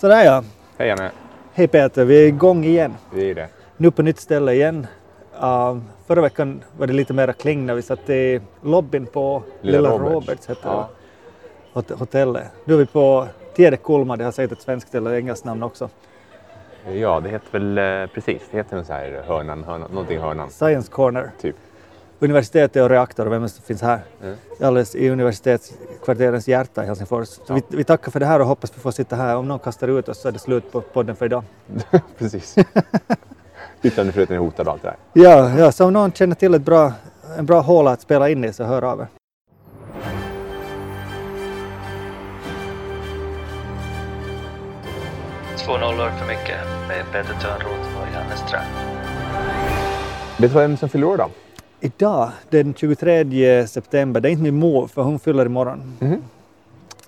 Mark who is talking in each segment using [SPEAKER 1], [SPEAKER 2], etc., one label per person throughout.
[SPEAKER 1] Sådär ja.
[SPEAKER 2] Hej Janne,
[SPEAKER 1] Hej Peter, vi är igång igen.
[SPEAKER 2] vi är det.
[SPEAKER 1] Nu på nytt ställe igen. Uh, förra veckan var det lite mera kling när vi satt i lobbyn på
[SPEAKER 2] Lilla
[SPEAKER 1] Lilla,
[SPEAKER 2] Roberts.
[SPEAKER 1] Roberts, hette
[SPEAKER 2] Ja.
[SPEAKER 1] det, hot- hotellet. Nu är vi på Tiedekulma, det har säkert ett svenskt eller engelskt namn också.
[SPEAKER 2] Ja, det heter väl eh, precis, det heter så här hörnan, hörnan någonting hörnan,
[SPEAKER 1] Science Corner.
[SPEAKER 2] typ.
[SPEAKER 1] Universitetet och reaktor, vem som finns här?
[SPEAKER 2] Mm.
[SPEAKER 1] Alldeles i universitetskvarterens hjärta i Helsingfors.
[SPEAKER 2] Ja.
[SPEAKER 1] vi, vi tackar för det här och hoppas vi får sitta här. Om någon kastar ut oss så är det slut på podden för idag.
[SPEAKER 2] precis. Yttrandefriheten är hotad och allt det där.
[SPEAKER 1] Ja, ja, så om någon känner till ett bra, en bra håla att spela in i så hör av er.
[SPEAKER 3] Två nollor för mycket med Peter Törnroth och Janne Ström.
[SPEAKER 2] Vet du vem som fyller år då?
[SPEAKER 1] Idag, den 23 september, det är inte min mor för hon fyller imorgon.
[SPEAKER 2] Mhm.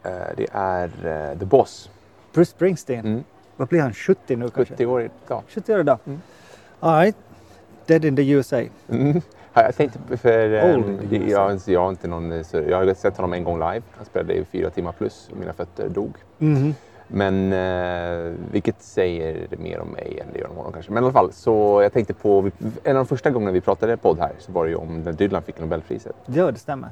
[SPEAKER 2] Eh, det är eh, The Boss.
[SPEAKER 1] Bruce Springsteen,
[SPEAKER 2] Mm.
[SPEAKER 1] vad blir han, 70 nu kanske?
[SPEAKER 2] 70 år idag.
[SPEAKER 1] 70 år idag.
[SPEAKER 2] Mm.
[SPEAKER 1] All right. Dead in the USA.
[SPEAKER 2] Mm. Ja, Jag tänkte för... eh,
[SPEAKER 1] Old the
[SPEAKER 2] jag, jag, jag, har inte någon, jag har sett honom en gång live. Han spelade i fyra timmar plus och mina fötter dog.
[SPEAKER 1] Mhm.
[SPEAKER 2] Men eh, vilket säger mer om mig än det gör om honom kanske. Men i alla fall, så jag tänkte på en av de första gångerna vi pratade podd här så var det ju om när Dylan fick Nobelpriset.
[SPEAKER 1] Ja, det stämmer.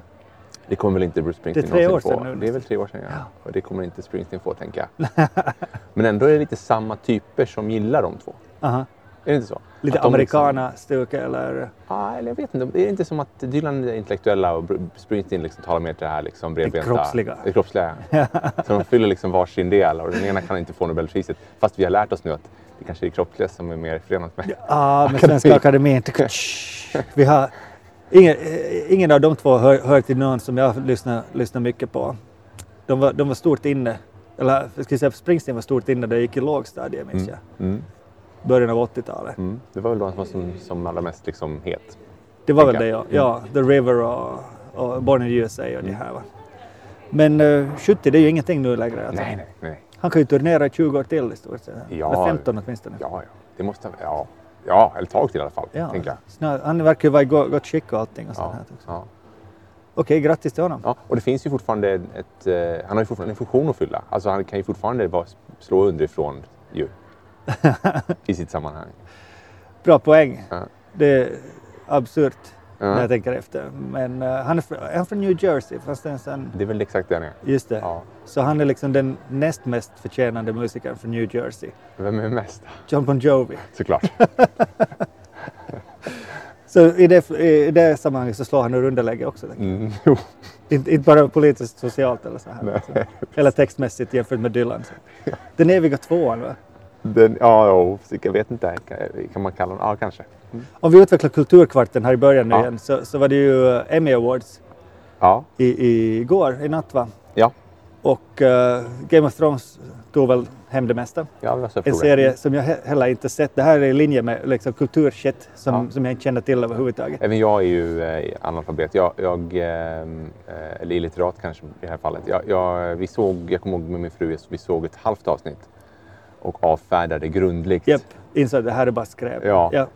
[SPEAKER 2] Det kommer väl inte Bruce Springsteen
[SPEAKER 1] Det är tre
[SPEAKER 2] någonsin
[SPEAKER 1] år
[SPEAKER 2] få.
[SPEAKER 1] sedan nu
[SPEAKER 2] Det är väl tre år sedan ja.
[SPEAKER 1] Ja.
[SPEAKER 2] Och det kommer inte Springsteen få tänker jag. Men ändå är det lite samma typer som gillar de två.
[SPEAKER 1] Aha.
[SPEAKER 2] Är det inte så?
[SPEAKER 1] Lite
[SPEAKER 2] Att de liksom-
[SPEAKER 1] americana-stuk eller?
[SPEAKER 2] Ja, eller jag vet inte. Det är inte som att Dylan är intellektuella och Springsteen liksom talar mer till det här liksom bredbenta...
[SPEAKER 1] kroppsliga.
[SPEAKER 2] Det kroppsliga. så de fyller liksom varsin del och den ena kan inte få Nobelpriset. Fast vi har lärt oss nu att det kanske är det kroppsliga som är mer förenat med.
[SPEAKER 1] Ja, med Svenska Akademin. Vi har, ingen, eh, ingen av de två hör, hör till någon som jag lyssnar, lyssnar mycket på. De var, de var stort inne, eller ska jag säga Springsteen var stort inne när jag gick i lågstadiet minns jag.
[SPEAKER 2] Mm.
[SPEAKER 1] Början av 80-talet.
[SPEAKER 2] Mm. Det var väl de som var som, som allra mest liksom het.
[SPEAKER 1] Det var väl det ja. ja. The River och, och Born in the USA och det här va. Men eh, 70 det är ju ingenting nu längre. Alltså.
[SPEAKER 2] Nej, nej, nej.
[SPEAKER 1] Han kan ju turnera i 20 år till i stort sett.
[SPEAKER 2] Ja.
[SPEAKER 1] Eller 15 åtminstone.
[SPEAKER 2] Ja, ja. Det måste... Ja, ja eller ett tag till i alla fall.
[SPEAKER 1] Ja,
[SPEAKER 2] Tänker jag.
[SPEAKER 1] snö- han verkar ju vara i go- gott skick och allting. Och
[SPEAKER 2] Ja,
[SPEAKER 1] också.
[SPEAKER 2] ja.
[SPEAKER 1] Okej, grattis till honom.
[SPEAKER 2] Ja, och det finns ju fortfarande ett... Eh, han har ju fortfarande en funktion att fylla. Alltså han kan ju fortfarande vara, slå underifrån ju. I sitt sammanhang.
[SPEAKER 1] Bra poäng.
[SPEAKER 2] Ja.
[SPEAKER 1] Det är absurt när
[SPEAKER 2] Ja.
[SPEAKER 1] jag tänker efter. Men eh, han är, fr- är han från New Jersey? Fast en sån,
[SPEAKER 2] Det är väl exakt det han är.
[SPEAKER 1] just det.
[SPEAKER 2] Ja.
[SPEAKER 1] Så han är liksom den näst mest förtjänande musikern från New Jersey.
[SPEAKER 2] Vem är mest?
[SPEAKER 1] John Bon Jovi.
[SPEAKER 2] Såklart.
[SPEAKER 1] Så i det, i det sammanhanget så slår han ur underläge också.
[SPEAKER 2] Mm.
[SPEAKER 1] Inte, inte bara politiskt, socialt eller så här.
[SPEAKER 2] Nej.
[SPEAKER 1] liksom. Eller textmässigt jämfört med Dylan. Så. Den eviga tvåan va?
[SPEAKER 2] Den, ja, ja, jag vet inte. Kan, man kalla den? Ja, kanske.
[SPEAKER 1] Om vi utvecklar kulturkvarten här i början nu
[SPEAKER 2] Ja.
[SPEAKER 1] igen så, så var det ju eh, Emmy Awards
[SPEAKER 2] Ja.
[SPEAKER 1] i, i, igår, i natt va?
[SPEAKER 2] Ja.
[SPEAKER 1] Och eh, Game of Thrones tog väl hem det mesta.
[SPEAKER 2] Ja, det var så jag
[SPEAKER 1] En
[SPEAKER 2] det.
[SPEAKER 1] serie som jag he- heller inte sett. Det här är i linje med liksom, kulturshit som,
[SPEAKER 2] Ja.
[SPEAKER 1] som jag inte känner till överhuvudtaget.
[SPEAKER 2] Även jag är ju eh, analfabet. Jag, jag, eh, eller illiterat kanske i det här fallet. Jag, jag, vi såg, jag kommer ihåg med min fru, vi såg ett halvt avsnitt och avfärdade grundligt.
[SPEAKER 1] Japp, insåg att det här är bara skräp.
[SPEAKER 2] Ja.
[SPEAKER 1] Ja.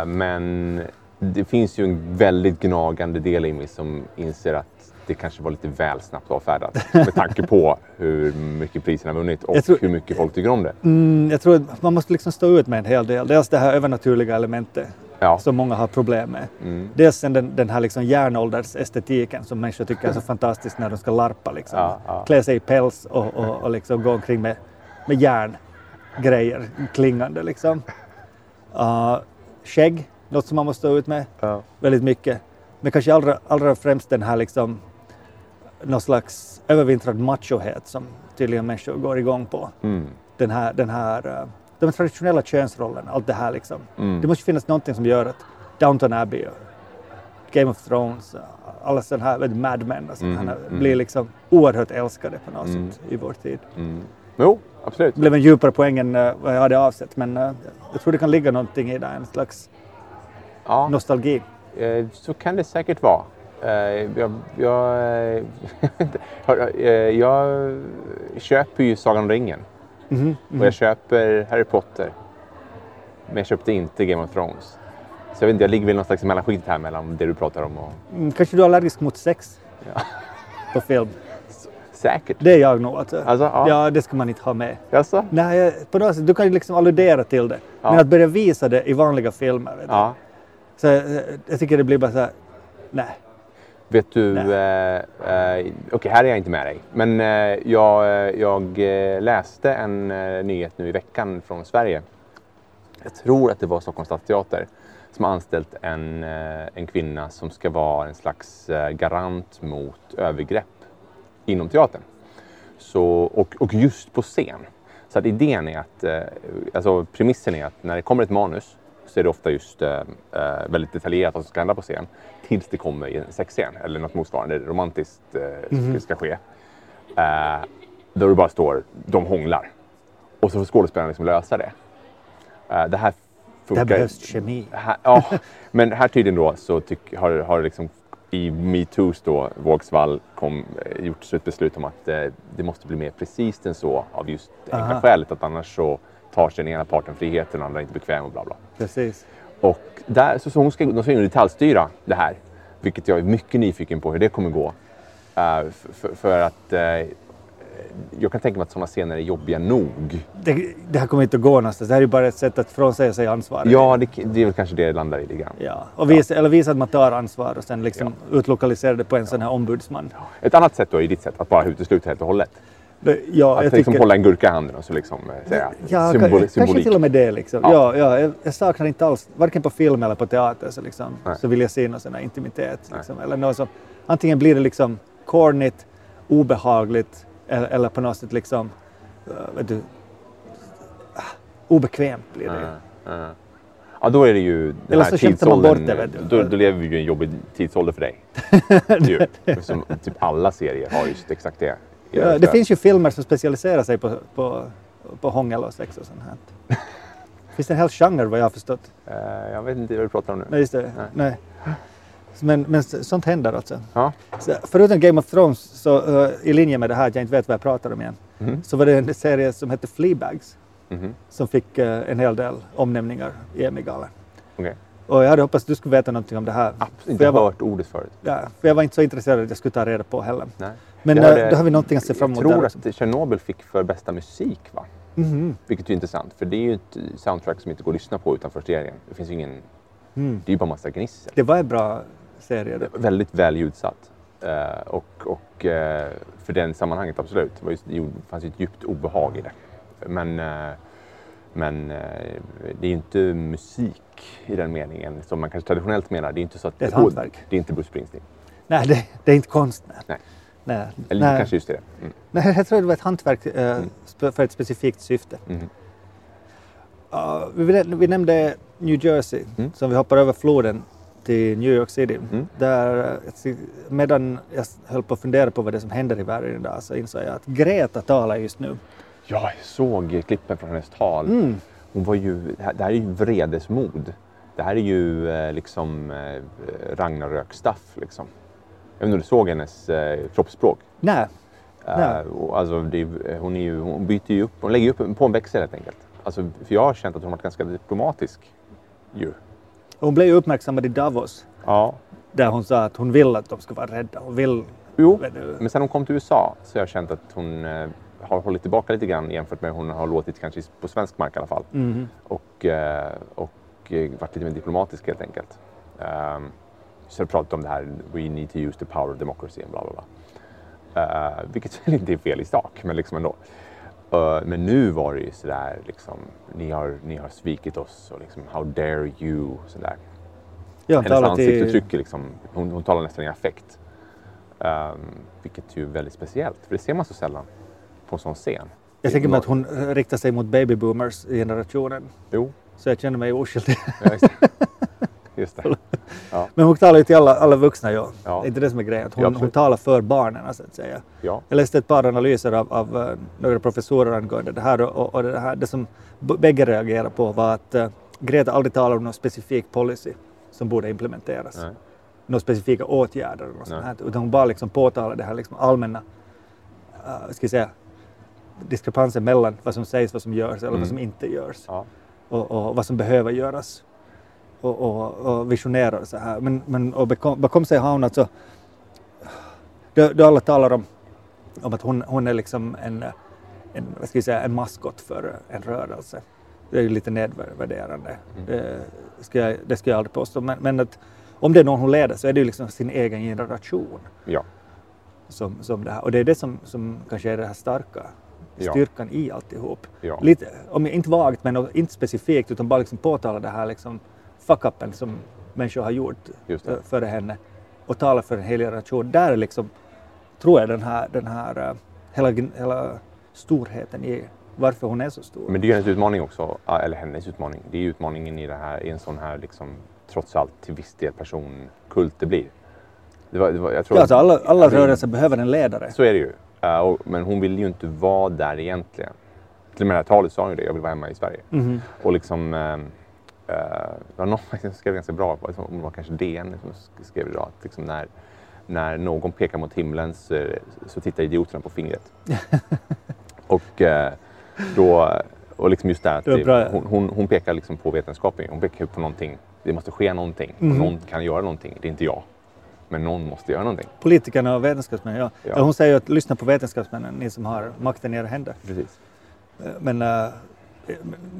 [SPEAKER 2] Eh, men det finns ju en väldigt gnagande del i mig som inser att det kanske var lite väl snabbt avfärdat med tanke på hur mycket priserna vunnit och
[SPEAKER 1] tror-
[SPEAKER 2] hur mycket folk tycker om det.
[SPEAKER 1] Mm, jag tror att man måste liksom stå ut med en hel del. Dels det här övernaturliga elementet
[SPEAKER 2] Ja.
[SPEAKER 1] som många har problem med.
[SPEAKER 2] Mm.
[SPEAKER 1] Dels sen den, den här liksom järnåldersestetiken som människor tycker är så fantastisk när de ska larpa. Liksom.
[SPEAKER 2] Ja, ja.
[SPEAKER 1] Klä sig i päls och, och, och liksom gå omkring med, med järngrejer klingande. Liksom. Uh, skägg, något som man måste stå ut med
[SPEAKER 2] Ja.
[SPEAKER 1] väldigt mycket. Men kanske allra, allra främst den här liksom, någon slags övervintrad machohet som tydligen människor går igång på.
[SPEAKER 2] Mm.
[SPEAKER 1] Den här, den här, uh, de traditionella könsrollerna, allt det här liksom.
[SPEAKER 2] Mm.
[SPEAKER 1] Det måste finnas någonting som gör att Downton Abbey och Game of Thrones, uh, alla sådana här Mad Men och sådana
[SPEAKER 2] Mm,
[SPEAKER 1] här
[SPEAKER 2] mm.
[SPEAKER 1] blir liksom oerhört älskade på något
[SPEAKER 2] Mm.
[SPEAKER 1] sätt i vår tid.
[SPEAKER 2] Mm. Jo, absolut.
[SPEAKER 1] Det blev en djupare poäng än uh, vad jag hade avsett men uh, jag tror det kan ligga någonting i det, en slags
[SPEAKER 2] Ja.
[SPEAKER 1] nostalgi.
[SPEAKER 2] Eh, Så kan det säkert vara. Eh, Jag, jag, eh, eh, jag köper ju Sagan om ringen
[SPEAKER 1] Mhm, mhm.
[SPEAKER 2] och jag köper Harry Potter. Men jag köpte inte Game of Thrones. Så jag vet inte, jag ligger väl någon slags i mellanskiktet här mellan det du pratar om och...
[SPEAKER 1] Mm, kanske du är allergisk mot sex
[SPEAKER 2] Ja.
[SPEAKER 1] på film?
[SPEAKER 2] Säkert.
[SPEAKER 1] Det är jag nog. Alltså.
[SPEAKER 2] Alltså, ja.
[SPEAKER 1] ja, det ska man inte ha med.
[SPEAKER 2] Jaså?
[SPEAKER 1] Nej, på något sätt, du kan ju liksom alludera till det.
[SPEAKER 2] Ja.
[SPEAKER 1] Men att börja visa det i vanliga filmer.
[SPEAKER 2] Ja.
[SPEAKER 1] Så, eh, jag tycker det blir bara så här, nej.
[SPEAKER 2] Vet du, eh, eh, okej här är jag inte med dig, men eh, jag, eh, jag läste en nyhet nu i veckan från Sverige. Jag tror att det var Stockholms stadsteater som har anställt en, en kvinna som ska vara en slags garant mot övergrepp inom teatern. Så, och, och just på scen. Så att idén är att, eh, alltså premissen är att när det kommer ett manus så är det ofta just eh, eh, väldigt detaljerat vad som ska hända på scen. Tills det kommer i en sexscen eller något motsvarande romantiskt eh, ska ske. Eh, då det bara står de hånglar. Och så får skådespelaren liksom lösa det. Eh, det här
[SPEAKER 1] Det
[SPEAKER 2] funkar.
[SPEAKER 1] behövs kemi.
[SPEAKER 2] Här, ja, men här tydligen då så tyck, har, har liksom i metoos då Vågsvall kom, eh, gjort ett beslut om att eh, det måste bli mer precis än så av just det enkla skälet att annars så tar sig den ena parten friheten och den andra är inte bekväm och bla bla.
[SPEAKER 1] Precis.
[SPEAKER 2] Och där, så, så hon ska, de ska detaljstyra det här, vilket jag är mycket nyfiken på hur det kommer gå. Eh, f- för, för att eh, jag kan tänka mig att sådana scener är jobbiga nog.
[SPEAKER 1] Det, det här kommer inte att gå någonstans. Det här är bara ett sätt att frånsäga sig ansvaret.
[SPEAKER 2] Ja, det, det är väl kanske det det landar i lite grann.
[SPEAKER 1] Ja, och visa, eller visa att man tar ansvar och sen liksom utlokalisera det på en sån här ombudsman.
[SPEAKER 2] Ett annat sätt då i ditt sätt att bara utesluta helt och hållet.
[SPEAKER 1] Det- Ja,
[SPEAKER 2] Att
[SPEAKER 1] jag
[SPEAKER 2] liksom
[SPEAKER 1] tycker...
[SPEAKER 2] hålla en gurka i handen och så liksom eh, säga
[SPEAKER 1] Ja,
[SPEAKER 2] symbol,
[SPEAKER 1] ka- kanske
[SPEAKER 2] symbolik.
[SPEAKER 1] till och med det. Liksom.
[SPEAKER 2] Ja.
[SPEAKER 1] Ja. Ja, jag, jag saknar inte alls, varken på film eller på teater, så, liksom,
[SPEAKER 2] Nej.
[SPEAKER 1] så vill jag se någon sån här intimitet. Liksom, eller något som, antingen blir det liksom cornigt, obehagligt eller, eller på något sätt liksom, uh, vet du, obekvämt blir det.
[SPEAKER 2] Ja, ja. Ja, då är det ju den
[SPEAKER 1] Eller
[SPEAKER 2] här
[SPEAKER 1] så skämtar man
[SPEAKER 2] tidsåldern,
[SPEAKER 1] bort det.
[SPEAKER 2] Då, då lever vi ju i en jobbig tidsålder för dig. Eftersom typ alla serier har just exakt det.
[SPEAKER 1] Ja, det finns ju filmer som specialiserar sig på, på, på hångel och sex och sånt här. Det finns en hel genre vad jag har förstått.
[SPEAKER 2] Eh, jag vet inte vad du pratar om nu.
[SPEAKER 1] Nej, just det.
[SPEAKER 2] Nej.
[SPEAKER 1] Nej. Men, men sånt händer alltså.
[SPEAKER 2] Ja.
[SPEAKER 1] Så, förutom Game of Thrones, så, eh, i linje med det här att jag inte vet vad jag pratar om igen,
[SPEAKER 2] Mhm.
[SPEAKER 1] så var det en serie som hette Fleabags
[SPEAKER 2] Mhm.
[SPEAKER 1] som fick eh, en hel del omnämningar i Emmy-galan.
[SPEAKER 2] Okej.
[SPEAKER 1] Och jag hade hoppats att du skulle veta någonting om det här.
[SPEAKER 2] Absolut
[SPEAKER 1] För
[SPEAKER 2] inte
[SPEAKER 1] jag, var,
[SPEAKER 2] hört ordet förut.
[SPEAKER 1] ja, för jag var inte så intresserad att jag skulle ta reda på heller.
[SPEAKER 2] Nej.
[SPEAKER 1] Men eh,
[SPEAKER 2] hörde-
[SPEAKER 1] då har vi någonting att se fram emot
[SPEAKER 2] Jag tror att Tjernobyl fick för bästa musik va?
[SPEAKER 1] Mhm.
[SPEAKER 2] Vilket är intressant för det är ju ett soundtrack som inte går att lyssna på utanför serien. Det finns ju ingen...
[SPEAKER 1] Mm.
[SPEAKER 2] Det är ju bara massa gnissel.
[SPEAKER 1] Det var en bra serie. Det.
[SPEAKER 2] Väldigt väl ljudsatt. Eh, och och eh, för den sammanhanget absolut. Det, var just, det fanns ju ett djupt obehag i det. Men, eh, men eh, det är ju inte musik i den meningen som man kanske traditionellt menar. Det är inte så att
[SPEAKER 1] Det är ett hantverk.
[SPEAKER 2] Det är inte Bruce Springsteen.
[SPEAKER 1] Nej, det, det är inte konstnär.
[SPEAKER 2] Nej.
[SPEAKER 1] Nej.
[SPEAKER 2] Eller
[SPEAKER 1] Nej.
[SPEAKER 2] kanske just det. Mm.
[SPEAKER 1] Nej, jag tror det var ett hantverk eh, spe- för ett specifikt syfte.
[SPEAKER 2] Mhm.
[SPEAKER 1] Ja, vi, vi nämnde New Jersey,
[SPEAKER 2] Mm.
[SPEAKER 1] som vi hoppar över floden till New York City.
[SPEAKER 2] Mm.
[SPEAKER 1] Där, eh, medan jag höll på att fundera på vad det är som händer i världen idag så insåg jag att Greta talar just nu.
[SPEAKER 2] Ja, jag såg klippen från hennes tal.
[SPEAKER 1] Mm.
[SPEAKER 2] Hon var ju, det här är ju vredesmod. Det här är ju eh, liksom eh, Ragnarök-stuff liksom. Jag vet inte om du såg hennes kroppsspråk?
[SPEAKER 1] Nej, Nej.
[SPEAKER 2] alltså, det, hon, är ju, hon byter ju upp, hon lägger upp på en växel helt enkelt. Alltså, för jag har känt att hon har varit ganska diplomatisk ju.
[SPEAKER 1] Hon blev ju uppmärksammad i Davos
[SPEAKER 2] Ja.
[SPEAKER 1] där hon sa att hon vill att de ska vara rädda. Hon vill...
[SPEAKER 2] Jo, men sen hon kom till USA så har jag känt att hon eh, har hållit tillbaka lite grann jämfört med hur hon har låtit kanske på svensk mark i alla fall.
[SPEAKER 1] Mhm.
[SPEAKER 2] och, eh, och eh, varit lite mer diplomatisk helt enkelt. Um, så jag pratat om det här, we need to use the power of democracy och bla bla bla. Eh, vilket inte är fel i sak, men liksom ändå. Eh, men nu var det ju sådär liksom, ni har, ni har svikit oss och liksom, how dare you, sådär.
[SPEAKER 1] Ja,
[SPEAKER 2] Hennes ansiktsuttryck är liksom, hon, hon talar nästan i affekt. Um, vilket ju är väldigt speciellt, för det ser man så sällan på en sån scen.
[SPEAKER 1] Jag tänker mig att hon riktar sig mot babyboomers i generationen.
[SPEAKER 2] Jo,
[SPEAKER 1] Så jag känner mig oskyldig.
[SPEAKER 2] ja, just det. Det.
[SPEAKER 1] Men hon talar ju till alla, alla vuxna, ja.
[SPEAKER 2] Ja.
[SPEAKER 1] Det är inte det som är grejen. Att
[SPEAKER 2] Ja,
[SPEAKER 1] Hon, hon talar för barnen, så att säga.
[SPEAKER 2] Ja.
[SPEAKER 1] Jag läste ett par analyser av, av eh, några professorer angående det här och, och det, här, det som bägge reagerade på var att uh, Greta aldrig talar om någon specifik policy som borde implementeras.
[SPEAKER 2] Nej.
[SPEAKER 1] Några specifika åtgärder eller något sånt här. Utan hon bara liksom påtalar det här liksom allmänna, uh, ska jag säga, diskrepansen mellan vad som sägs, vad som görs eller
[SPEAKER 2] Mm.
[SPEAKER 1] vad som inte görs.
[SPEAKER 2] Ja.
[SPEAKER 1] och, och vad som behöver göras. Och, och, och visionerar så här. Men, men och bakom, bakom sig har hon alltså, då, då alla talar om om att hon, hon är liksom en, en, vad ska jag säga, en maskot för en rörelse. Det är ju lite nedvärderande.
[SPEAKER 2] Mm.
[SPEAKER 1] Det, ska jag, det ska jag aldrig påstå. Men, men att om det är någon hon leder så är det ju liksom sin egen generation.
[SPEAKER 2] Ja.
[SPEAKER 1] Som, som det här. Och det är det som, som kanske är det här starka,
[SPEAKER 2] Ja.
[SPEAKER 1] styrkan i alltihop.
[SPEAKER 2] Ja.
[SPEAKER 1] Lite, om inte vagt men inte specifikt utan bara liksom påtala det här liksom fuck-upen som människor har gjort eh, före henne och tala för en hel generation. Där är liksom, tror jag, den här, den här eh, hela, hela storheten i varför hon är så stor.
[SPEAKER 2] Men det är ju hennes utmaning också, ja, eller hennes utmaning. Det är utmaningen i, det här, i en sån här, liksom, trots allt till viss del personkult det blir. Det var, det var, jag tror
[SPEAKER 1] ja, alltså alla alla
[SPEAKER 2] vill-
[SPEAKER 1] rörelser behöver en ledare.
[SPEAKER 2] Så är det ju. Eh, och, men hon vill ju inte vara där egentligen. Till och med det här talet sa hon ju det, jag vill vara hemma i Sverige.
[SPEAKER 1] Mhm. Och
[SPEAKER 2] Och liksom, eh, eh, det var någon som skrev ganska bra, om det var kanske DN som skrev idag, att liksom när, när någon pekar mot himlen så, så tittar idioterna på fingret. och eh, då, och liksom just det här att hon, hon, hon pekar liksom på vetenskapen, hon pekar på någonting, det måste ske någonting, och någon kan göra någonting, det är inte jag. Men någon måste göra någonting.
[SPEAKER 1] Politikerna och vetenskapsmännen, ja.
[SPEAKER 2] Ja.
[SPEAKER 1] Hon säger att lyssna på vetenskapsmännen, ni som har makten i era händer.
[SPEAKER 2] Precis.
[SPEAKER 1] Eh, Men uh,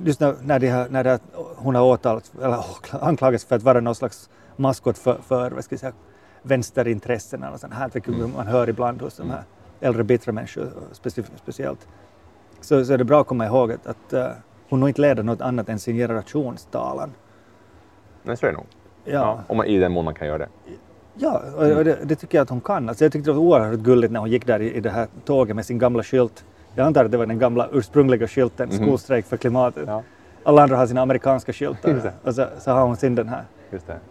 [SPEAKER 1] just när, när, de har, när det, hon har åtalats, eller anklagats för att vara någon slags maskot för, för vad ska jag säga, vänsterintressen eller sånt här, vilket
[SPEAKER 2] Mm.
[SPEAKER 1] man hör ibland hos de här äldre bittra människor speci- speciellt. Så, så är det bra att komma ihåg att, att eh, hon nog inte leder något annat än sin generations talan.
[SPEAKER 2] Nej, så är det nog.
[SPEAKER 1] Ja,
[SPEAKER 2] om man, I den mån man kan göra det.
[SPEAKER 1] ja och, och det, det tycker jag att hon kan. Alltså jag tyckte det var oerhört gulligt när hon gick där i, i det här tåget med sin gamla skylt. Jag antar att det var den gamla ursprungliga skylten,
[SPEAKER 2] Mhm.
[SPEAKER 1] skolstrejk för klimatet.
[SPEAKER 2] Ja,
[SPEAKER 1] Alla andra har sina amerikanska skyltar och så, så har hon sin den här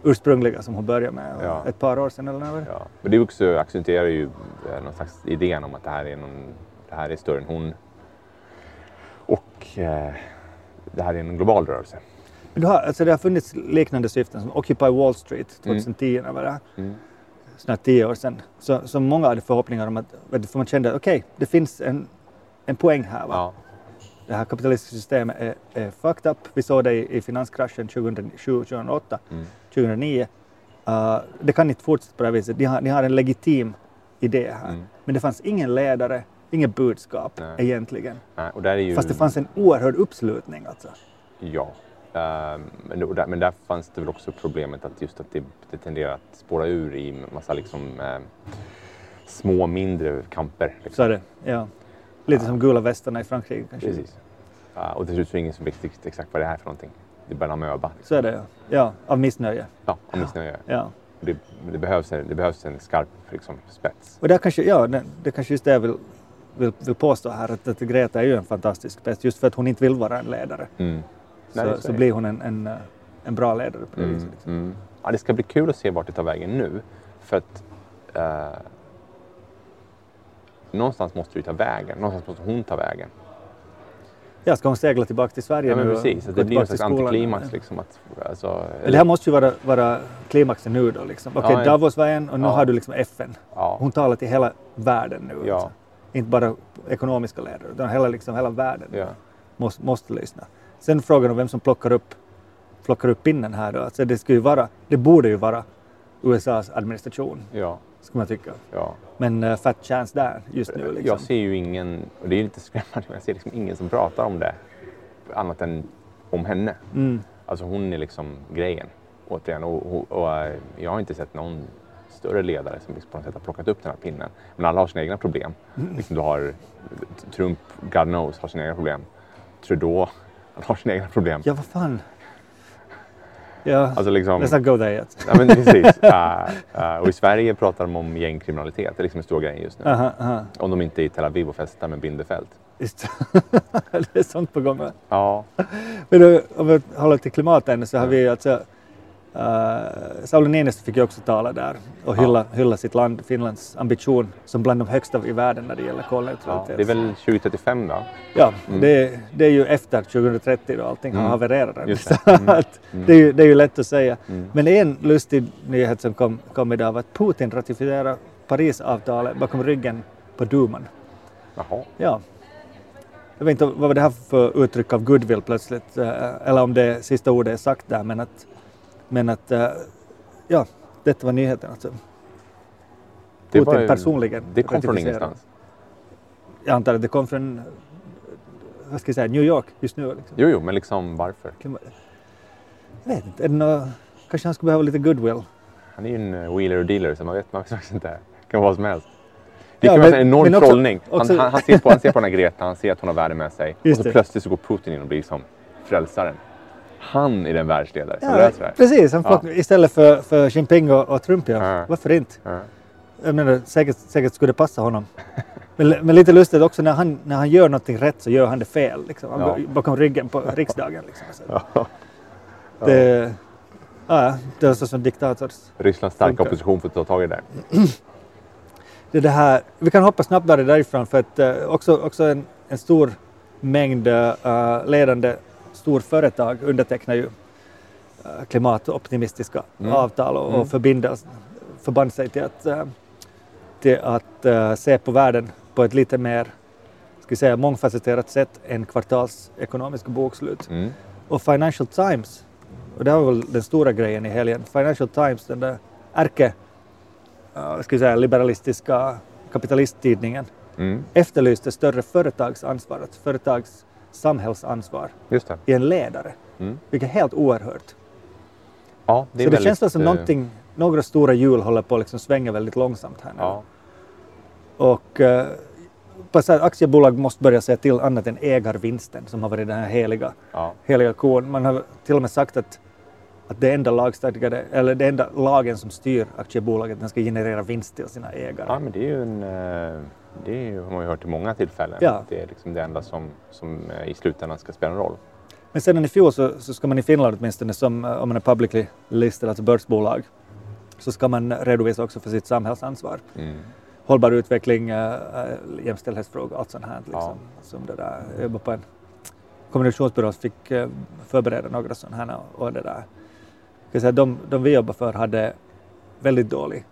[SPEAKER 1] ursprungliga som hon började med
[SPEAKER 2] Ja.
[SPEAKER 1] ett par år sedan eller när?
[SPEAKER 2] Ja. Men det också accentuerar ju eh, någon slags idén om att det här är, någon, det här är större än hon. Och eh, det här är en global rörelse.
[SPEAKER 1] Men du har, alltså det har funnits liknande syften som Occupy Wall Street 2010 när var det?
[SPEAKER 2] Mm.
[SPEAKER 1] snart tio år sedan. Så, så många hade förhoppningar om att, för man kände att okej, det finns en, en poäng här. Va?
[SPEAKER 2] Ja.
[SPEAKER 1] Det här kapitalistiska systemet är, är fucked up. Vi såg det i, i finanskraschen 2007, 2008,
[SPEAKER 2] Mm.
[SPEAKER 1] 2009. Uh, det kan inte fortsätta på det här viset. Ni har, ni har en legitim idé här.
[SPEAKER 2] Mm.
[SPEAKER 1] Men det fanns ingen ledare, inget budskap
[SPEAKER 2] Nej.
[SPEAKER 1] egentligen.
[SPEAKER 2] Nej, och där är ju...
[SPEAKER 1] Fast det fanns en oerhörd uppslutning alltså.
[SPEAKER 2] Ja. Ehm, men, där, men där fanns det väl också problemet att just att det, det tenderar att spåra ur i massa liksom, eh, små mindre kamper. Liksom.
[SPEAKER 1] Så är det. Ja. Lite som gula västarna i Frankrike kanske.
[SPEAKER 2] Precis. Ja, och till slut så är det ingen som vet exakt vad det är för någonting. Det är bara amöba. Liksom.
[SPEAKER 1] Så är det ja. Ja, av missnöje.
[SPEAKER 2] Ja, av missnöje.
[SPEAKER 1] Ja.
[SPEAKER 2] Det, det, behövs en, det behövs en skarp liksom, spets.
[SPEAKER 1] Och där kanske, ja, det, kanske just det jag vill, vill, vill påstå här, att, att Greta är ju en fantastisk spets just för att hon inte vill vara en ledare.
[SPEAKER 2] Mm.
[SPEAKER 1] Så,
[SPEAKER 2] Nej,
[SPEAKER 1] så, blir hon en, en, en bra ledare på det
[SPEAKER 2] Mm,
[SPEAKER 1] viset. Liksom.
[SPEAKER 2] mm. Ja, det ska bli kul att se vart det tar vägen nu. För att eh, någonstans måste ju ta vägen. Någonstans måste hon ta vägen.
[SPEAKER 1] Ja, ska hon segla tillbaka till Sverige
[SPEAKER 2] Ja, men
[SPEAKER 1] nu?
[SPEAKER 2] precis. Det blir
[SPEAKER 1] tillbaka
[SPEAKER 2] slags antiklimax. Liksom, att, alltså,
[SPEAKER 1] det här måste ju vara, vara klimaxen nu då. Liksom. Okej,
[SPEAKER 2] Ja, ja.
[SPEAKER 1] Davos var en och nu
[SPEAKER 2] Ja.
[SPEAKER 1] har du liksom FN.
[SPEAKER 2] ja,
[SPEAKER 1] Hon talar till hela världen nu. Alltså. Inte bara ekonomiska ledare, utan hela, liksom, hela världen måste, måste lyssna. Sen frågan om vem som plockar upp, plockar upp pinnen här då. Alltså det, ju vara, det borde ju vara USAs administration, skulle man tycka.
[SPEAKER 2] ja.
[SPEAKER 1] Men uh, fat chance där just nu. Liksom.
[SPEAKER 2] Jag ser ju ingen, och det är lite skrämmande, men jag ser liksom ingen som pratar om det annat än om henne.
[SPEAKER 1] Mm.
[SPEAKER 2] Alltså hon är liksom grejen återigen. Och, och, och eh, jag har inte sett någon större ledare som liksom på något sätt har plockat upp den här pinnen. Men alla har sina egna problem.
[SPEAKER 1] Mm.
[SPEAKER 2] Liksom du har Trump, God knows, har sina egna problem. Trudeau, han har sina egna problem.
[SPEAKER 1] Ja, vad fan. Ja,
[SPEAKER 2] Alltså liksom,
[SPEAKER 1] let's not go there yet.
[SPEAKER 2] ja, men precis. Uh, uh, och i Sverige pratar de om gängkriminalitet. Det är liksom en stor grej just nu.
[SPEAKER 1] Aha, aha.
[SPEAKER 2] Om de inte är i Tel Aviv och festar med Bindefält.
[SPEAKER 1] Just. det är sånt på gång.
[SPEAKER 2] Ja,
[SPEAKER 1] Men då, om vi håller till klimatet så har vi alltså Uh, Sauli Niinistö fick ju också tala där och hylla, hylla sitt land, Finlands ambition som bland de högsta i världen när det gäller
[SPEAKER 2] ja,
[SPEAKER 1] kolneutralitet.
[SPEAKER 2] det är väl 2035 då?
[SPEAKER 1] Ja,
[SPEAKER 2] Mm.
[SPEAKER 1] det, det är ju efter 2030 då allting har
[SPEAKER 2] Mm.
[SPEAKER 1] havererat.
[SPEAKER 2] Mm.
[SPEAKER 1] att det, är ju, det är ju lätt att säga.
[SPEAKER 2] Mm.
[SPEAKER 1] Men en lustig nyhet som kom, kom idag var att Putin ratificerar Parisavtalet bakom ryggen på duman.
[SPEAKER 2] Jaha.
[SPEAKER 1] Ja. Jag vet inte vad var det här för uttryck av goodwill plötsligt, eh, eller om det sista ordet är sagt där, men att, men att eh, ja, detta var nyheten alltså.
[SPEAKER 2] Det
[SPEAKER 1] Putin
[SPEAKER 2] var
[SPEAKER 1] personligen
[SPEAKER 2] Det kom från ingenstans.
[SPEAKER 1] jag antar att det kom från vad ska jag säga, New York just nu. Liksom.
[SPEAKER 2] Jo, jo, men liksom varför?
[SPEAKER 1] Jag vet inte, det nå- kanske han skulle behöva lite goodwill.
[SPEAKER 2] Han är ju en eh, wheeler och dealer så man vet man faktiskt inte. Det kan vara vad som helst. Det
[SPEAKER 1] Ja,
[SPEAKER 2] kan vara
[SPEAKER 1] men-
[SPEAKER 2] en enorm
[SPEAKER 1] också-
[SPEAKER 2] trollning.
[SPEAKER 1] också-
[SPEAKER 2] Han, han, han, ser på, han ser på den här Greta, han ser att hon har världen med sig.
[SPEAKER 1] Just
[SPEAKER 2] och så
[SPEAKER 1] det.
[SPEAKER 2] plötsligt så går Putin in och blir som frälsaren. Han är den världsledare som
[SPEAKER 1] Ja,
[SPEAKER 2] löser det
[SPEAKER 1] precis, han
[SPEAKER 2] Ja.
[SPEAKER 1] istället för, för Xi Jinping och, och Trump. Ja.
[SPEAKER 2] Ja.
[SPEAKER 1] Varför inte?
[SPEAKER 2] Ja.
[SPEAKER 1] Jag menar, säkert, säkert skulle det passa honom. Men, men lite lustigt också när han, när han gör någonting rätt så gör han det fel. Liksom. Han
[SPEAKER 2] Ja.
[SPEAKER 1] bakom ryggen på riksdagen. Liksom. Så
[SPEAKER 2] Ja.
[SPEAKER 1] det, ja, det är så som diktators.
[SPEAKER 2] Rysslands starka
[SPEAKER 1] Funkar.
[SPEAKER 2] opposition får ta tag i det.
[SPEAKER 1] Det det här, vi kan hoppa snabbt där därifrån för att eh, också, också en, en stor mängd eh, ledande storföretag undertecknar ju uh, klimatoptimistiska
[SPEAKER 2] Mm.
[SPEAKER 1] avtal och,
[SPEAKER 2] Mm.
[SPEAKER 1] och förbinder, förband sig till att, eh, till att eh, se på världen på ett lite mer ska vi säga, mångfacetterat sätt än kvartalsekonomiska bokslut.
[SPEAKER 2] Mm.
[SPEAKER 1] Och Financial Times, och det var väl den stora grejen i helgen, Financial Times, den där ärke, ska vi säga, liberalistiska kapitalisttidningen,
[SPEAKER 2] Mm.
[SPEAKER 1] efterlyste större företagsansvar, ett företags samhällsansvar i en ledare,
[SPEAKER 2] Mm.
[SPEAKER 1] vilket är helt oerhört.
[SPEAKER 2] Ja, det
[SPEAKER 1] Så det känns som
[SPEAKER 2] eh,
[SPEAKER 1] någonting, några stora hjul håller på att liksom svänga väldigt långsamt här nu.
[SPEAKER 2] Ja.
[SPEAKER 1] Och här, aktiebolag måste börja se till annat än ägarvinsten som har varit den här heliga
[SPEAKER 2] Ja.
[SPEAKER 1] heliga kon. Man har till och med sagt att, att det enda lagstadgade, eller det enda lagen som styr aktiebolaget, den ska generera vinst till sina ägare.
[SPEAKER 2] ja, men det är ju en... eh, Det har man ju hört i många tillfällen.
[SPEAKER 1] Ja.
[SPEAKER 2] Det är liksom det enda som, som eh, i slutändan ska spela en roll.
[SPEAKER 1] Men sedan i fjol så, så ska man i Finland åtminstone, som, eh, om man är publicly listed, alltså börsbolag, så ska man redovisa också för sitt samhällsansvar.
[SPEAKER 2] Mm.
[SPEAKER 1] Hållbar utveckling, äh, jämställdhetsfrågor, allt sånt här. Liksom,
[SPEAKER 2] Ja.
[SPEAKER 1] som det där. Jag jobbade på en kommunikationsbyrå som fick äh, förbereda några sådana här och det där. Jag säga, de, de vi jobbade för hade väldigt dålig,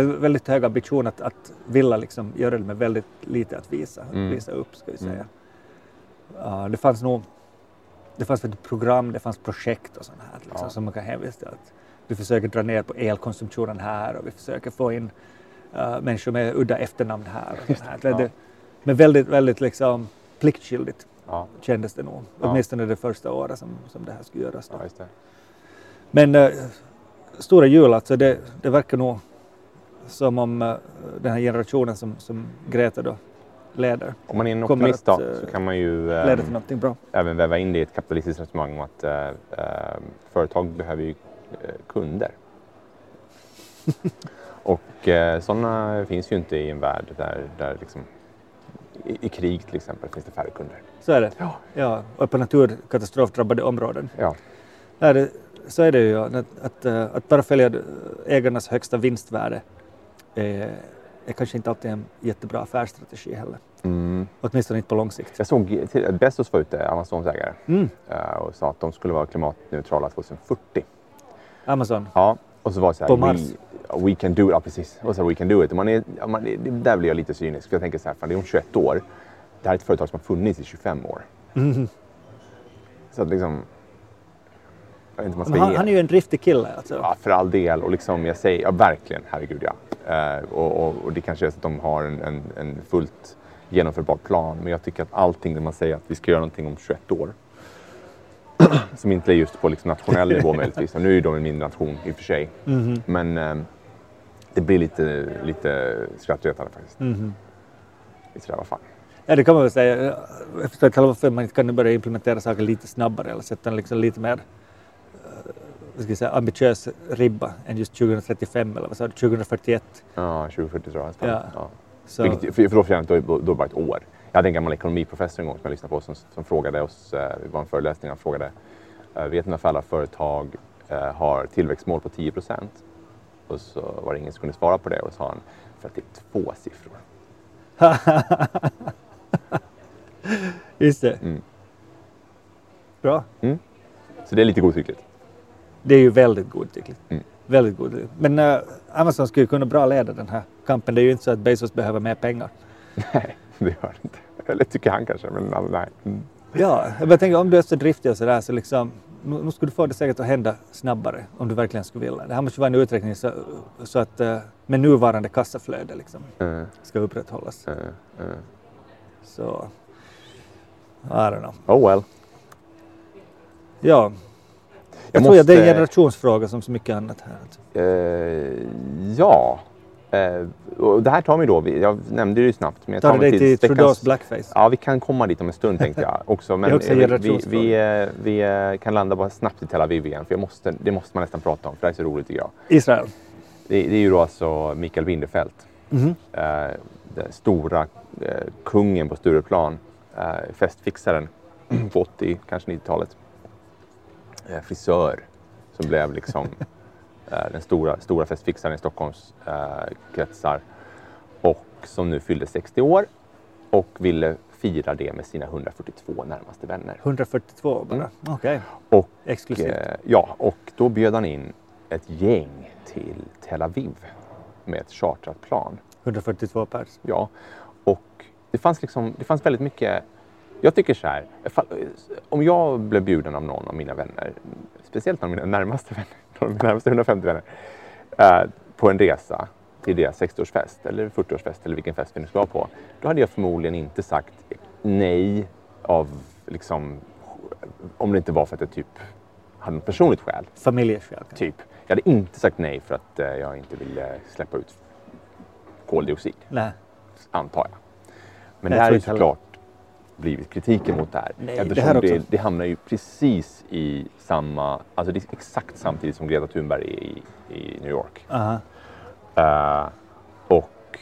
[SPEAKER 1] väldigt hög ambition att, att vilja liksom göra det med väldigt lite att visa,
[SPEAKER 2] Mm.
[SPEAKER 1] visa upp ska vi säga.
[SPEAKER 2] Mm.
[SPEAKER 1] Ja, det fanns nog det fanns ett program, det fanns projekt och sånt här liksom,
[SPEAKER 2] Ja.
[SPEAKER 1] som man kan hänvisa till. Att vi försöker dra ner på elkonsumtionen här och vi försöker få in uh, människor med udda efternamn här. Och sånt här.
[SPEAKER 2] ja.
[SPEAKER 1] det, men väldigt, väldigt liksom pliktskyldigt
[SPEAKER 2] Ja,
[SPEAKER 1] kändes det nog.
[SPEAKER 2] Ja.
[SPEAKER 1] Åtminstone det första året som, som det här skulle göras.
[SPEAKER 2] Ja.
[SPEAKER 1] Men uh, stora hjul alltså, det, det verkar nog som om uh, den här generationen som, som Greta då leder
[SPEAKER 2] Om man är en optimist då,
[SPEAKER 1] att, eh,
[SPEAKER 2] så kan man ju eh,
[SPEAKER 1] leder till någonting bra.
[SPEAKER 2] även väva in det i ett kapitalistiskt resonemang om att eh, eh, företag behöver ju eh, kunder. och eh, sådana finns ju inte i en värld där, där liksom, i, i krig till exempel finns det färre kunder.
[SPEAKER 1] Så är det.
[SPEAKER 2] Ja.
[SPEAKER 1] Ja, och på naturkatastrofdrabbade områden.
[SPEAKER 2] Ja,
[SPEAKER 1] det, så är det ju. Att, att, eh, att bara följa ägarnas högsta vinstvärde är, är kanske inte alltid en jättebra affärsstrategi heller.
[SPEAKER 2] mm.
[SPEAKER 1] Åtminstone inte på lång sikt.
[SPEAKER 2] Jag såg till- Bezos var ute, Amazons ägare,
[SPEAKER 1] Mm.
[SPEAKER 2] eh, och sa att de skulle vara klimatneutrala 2040.
[SPEAKER 1] Amazon.
[SPEAKER 2] Ja, och så var det så här,
[SPEAKER 1] På Mars.
[SPEAKER 2] We, we can do it, ja precis. Och så we can do it. Och Man är, man, är- det, där blir jag lite cynisk, för jag tänker så här, fan, det är om 21 år. Det här är ett företag som har funnits i 25 år.
[SPEAKER 1] Mhm.
[SPEAKER 2] Så att liksom... Inte man ska
[SPEAKER 1] han,
[SPEAKER 2] ge.
[SPEAKER 1] han är ju en driftig kille. Alltså.
[SPEAKER 2] Ja, för all del. Och liksom, jag säger, ja verkligen, herregud ja. Eh, och, och, och det kanske är så att de har en, en, en fullt genomförbar plan. Men jag tycker att allting när man säger att vi ska göra någonting om 21 år. som inte är just på liksom nationell nivå möjligtvis. Och nu är de en mindre nation i och för sig.
[SPEAKER 1] Mhm.
[SPEAKER 2] Men eh, det blir lite, lite skrattretande faktiskt.
[SPEAKER 1] Mhm.
[SPEAKER 2] Lite sådär, vad fan.
[SPEAKER 1] Ja, det kan man väl säga. Jag förstår varför man kan börja implementera saker lite snabbare eller sätta liksom lite mer eh, vad ska jag säga, ambitiös ribba än just 2035 eller vad sa du, 2041.
[SPEAKER 2] Ja, 2040 tror jag.
[SPEAKER 1] Ja.
[SPEAKER 2] Ja.
[SPEAKER 1] Så,
[SPEAKER 2] Vilket, för, för då, för då, då bara ett år. Jag hade en gammal ekonomiprofessor en gång som jag lyssnade på som, som frågade oss, eh, det var en föreläsning, han frågade eh, vet ni varför alla företag eh, har tillväxtmål på 10 procent? Och så var det ingen som kunde svara på det och så sa han för att det är två siffror.
[SPEAKER 1] Just det.
[SPEAKER 2] Mm.
[SPEAKER 1] Bra.
[SPEAKER 2] Så det är lite godtyckligt.
[SPEAKER 1] Det är ju väldigt godtyckligt.
[SPEAKER 2] Mm.
[SPEAKER 1] Väldigt godtyckligt. Men eh, Amazon skulle kunna bra leda den här kampen. Det är ju inte så att Bezos behöver mer pengar.
[SPEAKER 2] Nej, det gör det inte. Eller tycker han kanske, men nej. Mm.
[SPEAKER 1] Ja, jag tänker om du är så driftig och sådär så liksom nu, skulle du få det säkert att hända snabbare om du verkligen skulle vilja. Det här måste vara en uträkning så, så att uh, med nuvarande kassaflöde liksom
[SPEAKER 2] Eh,
[SPEAKER 1] ska upprätthållas.
[SPEAKER 2] eh, eh.
[SPEAKER 1] Så, I don't know.
[SPEAKER 2] Oh well.
[SPEAKER 1] Ja, jag,
[SPEAKER 2] Jag
[SPEAKER 1] tror att det är en
[SPEAKER 2] måste-
[SPEAKER 1] generationsfråga som så mycket annat här.
[SPEAKER 2] Eh, ja. Eh, och det här tar mig då, jag nämnde det ju snabbt. Men jag
[SPEAKER 1] Tar
[SPEAKER 2] tar mig
[SPEAKER 1] dig till Trudeaus blackface?
[SPEAKER 2] Ja, vi kan komma dit om en stund tänkte jag också. Men
[SPEAKER 1] också en
[SPEAKER 2] vi, vi, vi, eh, vi eh, kan landa bara snabbt i Tel Aviv igen. För måste, det måste man nästan prata om, för det här är så roligt tycker jag.
[SPEAKER 1] Israel?
[SPEAKER 2] Det, det är ju då alltså Mikael Bindefeld.
[SPEAKER 1] Mhm.
[SPEAKER 2] Eh, den stora eh, kungen på Stureplan. Festfixaren på 80, kanske 90-talet. Eh, frisör som blev liksom eh, den stora, stora festfixaren i Stockholms eh, kretsar. Och som nu fyllde 60 år och ville fira det med sina 142 närmaste vänner.
[SPEAKER 1] 142 bara?
[SPEAKER 2] Mm.
[SPEAKER 1] Okej,
[SPEAKER 2] Och,
[SPEAKER 1] exklusivt.
[SPEAKER 2] eh, ja, och då bjöd han in ett gäng till Tel Aviv med ett chartrat plan.
[SPEAKER 1] 142 pers.
[SPEAKER 2] Ja, och det fanns, liksom, det fanns väldigt mycket... Jag tycker så här, om jag blev bjuden av någon av mina vänner, speciellt av mina närmaste vänner, av mina närmaste 150 vänner, eh, på en resa till deras 60-årsfest eller 40-årsfest eller vilken fest vi nu ska vara på, då hade jag förmodligen inte sagt nej av liksom, om det inte var för att jag typ hade något personligt skäl.
[SPEAKER 1] Familjeskäl?
[SPEAKER 2] Typ. Jag hade inte sagt nej för att eh, jag inte ville släppa ut koldioxid
[SPEAKER 1] Nej.
[SPEAKER 2] antar jag. Men det här är ju såklart blivit kritiken mot det här.
[SPEAKER 1] Nej, det här
[SPEAKER 2] det, det hamnar ju precis i samma, alltså det är exakt samtidigt som Greta Thunberg är i, i New York.
[SPEAKER 1] Aha.
[SPEAKER 2] Eh, och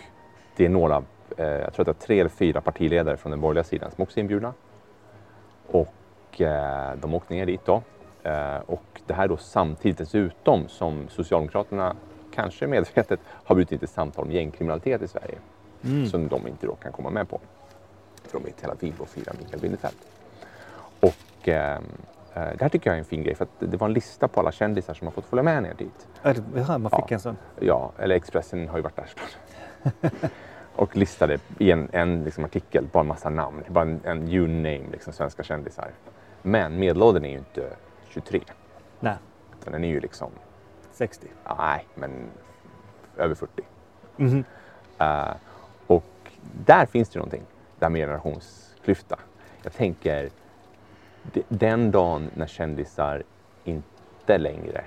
[SPEAKER 2] det är några, eh, jag tror att det är tre eller fyra partiledare från den borgerliga sidan som också är inbjudna. Och eh, de åkte ner dit då. Eh, och det här då samtidigt dessutom som Socialdemokraterna, kanske medvetet, har bjudit in till samtal om gängkriminalitet i Sverige.
[SPEAKER 1] Mm.
[SPEAKER 2] Som de inte då kan komma med på. Är i Tel Aviv och firar Mikael Bindefeld. Och eh, eh, det här tycker jag är en fin grej för att det var en lista på alla kändisar som har fått följa med ner dit.
[SPEAKER 1] Jaha, man fick
[SPEAKER 2] Ja.
[SPEAKER 1] en sån.
[SPEAKER 2] Ja, eller Expressen har ju varit där såklart. och listade i en, en liksom artikel bara en massa namn, bara en, en you name, liksom svenska kändisar. Men medelåldern är ju inte 23,
[SPEAKER 1] Nej,
[SPEAKER 2] utan den är ju liksom,
[SPEAKER 1] 60.
[SPEAKER 2] nej, men över 40.
[SPEAKER 1] Mhm.
[SPEAKER 2] Eh, och där finns det ju någonting, där med generationsklyfta. Jag tänker, de- den dagen när kändisar inte längre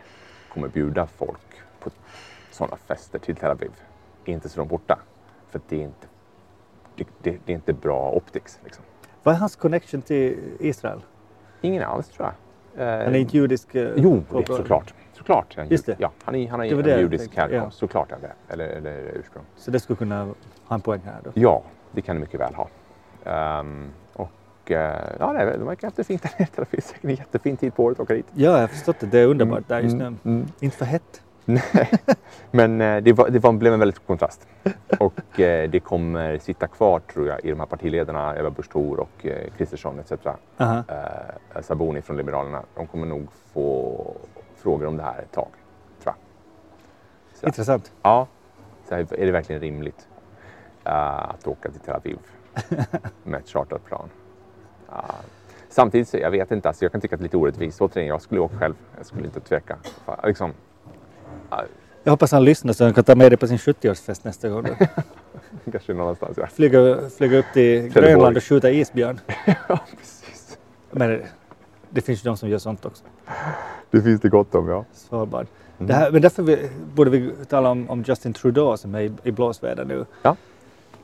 [SPEAKER 2] kommer bjuda folk på sådana fester till Tel Aviv, är inte så långt borta. För det är inte, det, det, det är inte bra optics. Liksom.
[SPEAKER 1] Vad är hans connection till Israel?
[SPEAKER 2] Ingen alls tror jag. Eh,
[SPEAKER 1] Han är inte judisk? eh,
[SPEAKER 2] Jo, det, såklart. Såklart är han
[SPEAKER 1] Just det.
[SPEAKER 2] Ja, han, är, han har
[SPEAKER 1] Det det
[SPEAKER 2] judisk härkomst.
[SPEAKER 1] ja.
[SPEAKER 2] Såklart är han det. Eller, eller ursprung.
[SPEAKER 1] Så det skulle kunna ha en poäng här då?
[SPEAKER 2] Ja, det kan det mycket väl ha. Ehm, och eh, ja, det, de verkar ha haft det fint där nere. Det finns säkert en jättefin tid på året att åka dit.
[SPEAKER 1] Ja, jag har förstått att det är underbart där just nu.
[SPEAKER 2] Mm, mm.
[SPEAKER 1] Inte för hett.
[SPEAKER 2] Nej, men eh, det, var, det var, blev en väldigt stor kontrast. Och eh, det kommer sitta kvar, tror jag, i de här partiledarna, Eva Busch Thor och eh, Kristersson etc.
[SPEAKER 1] Aha.
[SPEAKER 2] Eh, Sabuni från Liberalerna. De kommer nog få frågor om det här ett tag, tror jag. Så,
[SPEAKER 1] Intressant.
[SPEAKER 2] ja, så här, är det verkligen rimligt eh, att åka till Tel Aviv med ett chartrat plan? Ja. Samtidigt, så, jag vet inte, alltså, jag kan tycka att det är lite orättvist. Återigen, jag skulle åka själv. Jag skulle inte tveka. Liksom,
[SPEAKER 1] Jag hoppas han lyssnar så han kan ta med det på sin 70-årsfest nästa gång.
[SPEAKER 2] Kanske någon annanstans. Ja.
[SPEAKER 1] Flyga, flyga upp till. Grönland och skjuta isbjörn.
[SPEAKER 2] ja, precis.
[SPEAKER 1] Men det, det finns ju de som gör sånt också.
[SPEAKER 2] Det finns det gott om, ja.
[SPEAKER 1] Svalbard.
[SPEAKER 2] Mm.
[SPEAKER 1] Det här, men därför vi, borde vi tala om, om Justin Trudeau som är i, i blåsväder nu.
[SPEAKER 2] Ja.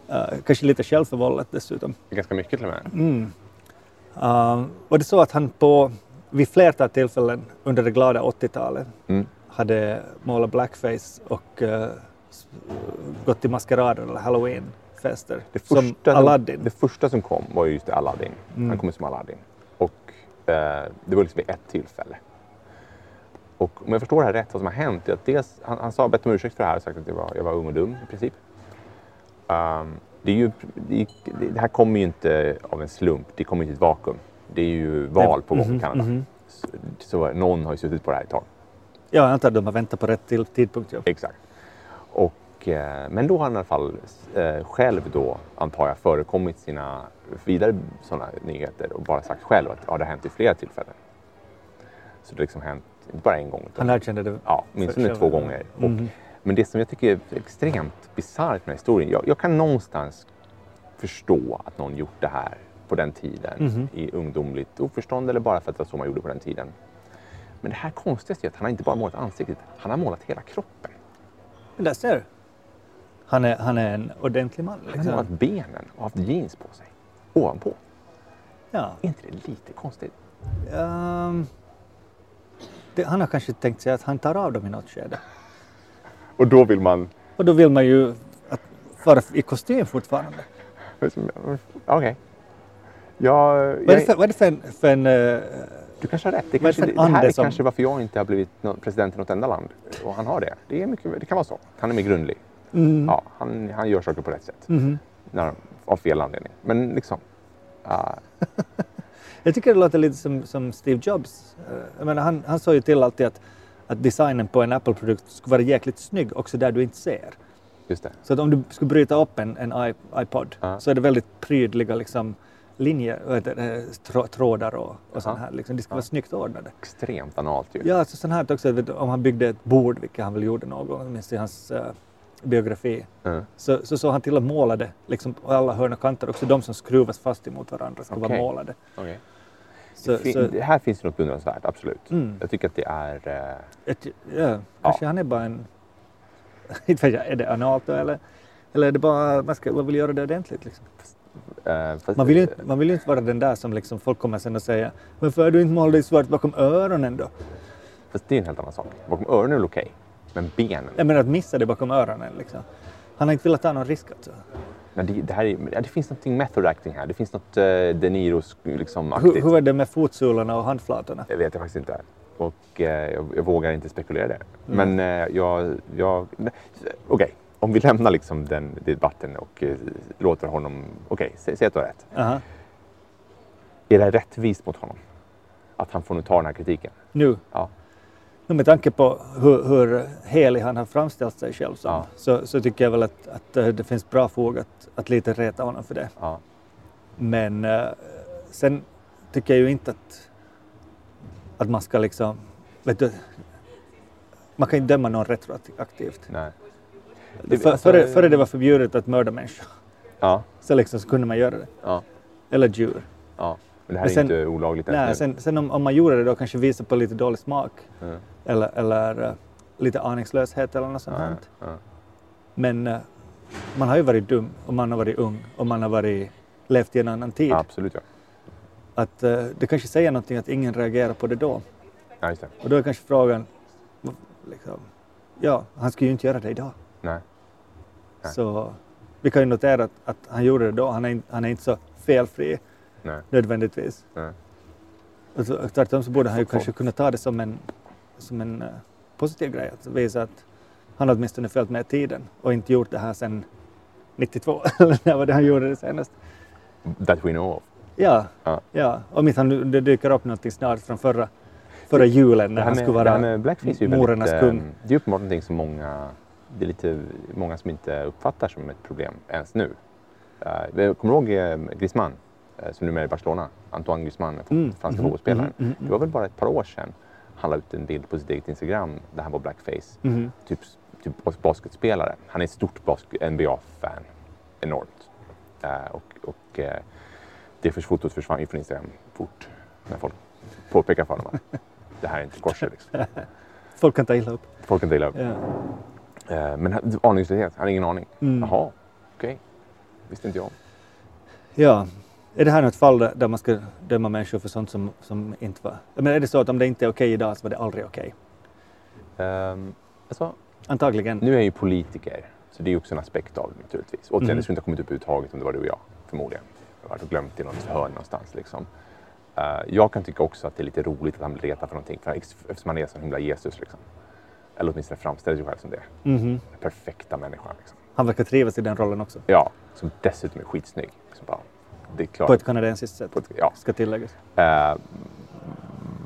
[SPEAKER 1] Eh, kanske lite självförvållat dessutom.
[SPEAKER 2] Ganska mycket till och med.
[SPEAKER 1] Mm. Uh, var det så att han på, vid flertal tillfällen under det glada 80-talet
[SPEAKER 2] Mm.
[SPEAKER 1] hade målat blackface och s- gått till maskerader eller halloweenfester
[SPEAKER 2] Det
[SPEAKER 1] som
[SPEAKER 2] första,
[SPEAKER 1] Aladdin?
[SPEAKER 2] det första som kom var ju just Aladdin.
[SPEAKER 1] Mm.
[SPEAKER 2] Han kom som Aladdin. Och det var liksom vid ett tillfälle. Och om jag förstår det här rätt, vad som har hänt är att dels, han, han sa bett om ursäkt för det här och sagt att jag var, jag var ung och dum i princip. Ehm, det, är ju, det, det här kommer ju inte av en slump, det kommer inte i ett vakuum. Det är ju val på gång i
[SPEAKER 1] Mhm,
[SPEAKER 2] Kanada.
[SPEAKER 1] mhm.
[SPEAKER 2] Så, så någon har ju suttit på det här ett tag.
[SPEAKER 1] Ja, jag antar att de har väntat på rätt till, tidpunkt. Ja.
[SPEAKER 2] Exakt. Och, eh, men då har han i alla fall eh, själv då, antar jag, förekommit sina vidare sådana nyheter och bara sagt själv att ja, det har hänt vid flera tillfällen. Så det har liksom hänt, inte bara en gång, utan
[SPEAKER 1] Han erkände det.
[SPEAKER 2] ja,
[SPEAKER 1] själv.
[SPEAKER 2] två gånger. Och,
[SPEAKER 1] Mhm.
[SPEAKER 2] Men det som jag tycker är extremt bisarrt med den här historien, jag, jag kan någonstans förstå att någon gjort det här på den tiden
[SPEAKER 1] Mhm.
[SPEAKER 2] i ungdomligt oförstånd eller bara för att det var så man gjorde på den tiden. Men det här konstigaste är att han har inte bara målat ansiktet, han har målat hela kroppen.
[SPEAKER 1] Men där ser du. Han är, han är en ordentlig man.
[SPEAKER 2] Han har
[SPEAKER 1] Liksom.
[SPEAKER 2] målat benen och haft jeans på sig ovanpå.
[SPEAKER 1] Ja.
[SPEAKER 2] Är inte det lite konstigt?
[SPEAKER 1] Ehm, det, han har kanske tänkt sig att han tar av dem i något skede.
[SPEAKER 2] Och då vill man...
[SPEAKER 1] Och då vill man ju att vara i kostym fortfarande.
[SPEAKER 2] Okej. Jag,
[SPEAKER 1] Vad är det för, vad är det för en... För en eh,
[SPEAKER 2] du kanske har rätt. Det, kanske, det, det här är
[SPEAKER 1] som-
[SPEAKER 2] kanske varför jag inte har blivit president i något enda land. Och han har det. Det, är mycket, det kan vara så. Han är mer grundlig.
[SPEAKER 1] mm,
[SPEAKER 2] Ja, han, han gör saker på rätt sätt.
[SPEAKER 1] mhm.
[SPEAKER 2] När, av fel anledning. Men liksom... ah,
[SPEAKER 1] Jag tycker det låter lite som, som Steve Jobs. Eh, Jag menar, han, han sa ju till alltid att, att designen på en Apple-produkt skulle vara jäkligt snygg också där du inte ser.
[SPEAKER 2] just det.
[SPEAKER 1] Så att om du skulle bryta upp en, en iPod
[SPEAKER 2] Ja.
[SPEAKER 1] så är det väldigt prydliga liksom, linjer, trå- trådar och, och sånt här. Liksom. Det ska vara snyggt ordnade.
[SPEAKER 2] Extremt analt ju.
[SPEAKER 1] Ja, så sånt här också, vet om han byggde ett bord, vilket han väl gjorde någon gång, minns i hans eh, biografi,
[SPEAKER 2] Mm.
[SPEAKER 1] så, så såg han till att måla det, liksom alla hörn och kanter, också de som skruvas fast emot varandra ska vara
[SPEAKER 2] Okej.
[SPEAKER 1] målade.
[SPEAKER 2] Okej.
[SPEAKER 1] Så,
[SPEAKER 2] fin-
[SPEAKER 1] så,
[SPEAKER 2] här finns det något beundransvärt, absolut.
[SPEAKER 1] Mm.
[SPEAKER 2] Jag tycker att det är... Eh,
[SPEAKER 1] ett, ja, kanske han är bara en, är det analt då eller? Eller är det bara, man, ska, man vill göra det ordentligt liksom.
[SPEAKER 2] eh, fast-
[SPEAKER 1] Man vill ju inte, man vill ju inte vara den där som liksom folk kommer sen och säger Varför har du inte målat dig svart bakom öronen då?
[SPEAKER 2] Fast det är en helt annan sak. Bakom öronen är det okej. Men benen?
[SPEAKER 1] Jag menar att missa det bakom öronen liksom. Han har inte velat ta någon risk alltså.
[SPEAKER 2] Men det, det, här är, ja, det finns något method acting här. Det finns något eh, De Niros liksom,
[SPEAKER 1] Hur, hur är det med fotsulorna och handflatorna?
[SPEAKER 2] Det vet jag faktiskt inte. Och eh, jag, jag vågar inte spekulera det.
[SPEAKER 1] Mm.
[SPEAKER 2] Men eh, jag... jag Okej, om vi lämnar liksom den debatten och eh, låter honom... Okej, sä- säg att du har rätt.
[SPEAKER 1] Aha.
[SPEAKER 2] Är det rättvist mot honom? Att han får nu ta den här kritiken?
[SPEAKER 1] Nu,
[SPEAKER 2] Ja.
[SPEAKER 1] Nu med tanke på hur, hur helig han har framställt sig själv som,
[SPEAKER 2] Ja.
[SPEAKER 1] så, så tycker jag väl att, att eh, det finns bra fog att, att lite reta honom för det.
[SPEAKER 2] ja.
[SPEAKER 1] Men eh, sen tycker jag ju inte att, att man ska liksom, vet du, man kan inte döma någon retroaktivt.
[SPEAKER 2] Nej. Det-
[SPEAKER 1] För,
[SPEAKER 2] alltså-
[SPEAKER 1] före, före det var förbjudet att mörda människor,
[SPEAKER 2] Ja,
[SPEAKER 1] så liksom så kunde man göra det. Eller djur.
[SPEAKER 2] Men det här
[SPEAKER 1] sen-
[SPEAKER 2] är inte olagligt
[SPEAKER 1] Nej, sen, sen om, om man gjorde det då kanske visa på lite dålig smak
[SPEAKER 2] Mm.
[SPEAKER 1] eller, eller eh, lite aningslöshet eller något sånt här.
[SPEAKER 2] ja.
[SPEAKER 1] Men eh, man har ju varit dum och man har varit ung och man har varit, levt i en annan tid.
[SPEAKER 2] Absolut ja.
[SPEAKER 1] Att eh, det kanske säger någonting att ingen reagerar på det då.
[SPEAKER 2] ja det.
[SPEAKER 1] Och då är kanske frågan, liksom, ja, han skulle ju inte göra det idag.
[SPEAKER 2] Nej. Nej.
[SPEAKER 1] Så vi kan ju notera att, att han gjorde det då. Han är, han är inte så felfri
[SPEAKER 2] Nej.
[SPEAKER 1] nödvändigtvis.
[SPEAKER 2] Nej.
[SPEAKER 1] Och så- Tvärtom så borde han ju
[SPEAKER 2] Folk-
[SPEAKER 1] kanske kunna ta det som en, som en eh, positiv grej. Att visa att han åtminstone följt med tiden och inte gjort det här sedan 92 eller när var det han gjorde det senast.
[SPEAKER 2] That we know of.
[SPEAKER 1] Ja,
[SPEAKER 2] Ja.
[SPEAKER 1] ja. om inte han, nu- det dyker upp någonting snart från förra, förra julen när han skulle vara
[SPEAKER 2] väldigt,
[SPEAKER 1] kung.
[SPEAKER 2] eh, Det är uppenbart någonting som många, det är lite, många som inte uppfattar som ett problem ens nu. Uh, jag kommer du ihåg Griezmann, som numera är i Barcelona? Antoine Griezmann,
[SPEAKER 1] Mm,
[SPEAKER 2] franska
[SPEAKER 1] mhm,
[SPEAKER 2] fotbollsspelaren.
[SPEAKER 1] mhm.
[SPEAKER 2] Det var väl bara ett par år sedan han la ut en bild på sitt eget Instagram där han var blackface.
[SPEAKER 1] Mhm.
[SPEAKER 2] Typ, typ bas- basketspelare. Han är ett stort NBA-fan. Enormt. Eh, och och eh, det för fotot försvann ju från Instagram fort när folk påpekar för honom att det här är inte korset. Liksom.
[SPEAKER 1] Folk kan ta illa upp.
[SPEAKER 2] Folk kan inte gilla upp. Eh, men aningslöshet, han har ingen aning.
[SPEAKER 1] Mm.
[SPEAKER 2] Jaha, okej. Visste inte jag om.
[SPEAKER 1] ja. Är det här något fall där, man ska döma människor för sånt som, som inte var... Men är det så att om det inte är okej idag så var det aldrig okej?
[SPEAKER 2] Um, alltså,
[SPEAKER 1] Antagligen.
[SPEAKER 2] nu är jag ju politiker, så det är ju också en aspekt av det naturligtvis. Återigen,
[SPEAKER 1] Mm.
[SPEAKER 2] det skulle inte ha kommit upp överhuvudtaget om det var du och jag, förmodligen. Jag har glömt i något hörn någonstans. Liksom. Eh, jag kan tycka också att det är lite roligt att han blir retad för någonting, för, eftersom han är så himla Jesus. Liksom. Eller åtminstone framställer sig själv som det.
[SPEAKER 1] Mhm.
[SPEAKER 2] Den perfekta människan. Liksom.
[SPEAKER 1] Han verkar trivas i den rollen också.
[SPEAKER 2] Ja, som dessutom är skitsnygg. Liksom bara, det är klart.
[SPEAKER 1] På ett kanadensiskt sätt,
[SPEAKER 2] ett- ja.
[SPEAKER 1] ska tilläggas.
[SPEAKER 2] Eh,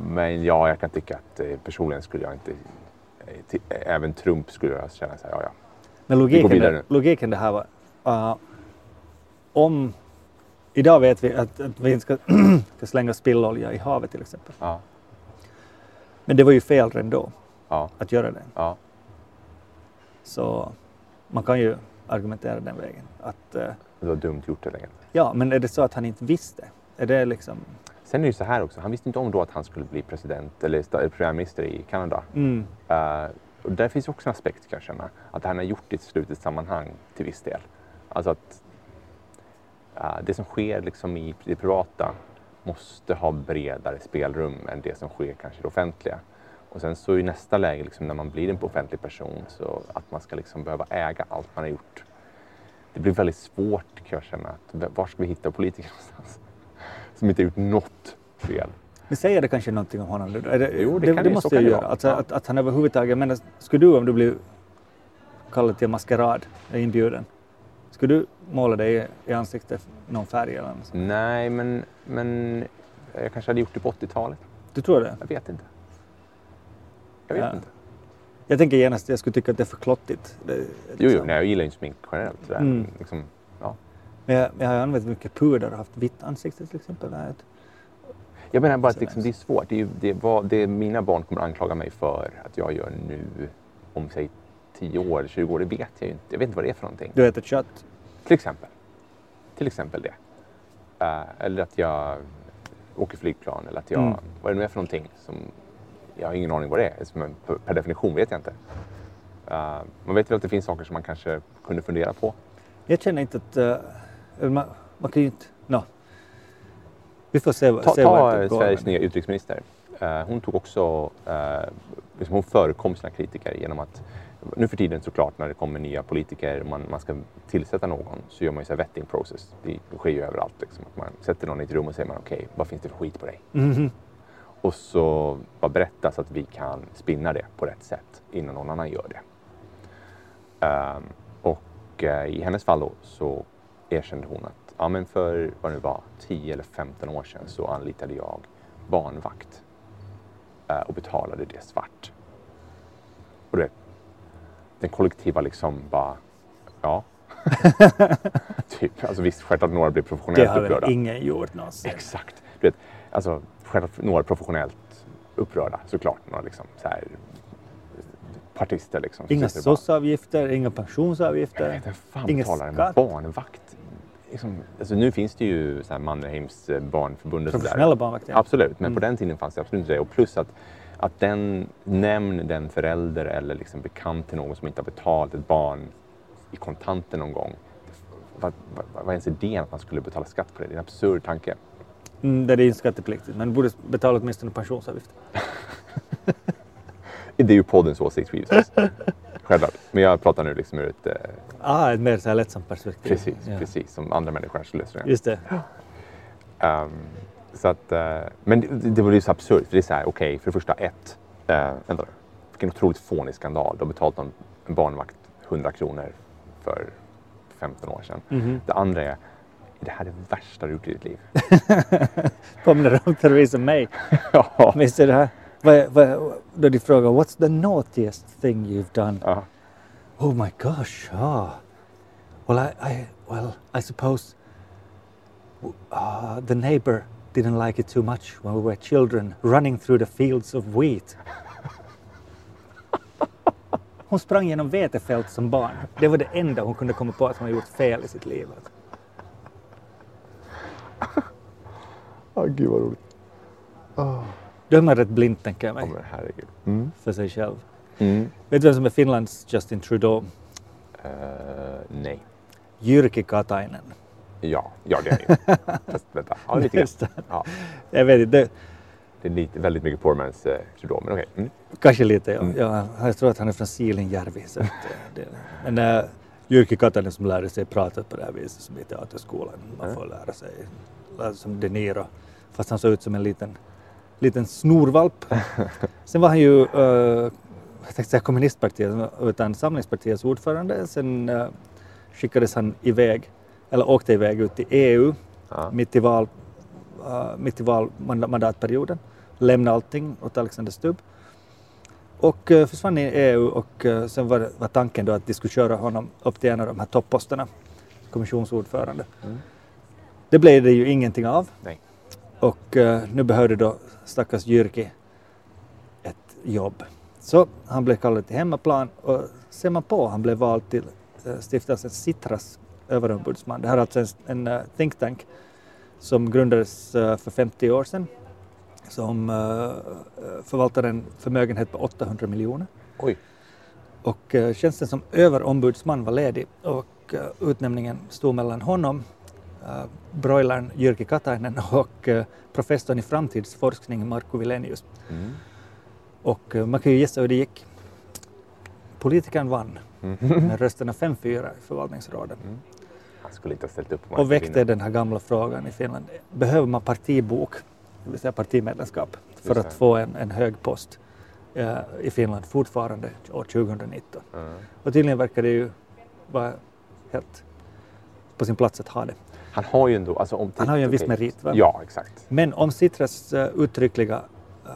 [SPEAKER 2] men ja, jag kan tycka att eh, personligen skulle jag inte... eh, till- Även Trump skulle jag känna så här, ja, ja.
[SPEAKER 1] Men logiken, det, logiken det här var... Uh, om... Idag vet vi att, att vi inte ska, ska slänga spillolja i havet till exempel.
[SPEAKER 2] ja,
[SPEAKER 1] Men det var ju fel redan då
[SPEAKER 2] ja,
[SPEAKER 1] att göra det.
[SPEAKER 2] ja.
[SPEAKER 1] Så man kan ju argumentera den vägen. Att, eh,
[SPEAKER 2] Det var dumt gjort helt enkelt.
[SPEAKER 1] Ja, men är det så att han inte visste? Är det liksom...
[SPEAKER 2] Sen är det ju så här också, han visste inte om då att han skulle bli president eller premiärminister i Kanada.
[SPEAKER 1] Mm.
[SPEAKER 2] Eh, och där finns också en aspekt kan jag känna, att han har gjort det i ett slutet sammanhang till viss del. Alltså att eh, det som sker liksom i det privata måste ha bredare spelrum än det som sker kanske i det offentliga. Och sen så i nästa läge, liksom, när man blir en offentlig person, så att man ska liksom behöva äga allt man har gjort. Det blir väldigt svårt kan jag känna. Att, var ska vi hitta politiker någonstans? Som inte har gjort något fel.
[SPEAKER 1] Men säger det kanske någonting om honom? Det,
[SPEAKER 2] Jo, det
[SPEAKER 1] det,
[SPEAKER 2] kan
[SPEAKER 1] det
[SPEAKER 2] ju-
[SPEAKER 1] måste jag
[SPEAKER 2] det
[SPEAKER 1] göra.
[SPEAKER 2] vara.
[SPEAKER 1] Alltså,
[SPEAKER 2] Ja.
[SPEAKER 1] att, att han överhuvudtaget... Men skulle du om du blir kallad till maskerad, inbjuden, skulle du måla dig i, i ansiktet någon färg eller något sånt?
[SPEAKER 2] Nej, men, men jag kanske hade gjort det på 80-talet.
[SPEAKER 1] Du tror det?
[SPEAKER 2] Jag vet inte. Jag vet inte.
[SPEAKER 1] Jag tänker genast att jag skulle tycka att det är för klottigt. Det,
[SPEAKER 2] Jo, jo,
[SPEAKER 1] liksom.
[SPEAKER 2] nej, jag gillar inte smink generellt. sådär.
[SPEAKER 1] Mm.
[SPEAKER 2] Liksom, ja.
[SPEAKER 1] Men jag, jag har använt mycket puder och haft vitt ansikte till exempel. Det här-
[SPEAKER 2] Jag menar bara att liksom, det är svårt. Det är, ju- det, vad, det mina barn kommer anklaga mig för att jag gör nu om säg 10 år eller 20 år, det vet jag ju inte. Jag vet inte vad det är för någonting.
[SPEAKER 1] Du äter kött.
[SPEAKER 2] Till exempel. Till exempel det. Eh, eller att jag åker flygplan eller att jag,
[SPEAKER 1] Mm.
[SPEAKER 2] vad det nu är för någonting som jag har ingen aning vad det är. Som en- per- definition vet jag inte. Eh, man vet väl att det finns saker som man kanske kunde fundera på.
[SPEAKER 1] Jag känner inte att... eh, man, man kan ju inte... No. Vi får se,
[SPEAKER 2] Ta,
[SPEAKER 1] se
[SPEAKER 2] ta
[SPEAKER 1] det går.
[SPEAKER 2] Sveriges
[SPEAKER 1] men-
[SPEAKER 2] nya utrikesminister. Eh, hon tog också, uh, liksom hon förekom sina kritiker genom att nu för tiden såklart när det kommer nya politiker och man, man ska tillsätta någon så gör man ju så här vetting process. Det sker ju överallt. Liksom. Att man sätter någon i ett rum och säger man okej, vad finns det för skit på dig?
[SPEAKER 1] Mhm.
[SPEAKER 2] Och så bara berätta så att vi kan spinna det på rätt sätt innan någon annan gör det. Ehm, och eh, i hennes fall då så erkände hon att ja, men för vad det nu var, 10 eller 15 år sedan så anlitade jag barnvakt eh, och betalade det svart. Och du vet, den kollektiva liksom bara, ja. typ, alltså visst, självklart några blir
[SPEAKER 1] Det
[SPEAKER 2] professionellt
[SPEAKER 1] har
[SPEAKER 2] upprörda.
[SPEAKER 1] väl ingen gjort någonsin.
[SPEAKER 2] Exakt. Du vet, alltså, några är professionellt upprörda såklart. Några liksom, så här, partister liksom. som
[SPEAKER 1] Inga SOS-avgifter, inga pensionsavgifter.
[SPEAKER 2] Vem fan
[SPEAKER 1] ingen
[SPEAKER 2] betalar en
[SPEAKER 1] skatt.
[SPEAKER 2] barnvakt? Liksom, alltså, nu finns det ju så här Mannerheims eh, barnförbund och.
[SPEAKER 1] Professionella barnvakter.
[SPEAKER 2] Absolut, men
[SPEAKER 1] Mm.
[SPEAKER 2] på den tiden fanns det absolut inte det. Och plus att, att den, nämn den förälder eller liksom bekant till någon som inte har betalat ett barn i kontanter någon gång. Vad, vad, vad är ens idén att man skulle betala skatt på det? Det är en absurd tanke.
[SPEAKER 1] Mm, det är ju skattepliktigt, men du borde betala åtminstone pensionsavgift.
[SPEAKER 2] Det är ju poddens åsikt givetvis. Självklart. Men jag pratar nu liksom ur ett... Eh,
[SPEAKER 1] Ah, ett mer så här lättsamt perspektiv.
[SPEAKER 2] precis,
[SPEAKER 1] Ja.
[SPEAKER 2] precis. Som andra människor skulle resonera.
[SPEAKER 1] Just det.
[SPEAKER 2] Ehm, så att, eh, men det, det var ju så absurt. För det är så här, okej, för det första ett. Uh, vänta. Vilken otroligt fånig skandal. De har betalat en barnvakt 100 kronor för 15 år sedan.
[SPEAKER 1] Mhm.
[SPEAKER 2] Det andra är det här det värsta du gjort i ditt liv?
[SPEAKER 1] Påminner om terroristen mig.
[SPEAKER 2] ja.
[SPEAKER 1] Du det här? Vad, är- vad, är- då de frågar What's the naughtiest thing you've done?
[SPEAKER 2] ja.
[SPEAKER 1] Oh my gosh, ah. Well, I, I, well, I suppose uh, the neighbor didn't like it too much when we were children running through the fields of wheat. Hon sprang genom vetefält som barn. Det var det enda hon kunde komma på att hon gjort fel i sitt liv.
[SPEAKER 2] Åh, gud vad roligt.
[SPEAKER 1] Då är man rätt blind, tänker jag
[SPEAKER 2] Ja,
[SPEAKER 1] mig,
[SPEAKER 2] men herregud. Mm.
[SPEAKER 1] för sig själv.
[SPEAKER 2] Mm.
[SPEAKER 1] Vet du vem som är Finlands Justin Trudeau?
[SPEAKER 2] Eh, nej.
[SPEAKER 1] Jyrki Katainen.
[SPEAKER 2] Ja, ja det är det ju. Fast vänta, ja, lite grann. Ja,
[SPEAKER 1] Jag vet inte, det-
[SPEAKER 2] det är lite, väldigt mycket poor man's eh, Trudeau, men okej. Mm.
[SPEAKER 1] kanske lite. Ja.
[SPEAKER 2] Mm.
[SPEAKER 1] Ja, jag tror att han är från Siilinjärvi. Så att, eh, det, men äh, Jyrki Katainen som lärde sig prata på det här viset som i teaterskolan. Man
[SPEAKER 2] Mm.
[SPEAKER 1] får lära sig som De Niro. Fast han såg ut som en liten, liten snorvalp. Sen var han ju, uh, jag tänkte säga kommunistpartiet, utan Samlingspartiets ordförande. Sen uh, skickades han iväg, eller åkte iväg ut till EU
[SPEAKER 2] Ja.
[SPEAKER 1] mitt i, val, uh, mitt i val manda- mandatperioden. Lämnade allting åt Alexander Stubb. Och uh, försvann i EU och uh, sen var, var tanken då att de skulle köra honom upp till en av de här topposterna, kommissionsordförande.
[SPEAKER 2] Mm.
[SPEAKER 1] Det blev det ju ingenting av.
[SPEAKER 2] Nej.
[SPEAKER 1] Och uh, nu behövde då stackars Jyrki ett jobb. Så han blev kallad till hemmaplan och ser man på, han blev vald till uh, stiftelsen Citras överombudsman. Det här är alltså en, eh, think tank som grundades eh, för 50 år sedan som eh, förvaltar en förmögenhet på 800 miljoner.
[SPEAKER 2] Oj.
[SPEAKER 1] Och eh, tjänsten som överombudsman var ledig och eh, utnämningen stod mellan honom, eh, broilern Jyrki Katainen och eh, professorn i framtidsforskning Markku Vilenius.
[SPEAKER 2] Mm.
[SPEAKER 1] Och eh, man kan ju gissa hur det gick. Politikern vann
[SPEAKER 2] Mm.
[SPEAKER 1] med rösterna 5-4 i förvaltningsrådet
[SPEAKER 2] Han skulle inte ha ställt upp
[SPEAKER 1] och väckte
[SPEAKER 2] vinna.
[SPEAKER 1] den här gamla frågan i Finland. Behöver man partibok, det vill säga partimedlemskap, för att få en, en hög post eh, i Finland fortfarande år 2019?
[SPEAKER 2] Mm.
[SPEAKER 1] Och tydligen verkar det ju vara helt på sin plats att ha det.
[SPEAKER 2] Han har ju ändå... Alltså, om
[SPEAKER 1] Han har ju en viss merit, va?
[SPEAKER 2] Ja, exakt.
[SPEAKER 1] Men om Citras uh, uttryckliga uh,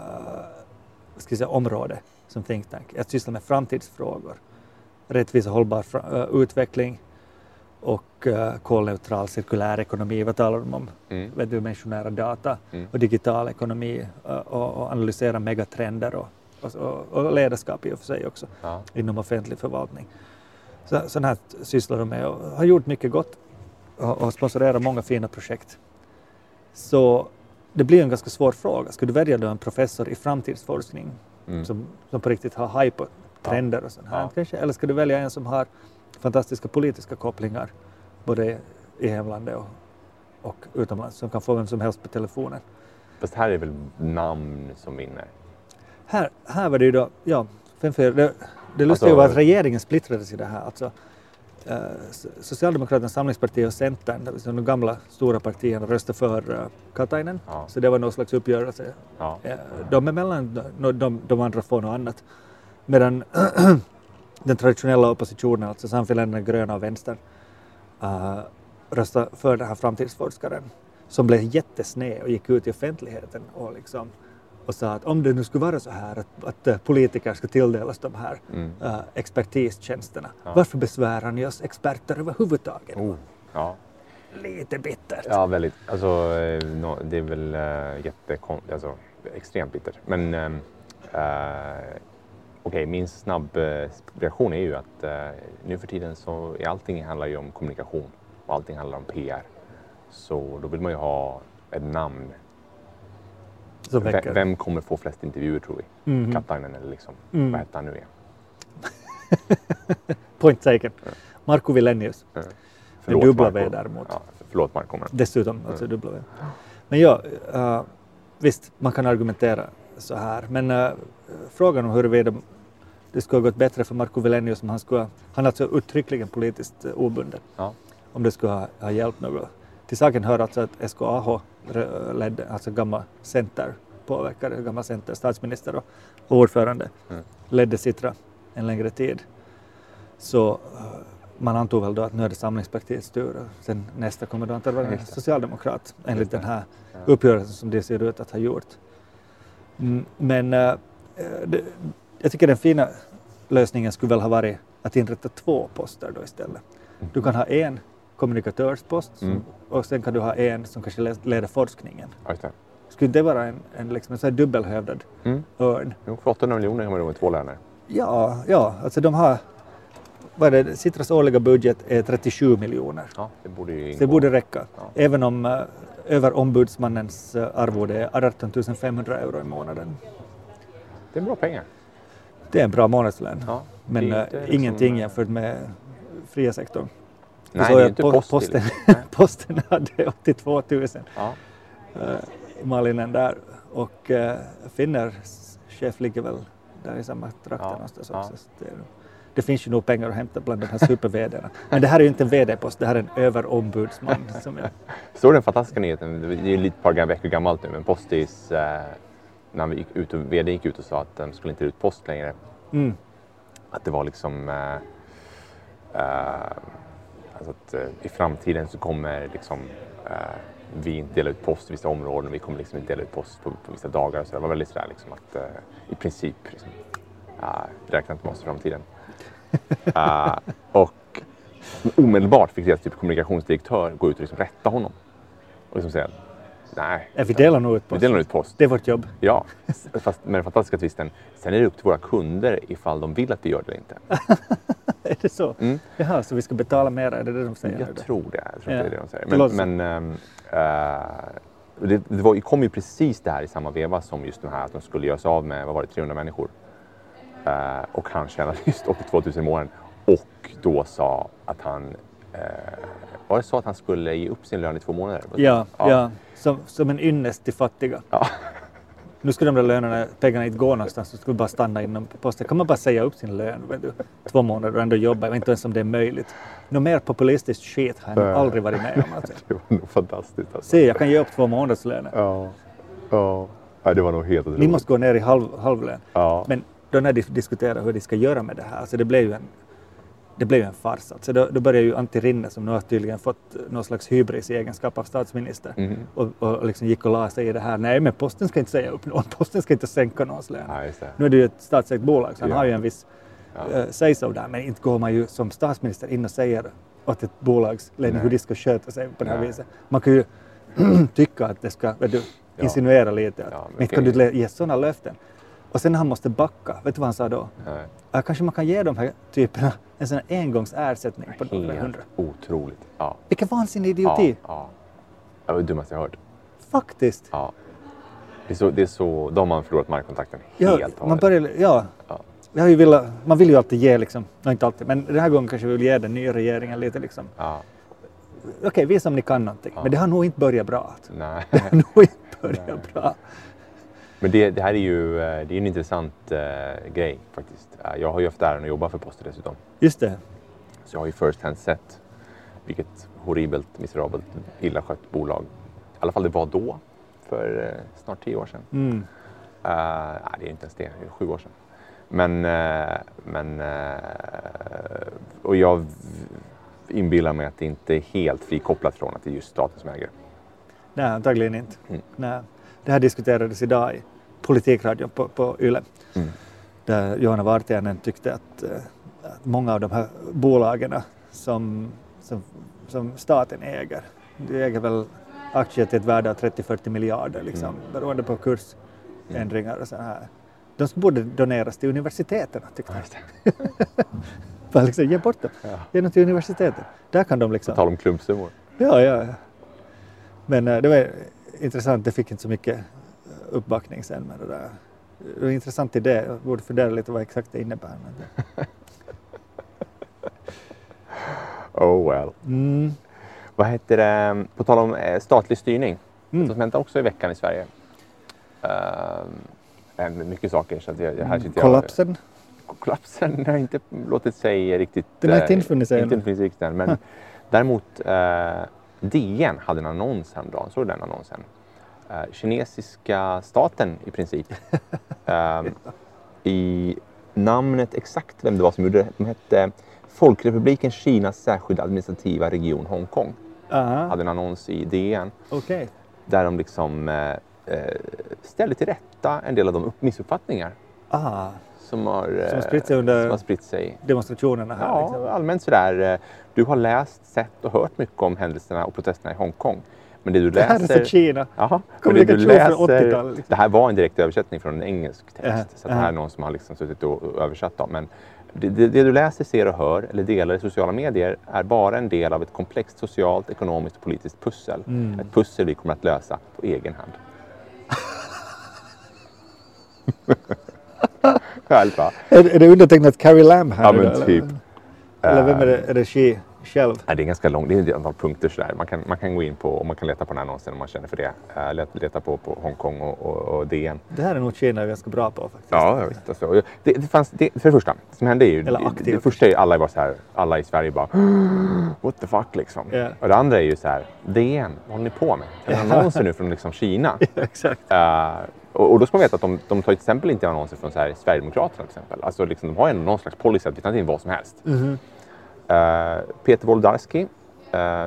[SPEAKER 1] ska säga, område som think tank att syssla med framtidsfrågor, rättvis och hållbar eh, utveckling och uh, kolneutral cirkulär ekonomi, vad talar de om?
[SPEAKER 2] Mm.
[SPEAKER 1] Vet du, dimensionära data
[SPEAKER 2] Mm.
[SPEAKER 1] och digital ekonomi uh, och, och analysera megatrender och, och, och, och ledarskap i och för sig också
[SPEAKER 2] Ja.
[SPEAKER 1] inom offentlig förvaltning. Så, sånt här sysslar de med och har gjort mycket gott och, och sponsorerar många fina projekt. Så det blir en ganska svår fråga. Ska du välja då en professor i framtidsforskning
[SPEAKER 2] Mm.
[SPEAKER 1] som, som på riktigt har haj på trender och sånt här
[SPEAKER 2] Ja.
[SPEAKER 1] kanske? Eller ska du välja en som har fantastiska politiska kopplingar både i hemlandet och, och utomlands som kan få vem som helst på telefonen?
[SPEAKER 2] Fast här är väl namn som vinner.
[SPEAKER 1] Här, här var det ju då, ja, fem, fyra, det, det lustiga
[SPEAKER 2] Alltså-
[SPEAKER 1] var att regeringen splittrades i det här. Alltså, Socialdemokraterna, Samlingspartiet och Centern, det de gamla stora partierna, röstade för uh, Katainen.
[SPEAKER 2] Ja.
[SPEAKER 1] Så det var någon slags uppgörelse.
[SPEAKER 2] Ja.
[SPEAKER 1] Eh, de emellan, de, de, de andra får något annat. Medan den traditionella oppositionen, alltså Samfinländarna, gröna och vänstern, uh, röstade för den här framtidsforskaren som blev jättesned och gick ut i offentligheten och, liksom, och sa att om det nu skulle vara så här att, att eh, politiker ska tilldelas de här
[SPEAKER 2] Mm.
[SPEAKER 1] uh, expertistjänsterna,
[SPEAKER 2] Ja.
[SPEAKER 1] varför besvärar ni oss experter överhuvudtaget?
[SPEAKER 2] Oh. Ja.
[SPEAKER 1] Lite bittert.
[SPEAKER 2] ja, väldigt. Alltså, eh, no, det är väl uh, jättekon... Alltså, extremt bittert. Men eh, okej, min snabb reaktion är ju att eh, nu för tiden så är allting handlar ju om kommunikation och allting handlar om PR. Så då vill man ju ha ett namn.
[SPEAKER 1] Som
[SPEAKER 2] Ve-
[SPEAKER 1] väcker.
[SPEAKER 2] Vem kommer få flest intervjuer tror vi?
[SPEAKER 1] Mhm.
[SPEAKER 2] Katainen eller liksom,
[SPEAKER 1] Mm.
[SPEAKER 2] vad hette han nu igen?
[SPEAKER 1] Point taken. Markku Vilenius.
[SPEAKER 2] Eh,
[SPEAKER 1] Med dubbla
[SPEAKER 2] Marco.
[SPEAKER 1] V däremot.
[SPEAKER 2] Ja, förlåt Marco. Men...
[SPEAKER 1] Dessutom, alltså dubbla V. Men ja, eh, visst, man kan argumentera så här. Men eh, frågan om huruvida det skulle ha gått bättre för Marco Vilenius om han skulle ha, han är alltså uttryckligen politiskt uh, obunden,
[SPEAKER 2] Ja.
[SPEAKER 1] om det skulle ha, ha hjälpt något. Till saken hör alltså att SKAH ledde, alltså gamla center påverkade, gamla center, statsminister och, ordförande,
[SPEAKER 2] Mm.
[SPEAKER 1] ledde Citra en längre tid. Så eh, man antog väl då att nu är det Samlingspartiets tur och sen nästa kommer då antagligen vara en socialdemokrat enligt den här
[SPEAKER 2] Ja.
[SPEAKER 1] uppgörelsen som det ser ut att ha gjort. Mm, Men eh, det, jag tycker den fina lösningen skulle väl ha varit att inrätta två poster då istället. Du kan ha en kommunikatörspost
[SPEAKER 2] Mm.
[SPEAKER 1] och sen kan du ha en som kanske le- leder forskningen.
[SPEAKER 2] Det.
[SPEAKER 1] Skulle det vara en, en, liksom en här dubbelhövdad
[SPEAKER 2] Mm.
[SPEAKER 1] örn?
[SPEAKER 2] Jo, för 800 miljoner kan man då med två löner.
[SPEAKER 1] Ja, ja, alltså de har vad är det, Citras årliga budget är 37 miljoner.
[SPEAKER 2] Ja, det borde ju
[SPEAKER 1] Så
[SPEAKER 2] ingå.
[SPEAKER 1] det borde räcka.
[SPEAKER 2] Ja.
[SPEAKER 1] Även om uh, överombudsmannens uh, arvode är 18 500 euro i månaden.
[SPEAKER 2] Det är bra pengar.
[SPEAKER 1] Det är en bra månadslön.
[SPEAKER 2] Ja,
[SPEAKER 1] Men eh,
[SPEAKER 2] inte liksom,
[SPEAKER 1] ingenting
[SPEAKER 2] eh,
[SPEAKER 1] jämfört med fria sektorn.
[SPEAKER 2] Nej,
[SPEAKER 1] så
[SPEAKER 2] det är
[SPEAKER 1] jag
[SPEAKER 2] inte
[SPEAKER 1] po-
[SPEAKER 2] post
[SPEAKER 1] posten, posten hade 82 000
[SPEAKER 2] Ja.
[SPEAKER 1] uh, Malinen där och uh, Finners chef ligger väl där i samma trakter
[SPEAKER 2] Ja,
[SPEAKER 1] någonstans
[SPEAKER 2] ja.
[SPEAKER 1] också. Så det, det finns ju nog pengar att hämta bland de här super Men det här är ju inte en vd-post, det här är en överombudsman. som är,
[SPEAKER 2] Såg den fantastiska nyheten? Det är ju lite par veckor gammalt nu, men Postis, eh, när vi gick ut och vd gick ut och sa att de skulle inte ut post längre.
[SPEAKER 1] mm,
[SPEAKER 2] Att det var liksom eh, eh, alltså att eh, i framtiden så kommer liksom eh, vi inte dela ut post i vissa områden. Vi kommer liksom inte dela ut post på, på vissa dagar. Så det var väldigt sådär liksom att eh, i princip liksom, uh, räkna inte med oss i framtiden. Eh, och omedelbart fick deras typ kommunikationsdirektör gå ut och liksom rätta honom. Och liksom säga Nej.
[SPEAKER 1] Eh, Vi delar nog ut
[SPEAKER 2] Vi
[SPEAKER 1] post.
[SPEAKER 2] delar ut post.
[SPEAKER 1] Det är vårt jobb.
[SPEAKER 2] Ja, fast med den fantastiska twisten. Sen är det upp till våra kunder ifall de vill att vi gör det eller inte.
[SPEAKER 1] är det så?
[SPEAKER 2] Mm.
[SPEAKER 1] Jaha, så vi ska betala mer? Är det det de säger?
[SPEAKER 2] Jag tror det. Jag tror
[SPEAKER 1] Ja.
[SPEAKER 2] det är det de säger.
[SPEAKER 1] Det
[SPEAKER 2] Men, men ehm, eh, det, det var, det kom ju precis det här i samma veva som just det här att de skulle göra sig av med, vad var det, 300 människor. Eh, och han tjänade just 82 000 i månaden. Och då sa att han, eh, var det så att han skulle ge upp sin lön i två månader?
[SPEAKER 1] Ja, ja. Som, som en ynnest till fattiga.
[SPEAKER 2] Ja.
[SPEAKER 1] Nu skulle de där lönerna, pengarna inte gå någonstans, de skulle bara stanna inom posten. Kan man bara säga upp sin lön vet du, två månader och ändå jobba? Jag vet inte ens om det är möjligt. Något mer populistiskt skit har jag aldrig varit med om. Alltså.
[SPEAKER 2] Det var nog fantastiskt. Alltså.
[SPEAKER 1] Se, jag kan ge upp två månadslöner.
[SPEAKER 2] Ja. Ja. ja, det var nog helt otroligt.
[SPEAKER 1] Ni måste gå ner i halv, halvlön.
[SPEAKER 2] Ja.
[SPEAKER 1] Men då när de diskuterar hur de ska göra med det här, så det blev ju en, det blev en fars. Alltså då, då började ju Antti Rinne, som nu har tydligen fått någon slags hybris i egenskap av statsminister,
[SPEAKER 2] Mhm.
[SPEAKER 1] och, och liksom gick och la sig i det här. Nej, men posten ska inte säga upp någon, posten ska inte sänka någons lön.
[SPEAKER 2] Ja.
[SPEAKER 1] Nu är det ju ett statsägt bolag, så han
[SPEAKER 2] Ja.
[SPEAKER 1] har ju en viss
[SPEAKER 2] Ja.
[SPEAKER 1] uh, say-so där, men inte går man ju som statsminister in och säger åt ett bolags ledning hur de ska sköta sig på det här
[SPEAKER 2] Nej.
[SPEAKER 1] viset. Man kan ju tycka att det ska, vet du, insinuera lite. Att,
[SPEAKER 2] Ja,
[SPEAKER 1] inte kan du ge sådana löften. Och sen när han måste backa, vet du vad han sa då?
[SPEAKER 2] Nej.
[SPEAKER 1] Ja, kanske man kan ge de här typerna en sån här engångsersättning på några hundra.
[SPEAKER 2] otroligt. Ja.
[SPEAKER 1] Vilken vansinnig idioti!
[SPEAKER 2] Ja, ja. Det var det dummaste jag hört.
[SPEAKER 1] Faktiskt!
[SPEAKER 2] Ja. Det är så, det är så, då har man förlorat markkontakten
[SPEAKER 1] Ja,
[SPEAKER 2] helt och
[SPEAKER 1] man, börjar, ja,
[SPEAKER 2] Ja.
[SPEAKER 1] jag har ju velat, man vill ju alltid ge, liksom, inte alltid, men den här gången kanske vi vill ge den nya regeringen lite liksom,
[SPEAKER 2] Ja.
[SPEAKER 1] okej, visa om ni kan någonting.
[SPEAKER 2] Ja.
[SPEAKER 1] Men det har nog inte börjat bra.
[SPEAKER 2] Nej.
[SPEAKER 1] Det har nog inte börjat
[SPEAKER 2] Nej.
[SPEAKER 1] bra.
[SPEAKER 2] Men det, det här är ju eh, det är en intressant eh, grej faktiskt. Eh, Jag har ju haft äran att jobba för Posten dessutom.
[SPEAKER 1] Just det.
[SPEAKER 2] Så jag har ju first hand sett vilket horribelt, miserabelt, illa skött bolag. I alla fall det var då, för eh, snart tio år sedan.
[SPEAKER 1] Mm.
[SPEAKER 2] Nej, det är inte ens det, det är sju år sedan. Men, men och jag inbillar mig att det inte är helt frikopplat från att det är just staten som äger.
[SPEAKER 1] Nej, antagligen inte.
[SPEAKER 2] Mm.
[SPEAKER 1] Nej. Det här diskuterades idag i Politikradion på, på YLE.
[SPEAKER 2] Mm.
[SPEAKER 1] Där Johanna Vartiainen tyckte att, eh, att många av de här bolagen som, som, som staten äger, de äger väl aktier till ett värde av 30-40 miljarder liksom,
[SPEAKER 2] Mm.
[SPEAKER 1] beroende på kursändringar och så här. De borde doneras till universiteten tyckte han. Bara liksom, ge bort dem.
[SPEAKER 2] Ja.
[SPEAKER 1] Ge dem till universiteten. Där kan de
[SPEAKER 2] På
[SPEAKER 1] liksom...
[SPEAKER 2] tal om klumpsummor.
[SPEAKER 1] Ja, ja. ja. Men eh, det var intressant, det fick inte så mycket uppbackning sen. Men det, där. det var en intressant idé, jag borde fundera lite vad exakt det innebär. Men.
[SPEAKER 2] Oh well.
[SPEAKER 1] mm.
[SPEAKER 2] Vad heter det, på tal om eh, statlig styrning.
[SPEAKER 1] Mm.
[SPEAKER 2] Som hände också i veckan i Sverige. Uh, mycket saker. Så att jag, här sitter jag,
[SPEAKER 1] Kollapsen.
[SPEAKER 2] kollapsen har inte låtit sig riktigt...
[SPEAKER 1] Den har inte
[SPEAKER 2] eh,
[SPEAKER 1] infunnit sig
[SPEAKER 2] Inte infunnit sig riktigt än. Men däremot eh, DN hade en annons häromdagen. Såg du den annonsen? Eh, kinesiska staten i princip. Eh, I namnet exakt vem det var som gjorde det. De hette Folkrepubliken Kinas särskilda administrativa region Hongkong.
[SPEAKER 1] Aha,
[SPEAKER 2] Hade en annons i DN
[SPEAKER 1] okej.
[SPEAKER 2] där de liksom eh, ställde till rätta en del av de upp- missuppfattningar
[SPEAKER 1] Ah,
[SPEAKER 2] som har, eh,
[SPEAKER 1] Som har spritt sig under-
[SPEAKER 2] som spritt sig
[SPEAKER 1] demonstrationerna här.
[SPEAKER 2] Ja,
[SPEAKER 1] liksom.
[SPEAKER 2] allmänt sådär. eh, Du har läst, sett och hört mycket om händelserna och protesterna i Hongkong. Men det du
[SPEAKER 1] Det här är
[SPEAKER 2] läser...
[SPEAKER 1] så Kina.
[SPEAKER 2] Jaha, men det du
[SPEAKER 1] från
[SPEAKER 2] läser...
[SPEAKER 1] 80-talet. Liksom.
[SPEAKER 2] Det här var en direkt översättning från en engelsk text.
[SPEAKER 1] Jaha,
[SPEAKER 2] Så att det här är någon som har liksom suttit och och översatt dem. Men det, det, det du läser, ser och hör eller delar i sociala medier är bara en del av ett komplext socialt, ekonomiskt och politiskt pussel.
[SPEAKER 1] Mm.
[SPEAKER 2] Ett pussel vi kommer att lösa på egen hand. Härligt va?
[SPEAKER 1] Är, är det undertecknat Carrie Lam här
[SPEAKER 2] Ja, men
[SPEAKER 1] då, eller?
[SPEAKER 2] typ.
[SPEAKER 1] Eller vem är det?
[SPEAKER 2] Eh,
[SPEAKER 1] Är det she själv?
[SPEAKER 2] Nej, det är ganska långt, det är ett antal punkter sådär. Man kan, man kan gå in på och man kan leta på den här annonsen om man känner för det. Uh, leta, på, på Hongkong och, och, och DN.
[SPEAKER 1] Det här är nog Kina ganska bra på faktiskt.
[SPEAKER 2] Ja, vet. Alltså, det, det fanns, det, för det första, det som hände är ju...
[SPEAKER 1] Eller
[SPEAKER 2] det,
[SPEAKER 1] aktivt.
[SPEAKER 2] det första är ju alla var så här, alla i Sverige bara What the fuck liksom.
[SPEAKER 1] Ja.
[SPEAKER 2] Och det andra är ju så här, DN, vad håller ni på med? En annonser nu från liksom Kina.
[SPEAKER 1] Exakt.
[SPEAKER 2] Eh, och, då ska man veta att de, de tar till exempel inte annonser från så här, Sverigedemokraterna till exempel. Alltså liksom, de har ju någon slags policy att vi tar in vad som helst.
[SPEAKER 1] Mhm.
[SPEAKER 2] Eh, Peter Wolodarski, eh,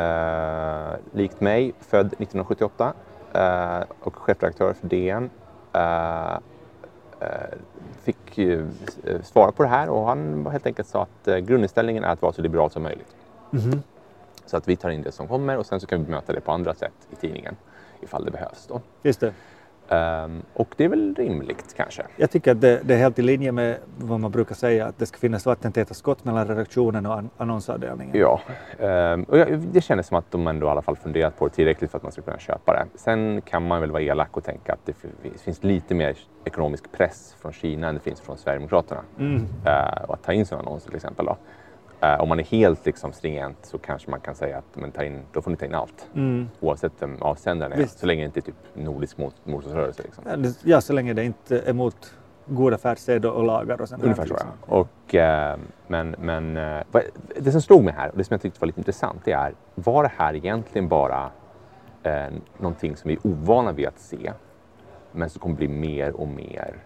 [SPEAKER 2] eh, likt mig, född 1978 eh, och chefredaktör för DN. eh, eh, fick eh, svara på det här och han helt enkelt sa att eh, grundinställningen är att vara så liberal som möjligt.
[SPEAKER 1] Mhm.
[SPEAKER 2] Så att vi tar in det som kommer och sen så kan vi bemöta det på andra sätt i tidningen. ifall det behövs. Då.
[SPEAKER 1] Just det.
[SPEAKER 2] Ehm, och det är väl rimligt kanske.
[SPEAKER 1] Jag tycker att det, det är helt i linje med vad man brukar säga, att det ska finnas vattentäta skott mellan redaktionen och an, annonsavdelningen.
[SPEAKER 2] Ja, ehm, och jag, det kändes som att de ändå i alla fall funderat på det tillräckligt för att man ska kunna köpa det. Sen kan man väl vara elak och tänka att det finns lite mer ekonomisk press från Kina än det finns från Sverigedemokraterna.
[SPEAKER 1] Mm.
[SPEAKER 2] Eh, och att ta in sådana annonser till exempel. Då. Eh, om man är helt liksom, stringent så kanske man kan säga att men, ta in, då får ni ta in allt.
[SPEAKER 1] Mm.
[SPEAKER 2] Oavsett vem avsändaren är.
[SPEAKER 1] Visst.
[SPEAKER 2] Så länge det inte är typ nordisk mot- motståndsrörelse. Liksom.
[SPEAKER 1] Ja, så länge det inte är emot goda affärssed och lagar och sånt.
[SPEAKER 2] Ungefär så
[SPEAKER 1] liksom.
[SPEAKER 2] ja. Och, eh, men, men eh, det som slog mig här och det som jag tyckte var lite intressant det är, var det här egentligen bara eh, någonting som vi är ovana vid att se men som kommer bli mer och mer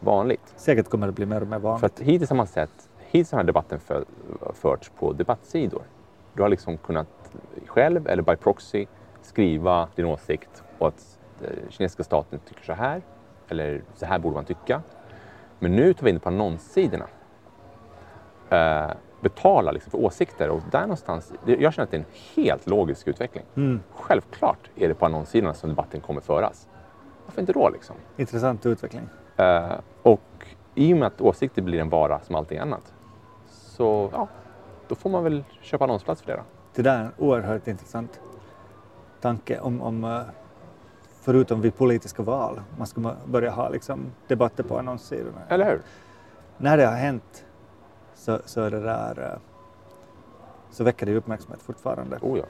[SPEAKER 2] vanligt?
[SPEAKER 1] Säkert kommer det bli mer och mer
[SPEAKER 2] För
[SPEAKER 1] vanligt.
[SPEAKER 2] att hittills har man sett, hittills har debatten för, förts på debattsidor. Du har liksom kunnat själv eller by proxy skriva din åsikt och att eh, kinesiska staten tycker så här eller så här borde man tycka. Men nu tar vi in på annonssidorna. Eh, betala liksom för åsikter och där någonstans, det- jag känner att det är en helt logisk utveckling.
[SPEAKER 1] Mm.
[SPEAKER 2] Självklart är det på annonssidorna som debatten kommer föras. Varför inte då liksom?
[SPEAKER 1] Intressant utveckling.
[SPEAKER 2] Eh, och i och med att åsikter blir en vara som allting annat så ja, då får man väl köpa annonsplats för det då.
[SPEAKER 1] Det där är en oerhört intressant tanke om, om eh, förutom vid politiska val, man ska börja ha liksom debatter på annonssidorna.
[SPEAKER 2] Eller hur?
[SPEAKER 1] När det har hänt så, så är det där eh, så väcker det uppmärksamhet fortfarande.
[SPEAKER 2] Oh ja.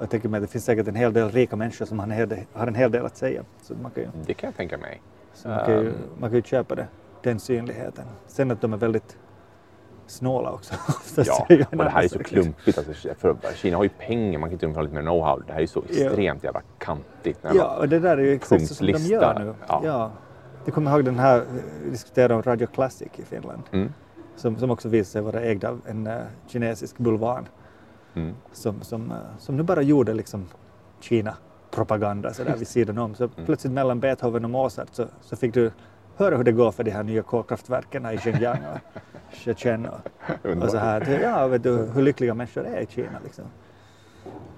[SPEAKER 1] Jag tänker mig att det finns säkert en hel del rika människor som har en hel del, har en hel del att säga. Så man kan ju,
[SPEAKER 2] Det kan jag tänka mig.
[SPEAKER 1] så man kan ju,
[SPEAKER 2] Um.
[SPEAKER 1] man kan ju köpa det, den synligheten. Sen att de är väldigt snåla också.
[SPEAKER 2] Ja,
[SPEAKER 1] är ju
[SPEAKER 2] och
[SPEAKER 1] en
[SPEAKER 2] det här är så
[SPEAKER 1] sak.
[SPEAKER 2] klumpigt. Alltså, för Kina har ju pengar, man kan inte ha lite mer know-how. Det här är så
[SPEAKER 1] Ja.
[SPEAKER 2] extremt jävla kantigt.
[SPEAKER 1] Ja, och det där är ju exakt så som de gör nu.
[SPEAKER 2] ja.
[SPEAKER 1] Ja. Du kommer ihåg den här, vi diskuterade om Radio Classic i Finland,
[SPEAKER 2] Mm.
[SPEAKER 1] som, som också visade sig vara ägd av en eh, kinesisk bulvan
[SPEAKER 2] Mm.
[SPEAKER 1] som, som, eh, som nu bara gjorde liksom Kina-propaganda så där vid sidan om. Så
[SPEAKER 2] Mm.
[SPEAKER 1] plötsligt mellan Beethoven och Mozart så, så fick du höra hur det går för de här nya kolkraftverken i Xinjiang och Chechen och, och så här. Ja, vet du hur lyckliga människor är i Kina liksom.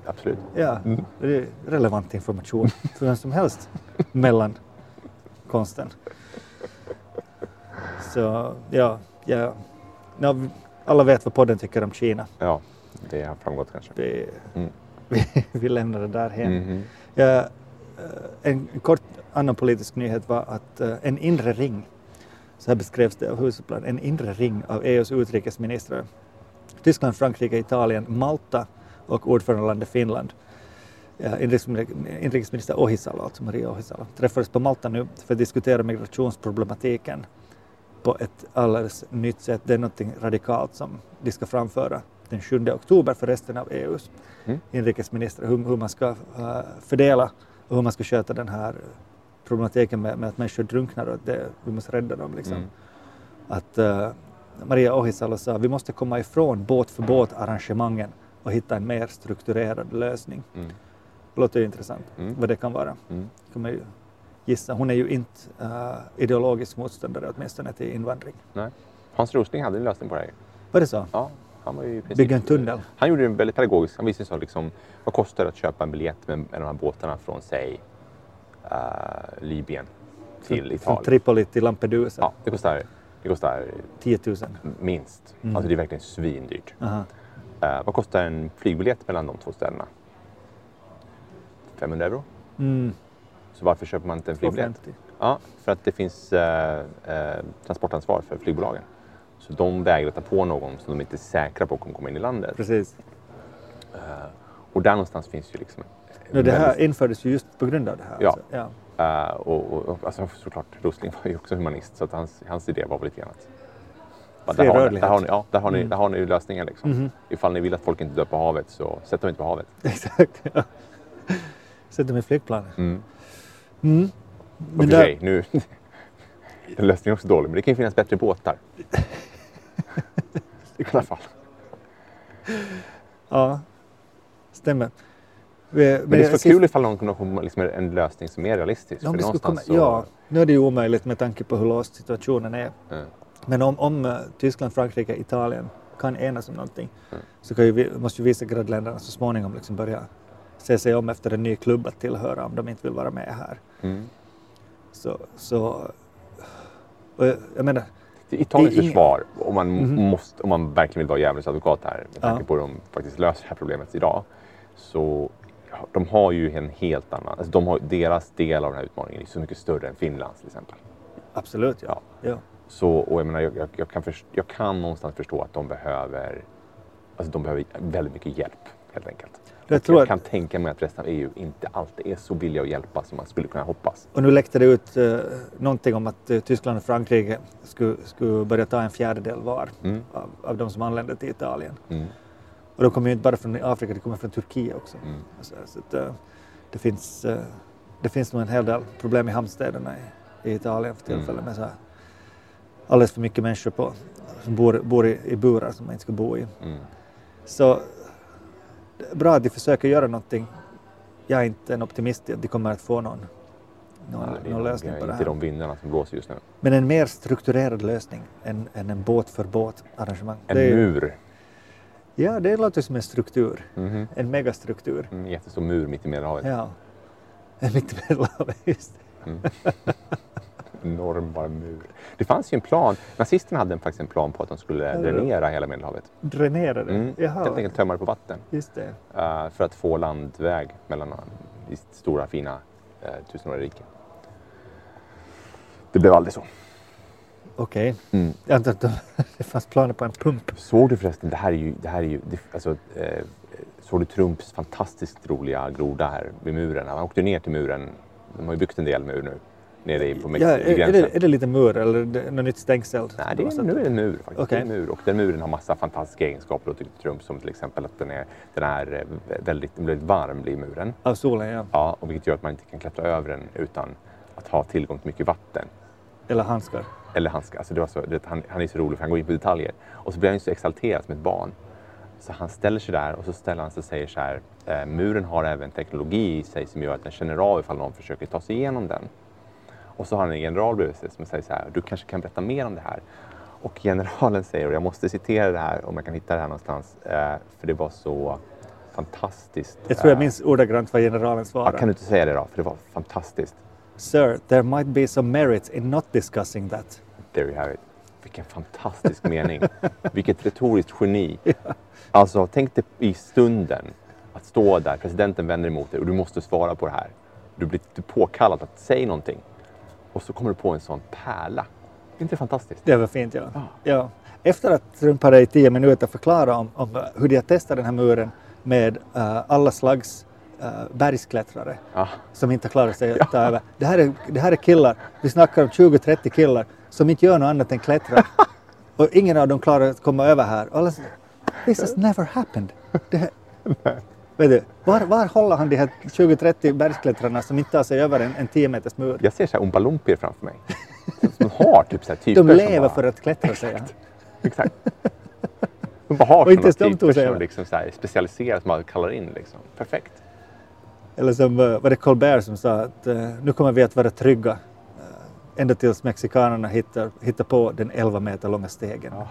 [SPEAKER 2] Absolut.
[SPEAKER 1] Ja,
[SPEAKER 2] Mm.
[SPEAKER 1] det är relevant information för vem som helst mellan konsten. Så ja, ja. Vi- alla vet vad podden tycker om Kina.
[SPEAKER 2] Ja, det har framgått kanske.
[SPEAKER 1] Vi,
[SPEAKER 2] Mm.
[SPEAKER 1] vi, vi lämnar det där hem.
[SPEAKER 2] Mhm.
[SPEAKER 1] Ja, eh, en kort annan politisk nyhet var att eh, en inre ring, så här beskrevs det av Husplan, en inre ring av EUs utrikesministrar. Tyskland, Frankrike, Italien, Malta och ordförandelandet Finland. Inrikesminister Ohisalo, alltså Maria Ohisalo, träffades på Malta nu för att diskutera migrationsproblematiken på ett alldeles nytt sätt. Det är något radikalt som de ska framföra den 7 oktober för resten av EUs
[SPEAKER 2] Mm.
[SPEAKER 1] inrikesministrar, hur, hur man ska eh, fördela och hur man ska sköta den här problematiken med, med att människor drunknar och att det, vi måste rädda dem. Liksom.
[SPEAKER 2] Mm.
[SPEAKER 1] Att eh, Maria Ohisalo sa vi måste komma ifrån båt för båt arrangemangen och hitta en mer strukturerad lösning.
[SPEAKER 2] Mm.
[SPEAKER 1] Det låter ju intressant
[SPEAKER 2] Mm.
[SPEAKER 1] vad det kan vara.
[SPEAKER 2] Mm.
[SPEAKER 1] Man ju gissa. Hon är ju inte eh, ideologisk motståndare åtminstone till invandring.
[SPEAKER 2] Nej. Hans Rosling hade en lösning på det här.
[SPEAKER 1] Var det så?
[SPEAKER 2] Ja, han var ju princip...
[SPEAKER 1] Bygga en tunnel?
[SPEAKER 2] Han gjorde det väldigt pedagogiskt. Han visade så liksom, vad kostar det att köpa en biljett med en av de här båtarna från, säg, eh, Libyen till
[SPEAKER 1] Från
[SPEAKER 2] Italien.
[SPEAKER 1] Tripoli till Lampedusa?
[SPEAKER 2] Ja, det kostar, det kostar
[SPEAKER 1] 10 000?
[SPEAKER 2] minst.
[SPEAKER 1] Mm.
[SPEAKER 2] Alltså det är verkligen svindyrt. Eh, vad kostar en flygbiljett mellan de två ställena? 500 euro.
[SPEAKER 1] Mm,
[SPEAKER 2] Så varför köper man inte en flygbiljett?
[SPEAKER 1] 250.
[SPEAKER 2] Ja, för att det finns eh, eh, transportansvar för flygbolagen. Så de vägrar ta på någon som de inte är säkra på kommer komma in i landet.
[SPEAKER 1] Precis.
[SPEAKER 2] Eh, och där någonstans finns ju liksom...
[SPEAKER 1] No, det här
[SPEAKER 2] väldigt-
[SPEAKER 1] infördes ju just på grund av det här.
[SPEAKER 2] Ja.
[SPEAKER 1] Alltså. ja.
[SPEAKER 2] Eh, och, och, och alltså, såklart, Rosling var ju också humanist så att hans, hans idé var väl lite grann att... Där, har ni,
[SPEAKER 1] rörlighet.
[SPEAKER 2] där, har ni, ja, där, har ni,
[SPEAKER 1] Mm.
[SPEAKER 2] där har ni lösningen liksom.
[SPEAKER 1] Mhm.
[SPEAKER 2] Ifall ni vill att folk inte dör på havet så sätt dem inte på havet.
[SPEAKER 1] Exakt. Ja. Sätt dem i flygplanet.
[SPEAKER 2] Mm.
[SPEAKER 1] Mm.
[SPEAKER 2] Och
[SPEAKER 1] Men
[SPEAKER 2] för
[SPEAKER 1] där,
[SPEAKER 2] sig, nu... Den lösningen är också dålig, men det kan ju finnas bättre båtar. I alla fall.
[SPEAKER 1] ja, stämmer. Vi-
[SPEAKER 2] Men det så
[SPEAKER 1] sist-
[SPEAKER 2] kul ifall någon kunde komma liksom en lösning som är realistisk. För
[SPEAKER 1] skulle komma,
[SPEAKER 2] någonstans så...
[SPEAKER 1] Ja, nu är det ju omöjligt med tanke på hur låst situationen är.
[SPEAKER 2] Mm.
[SPEAKER 1] Men om, om eh, Tyskland, Frankrike, Italien kan enas om någonting
[SPEAKER 2] Mm.
[SPEAKER 1] så kan vi, måste ju vissa grannländerna så småningom liksom börja se sig om efter en ny klubb att tillhöra om de inte vill vara med här.
[SPEAKER 2] Mm.
[SPEAKER 1] Så, så jag, menar,
[SPEAKER 2] Italiens
[SPEAKER 1] ingen-
[SPEAKER 2] försvar, om man,
[SPEAKER 1] Mhm.
[SPEAKER 2] måste, om man verkligen vill vara djävulens advokat här, med tanke
[SPEAKER 1] Ja.
[SPEAKER 2] på hur de faktiskt löser det här problemet idag, så ja, de har ju en helt annan, alltså de har, deras del av den här utmaningen är så mycket större än Finlands till exempel.
[SPEAKER 1] absolut ja. ja.
[SPEAKER 2] Så, och jag, menar, jag, jag, kan först, jag kan någonstans förstå att de behöver, alltså de behöver väldigt mycket hjälp helt enkelt.
[SPEAKER 1] Jag tror
[SPEAKER 2] jag
[SPEAKER 1] att-
[SPEAKER 2] kan tänka mig att resten av EU inte alltid är så villiga att hjälpa som man skulle kunna hoppas.
[SPEAKER 1] Och nu läckte det ut eh, någonting om att eh, Tyskland och Frankrike skulle, skulle börja ta en fjärdedel var
[SPEAKER 2] Mm.
[SPEAKER 1] av, av de som anländer till Italien.
[SPEAKER 2] Mm.
[SPEAKER 1] Och de kommer ju inte bara från Afrika, de kommer från Turkiet också.
[SPEAKER 2] Mm.
[SPEAKER 1] Så, så att, eh, det, finns, eh, det finns nog en hel del problem i hamnstäderna i, i Italien för tillfället
[SPEAKER 2] Mm.
[SPEAKER 1] med så här alldeles för mycket människor på, som bor, bor i, i burar som man inte ska bo i.
[SPEAKER 2] Mm.
[SPEAKER 1] Så bra att de försöker göra någonting. Jag är inte en optimist att de kommer att få någon, någon,
[SPEAKER 2] Nej,
[SPEAKER 1] någon lösning på det
[SPEAKER 2] inte
[SPEAKER 1] här.
[SPEAKER 2] de vinnarna som blåser just nu.
[SPEAKER 1] Men en mer strukturerad lösning än, än en båt för båt arrangemang.
[SPEAKER 2] En
[SPEAKER 1] är
[SPEAKER 2] mur.
[SPEAKER 1] Ja, det låter som en struktur.
[SPEAKER 2] Mhm.
[SPEAKER 1] En megastruktur.
[SPEAKER 2] En jättestor mur mitt i Medelhavet.
[SPEAKER 1] Ja. Mitt i Medelhavet, just det.
[SPEAKER 2] Mm. Enorm bara mur. Det fanns ju en plan. Nazisterna hade faktiskt en plan på att de skulle
[SPEAKER 1] Ja.
[SPEAKER 2] dränera hela Medelhavet.
[SPEAKER 1] Dränerade.
[SPEAKER 2] Mm.
[SPEAKER 1] Jaha,
[SPEAKER 2] Helt enkelt tömma det på vatten.
[SPEAKER 1] just det.
[SPEAKER 2] eh, för att få landväg mellan det stora fina uh, tusenåriga riket. Det blev aldrig så.
[SPEAKER 1] Okej.
[SPEAKER 2] Mm.
[SPEAKER 1] Jag antar att de- det fanns planer på en pump.
[SPEAKER 2] Såg du förresten, det här är ju, det här är ju det, alltså, eh, såg du Trumps fantastiskt roliga groda här vid muren? Han åkte ner till muren. De har ju byggt en del mur nu. Nere på
[SPEAKER 1] Ja,
[SPEAKER 2] Mexiko,
[SPEAKER 1] är, är, det, är det lite mur eller det något nytt stängsel?
[SPEAKER 2] Nej, det är, nu är det en mur faktiskt. Är en mur. Och den muren har massa fantastiska egenskaper, tyckte Trump, som till exempel att den är, den är eh, väldigt, väldigt varm blir muren.
[SPEAKER 1] Av solen, ja.
[SPEAKER 2] Ja, och vilket gör att man inte kan klättra över den utan att ha tillgång till mycket vatten.
[SPEAKER 1] Eller handskar.
[SPEAKER 2] Eller handskar. Alltså det var så, det, han, han är så rolig för han går in på detaljer. Och så blir han ju så exalterad som ett barn. Så han ställer sig där och så ställer han sig och säger så här. Eh, muren har även teknologi i sig som gör att den känner av ifall någon försöker ta sig igenom den. Och så har han en general bredvid sig som säger så här. Du kanske kan berätta mer om det här. Och generalen säger, och jag måste citera det här om jag kan hitta det här någonstans. Eh, för det var så fantastiskt.
[SPEAKER 1] Jag tror jag
[SPEAKER 2] Eh,
[SPEAKER 1] minns ordagrant vad generalen
[SPEAKER 2] ja,
[SPEAKER 1] svarade.
[SPEAKER 2] Kan du inte säga det då? För det var fantastiskt.
[SPEAKER 1] Sir, there might be some merit in not discussing that.
[SPEAKER 2] There you have it. Vilken fantastisk mening. Vilket retoriskt geni. Alltså, tänk dig i stunden att stå där, presidenten vänder emot dig och du måste svara på det här. Du blir påkallad att säga någonting. Och så kommer du på en sån pärla. Är inte det fantastiskt?
[SPEAKER 1] Det var fint, ja.
[SPEAKER 2] Ja.
[SPEAKER 1] ja. Efter att Trump hade i tio minuter förklarat om, om hur de har testat den här muren med eh, alla slags uh, bergsklättrare
[SPEAKER 2] Ja.
[SPEAKER 1] som inte klarar sig att ta över. Det här, är, det här är killar, vi snackar om 20-30 killar som inte gör något annat än klättra. Och ingen av dem klarar att komma över här. Alla This has never happened. Det vet du, var, var håller han de här 20-30 bergsklättrarna som inte tar sig över en, en 10 meters mur?
[SPEAKER 2] Jag ser så här Oompa Loompier framför mig. Som har typ så här typer
[SPEAKER 1] De lever
[SPEAKER 2] bara,
[SPEAKER 1] för att klättra, säger han.
[SPEAKER 2] Exakt. De bara har
[SPEAKER 1] inte
[SPEAKER 2] sådana typer som liksom så här specialiserat som man kallar in. Liksom. Perfekt.
[SPEAKER 1] Eller som eh, var det Colbert som sa att eh, nu kommer vi att vara trygga eh, ända tills mexikanerna hittar, hittar på den 11 meter långa stegen.
[SPEAKER 2] Ja.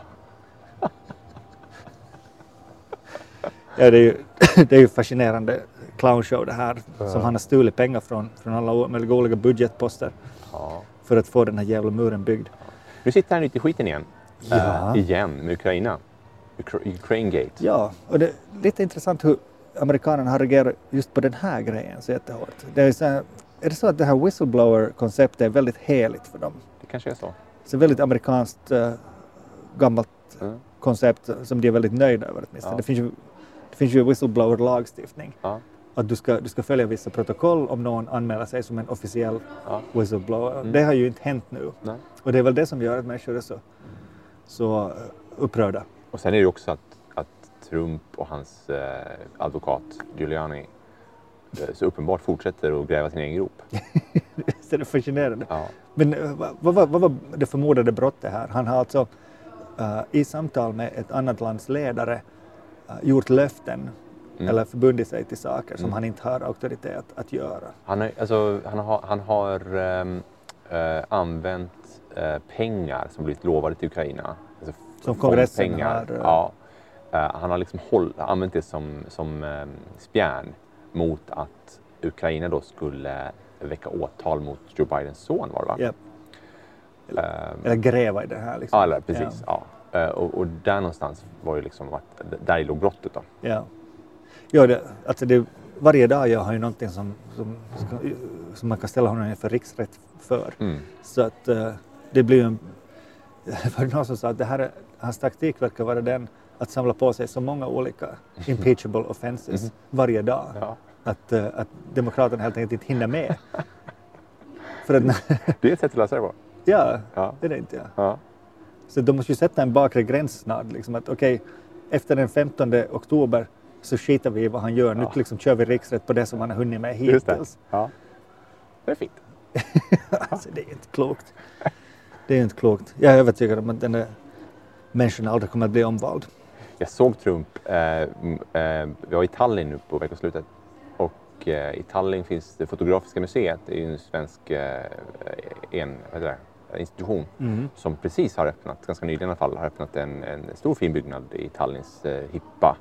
[SPEAKER 1] Ja, det, är ju, det är ju fascinerande clownshow det här som han har stulit pengar från, från alla möjliga olika budgetposter
[SPEAKER 2] Ja.
[SPEAKER 1] för att få den här jävla muren byggd.
[SPEAKER 2] Nu sitter han ute i skiten igen.
[SPEAKER 1] Ja.
[SPEAKER 2] Eh, igen med Ukraina. Ukra- Ukraine Gate.
[SPEAKER 1] Ja, och det är lite intressant hur amerikanerna har reagerat just på den här grejen så jättehårt. Det är, så här, är det så att det här whistleblower-konceptet är väldigt heligt för dem?
[SPEAKER 2] Det kanske är så.
[SPEAKER 1] Så väldigt amerikanskt uh, gammalt
[SPEAKER 2] Mm.
[SPEAKER 1] koncept som de är väldigt nöjda över åtminstone.
[SPEAKER 2] Ja.
[SPEAKER 1] Det finns ju, det finns ju whistleblower-lagstiftning.
[SPEAKER 2] Ja.
[SPEAKER 1] Att du ska, du ska följa vissa protokoll om någon anmäler sig som en officiell
[SPEAKER 2] Ja.
[SPEAKER 1] whistleblower.
[SPEAKER 2] Mm.
[SPEAKER 1] Det har ju inte hänt nu.
[SPEAKER 2] Nej.
[SPEAKER 1] Och det är väl det som gör att människor är så, så eh, upprörda.
[SPEAKER 2] Och sen är det ju också att, att Trump och hans eh, advokat Giuliani eh, så uppenbart fortsätter att gräva sin egen grop.
[SPEAKER 1] det är fascinerande.
[SPEAKER 2] Ja.
[SPEAKER 1] Men eh, vad, vad, var- vad var det förmodade brottet här? Han har alltså eh, i samtal med ett annat lands ledare gjort löften
[SPEAKER 2] Mm.
[SPEAKER 1] eller förbundit sig till saker som
[SPEAKER 2] Mm.
[SPEAKER 1] han inte har auktoritet att göra.
[SPEAKER 2] Han, har, alltså, han har, han har ehm, eh, använt eh, pengar som blivit lovade till Ukraina. Alltså
[SPEAKER 1] Som kongressen
[SPEAKER 2] fondpengar.
[SPEAKER 1] har, eh,
[SPEAKER 2] Ja. Eh, han har liksom håll, använt det som, som um, spjärn mot att Ukraina då skulle väcka åtal mot Joe Bidens son var det va?
[SPEAKER 1] Ja.
[SPEAKER 2] Ehm,
[SPEAKER 1] Eller gräva i det här. Liksom.
[SPEAKER 2] Ja, eller, precis. Ja. Eh, Och, och där någonstans var ju liksom att där låg brottet då.
[SPEAKER 1] Ja. Ja, det, alltså det, varje dag jag har ju någonting som, som, som man kan ställa honom inför riksrätt för.
[SPEAKER 2] Mm.
[SPEAKER 1] Så att eh, det blir ju en... Det var någon som sa att det här är, hans taktik verkar vara den att samla på sig så många olika impeachable offenses
[SPEAKER 2] Mhm.
[SPEAKER 1] varje dag
[SPEAKER 2] Ja.
[SPEAKER 1] att, eh, att Demokraterna helt enkelt inte hinner med. för att,
[SPEAKER 2] Det är ett sätt att lösa det på.
[SPEAKER 1] ja,
[SPEAKER 2] Ja.
[SPEAKER 1] det är det inte. Ja.
[SPEAKER 2] Ja.
[SPEAKER 1] Så de måste ju sätta en bakre gräns snart. Liksom att okej, efter den 15 oktober så skiter vi i vad han gör. Nu
[SPEAKER 2] Ja.
[SPEAKER 1] liksom kör vi riksrätt på det som han har hunnit med
[SPEAKER 2] Just det.
[SPEAKER 1] hittills.
[SPEAKER 2] Ja. Det är fint.
[SPEAKER 1] alltså, det är inte klokt. Det är inte klokt. Jag är övertygad om att den där människan aldrig kommer att bli omvald.
[SPEAKER 2] Jag såg Trump, eh, eh, vi var i Tallinn nu på veckoslutet och eh, i Tallinn finns det Fotografiska museet, det är ju en svensk eh, en, vad heter det, institution
[SPEAKER 1] Mm.
[SPEAKER 2] som precis har öppnat, ganska nyligen i alla fall, har öppnat en, en stor fin byggnad i Tallinns eh, hippa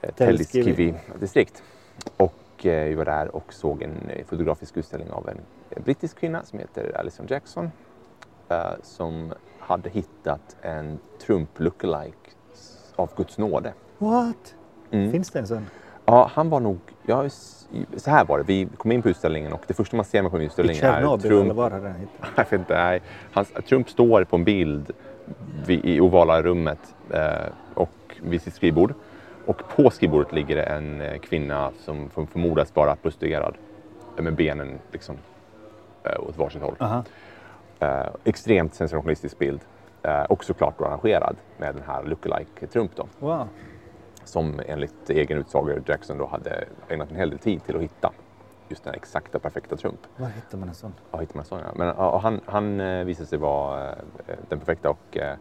[SPEAKER 2] eh,
[SPEAKER 1] Telliskivi.
[SPEAKER 2] Telliskivi-distrikt. Och eh, vi var där och såg en eh, fotografisk utställning av en, en brittisk kvinna som heter Alison Jackson eh, som hade hittat en Trump lookalike av Guds nåde.
[SPEAKER 1] What?
[SPEAKER 2] Mm.
[SPEAKER 1] Finns det en sån?
[SPEAKER 2] Ja, han var nog... Ja, så här var det. Vi kom in på utställningen och det första man ser in på
[SPEAKER 1] I
[SPEAKER 2] utställningen är
[SPEAKER 1] Tjernobyl
[SPEAKER 2] Trump
[SPEAKER 1] eller var
[SPEAKER 2] jag vet inte, nej. Hans, Trump står på en bild vid, i ovala rummet eh, och vid sitt skrivbord. Och på skrivbordet ligger det en eh, kvinna som för- förmodas vara prostituerad eh, med benen liksom, eh, åt varsitt håll.
[SPEAKER 1] Aha.
[SPEAKER 2] Eh, extremt sensationalistisk bild. Eh, och såklart arrangerad med den här lookalike Trump då.
[SPEAKER 1] Wow.
[SPEAKER 2] Som enligt egen utsago Jackson då hade ägnat en hel del tid till att hitta just den exakta perfekta Trump.
[SPEAKER 1] Var hittar man en sån?
[SPEAKER 2] Ja, hittar man sån ja. Men ja, han, han eh, visade sig vara eh, den perfekta och eh,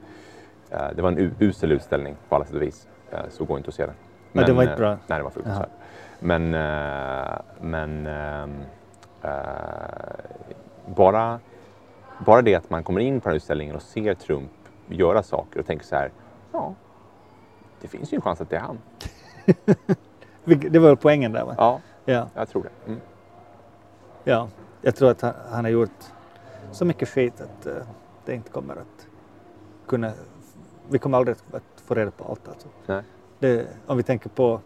[SPEAKER 2] det var en usel utställning på alla sätt och vis. Så går inte att se den.
[SPEAKER 1] Ja, det var inte bra.
[SPEAKER 2] Nej, det var fruktansvärt. Men, eh, men ehm, eh, bara, bara det att man kommer in på den här utställningen och ser Trump göra saker och tänker så här, ja, det finns ju en chans att det är han.
[SPEAKER 1] Det var poängen där va?
[SPEAKER 2] Ja,
[SPEAKER 1] Ja.
[SPEAKER 2] jag tror det. Mm.
[SPEAKER 1] ja. Jag tror att han, han har gjort så mycket skit att eh, det inte kommer att kunna... Vi kommer aldrig att få reda på allt alltså.
[SPEAKER 2] Nej.
[SPEAKER 1] Det, om vi tänker på,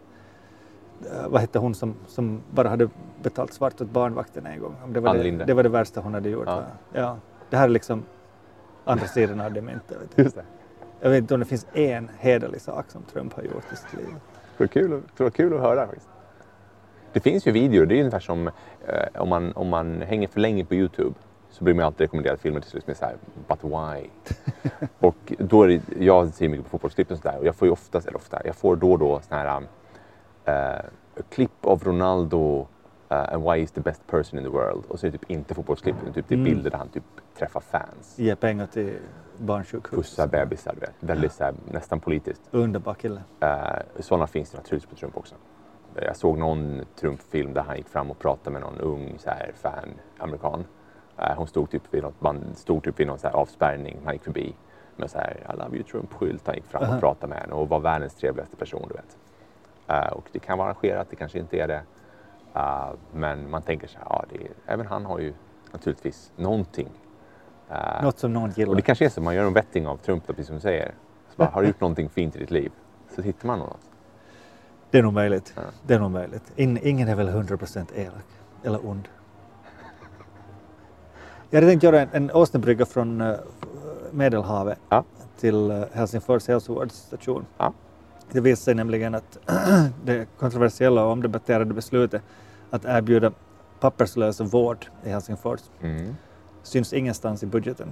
[SPEAKER 1] eh, vad hette hon som, som bara hade betalt svart åt barnvakten en gång? Det, var det, det var det värsta hon hade gjort.
[SPEAKER 2] Ja.
[SPEAKER 1] Ja. Det här är liksom andra sidan av det myntet. Jag vet inte om det finns en hederlig sak som Trump har gjort i sitt liv.
[SPEAKER 2] Det kul, det var kul att höra faktiskt. Det finns ju videor, det är ungefär som eh, om, man, om man hänger för länge på Youtube så blir man alltid rekommenderad filmer till slut som är såhär, but why? och då är det, jag ser mycket på fotbollsklipp och sådär och jag får ju oftast, eller ofta, jag får då och då sådana här uh, clip of Ronaldo uh, and why he's the best person in the world. Och så är det typ inte fotbollsklipp utan typ det är
[SPEAKER 1] Mm.
[SPEAKER 2] bilder där han typ träffar fans.
[SPEAKER 1] Ge pengar till barnsjukhus.
[SPEAKER 2] Pussar bebisar, du vet. Väldigt såhär, nästan politiskt.
[SPEAKER 1] Underbar kille.
[SPEAKER 2] Eh, sådana finns det naturligtvis på Trump också. Jag såg någon Trump-film där han gick fram och pratade med någon ung så här, fan, amerikan. Eh, hon stod typ vid, något, man stod typ vid någon så här, avspärrning, han gick förbi med så här I love you Trump-skylt. Han gick fram och pratade med henne och var världens trevligaste person, du vet. Eh, och det kan vara arrangerat, det kanske inte är det. Eh, men man tänker så här, ja, det är, även han har ju naturligtvis någonting. Eh,
[SPEAKER 1] Något som någon gillar.
[SPEAKER 2] och det kanske är så, man gör en vetting av Trump, då, precis som du säger. Så bara, har du gjort någonting fint i ditt liv? Så hittar man något.
[SPEAKER 1] Det är nog möjligt.
[SPEAKER 2] Ja.
[SPEAKER 1] Det är nog möjligt. In, ingen är väl 100% elak eller ond. Jag hade tänkt göra en, en åsnebrygga från eh, Medelhavet
[SPEAKER 2] Ja.
[SPEAKER 1] till eh, Helsingfors hälsovårdsstation.
[SPEAKER 2] Ja.
[SPEAKER 1] Det visade sig nämligen att det kontroversiella och omdebatterade beslutet att erbjuda papperslösa vård i Helsingfors
[SPEAKER 2] Mm.
[SPEAKER 1] Syns ingenstans i budgeten.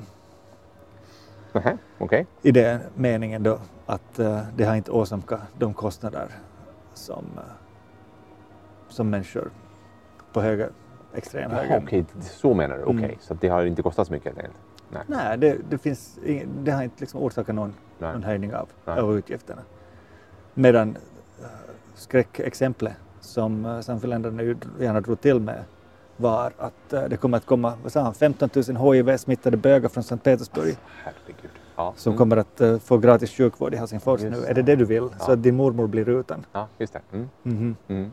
[SPEAKER 2] Nähä, Okej.
[SPEAKER 1] I den meningen då att eh, det har inte åsamkat de kostnader som, eh, som människor på höger, extrem höger.
[SPEAKER 2] Okej, det- så menar du. Okej,
[SPEAKER 1] Mm.
[SPEAKER 2] så det har inte kostat så mycket? Nej.
[SPEAKER 1] Nej, det, det, finns ing, det har inte liksom orsakat någon,
[SPEAKER 2] Nej.
[SPEAKER 1] någon höjning av,
[SPEAKER 2] Nej.
[SPEAKER 1] av utgifterna. Medan äh, skräckexemplet som uh, samfäländarna ju gärna drog till med var att eh, det kommer att komma vad sa han, 15 000 HIV-smittade bögar från Sankt Petersburg
[SPEAKER 2] Herregud. Ja.
[SPEAKER 1] som
[SPEAKER 2] mm.
[SPEAKER 1] kommer att eh, få gratis sjukvård i Helsingfors
[SPEAKER 2] Just
[SPEAKER 1] nu. Är det det du vill? Så
[SPEAKER 2] Ja.
[SPEAKER 1] att din mormor blir utan?
[SPEAKER 2] Ja, just det. Mm.
[SPEAKER 1] Mhm.
[SPEAKER 2] Mm.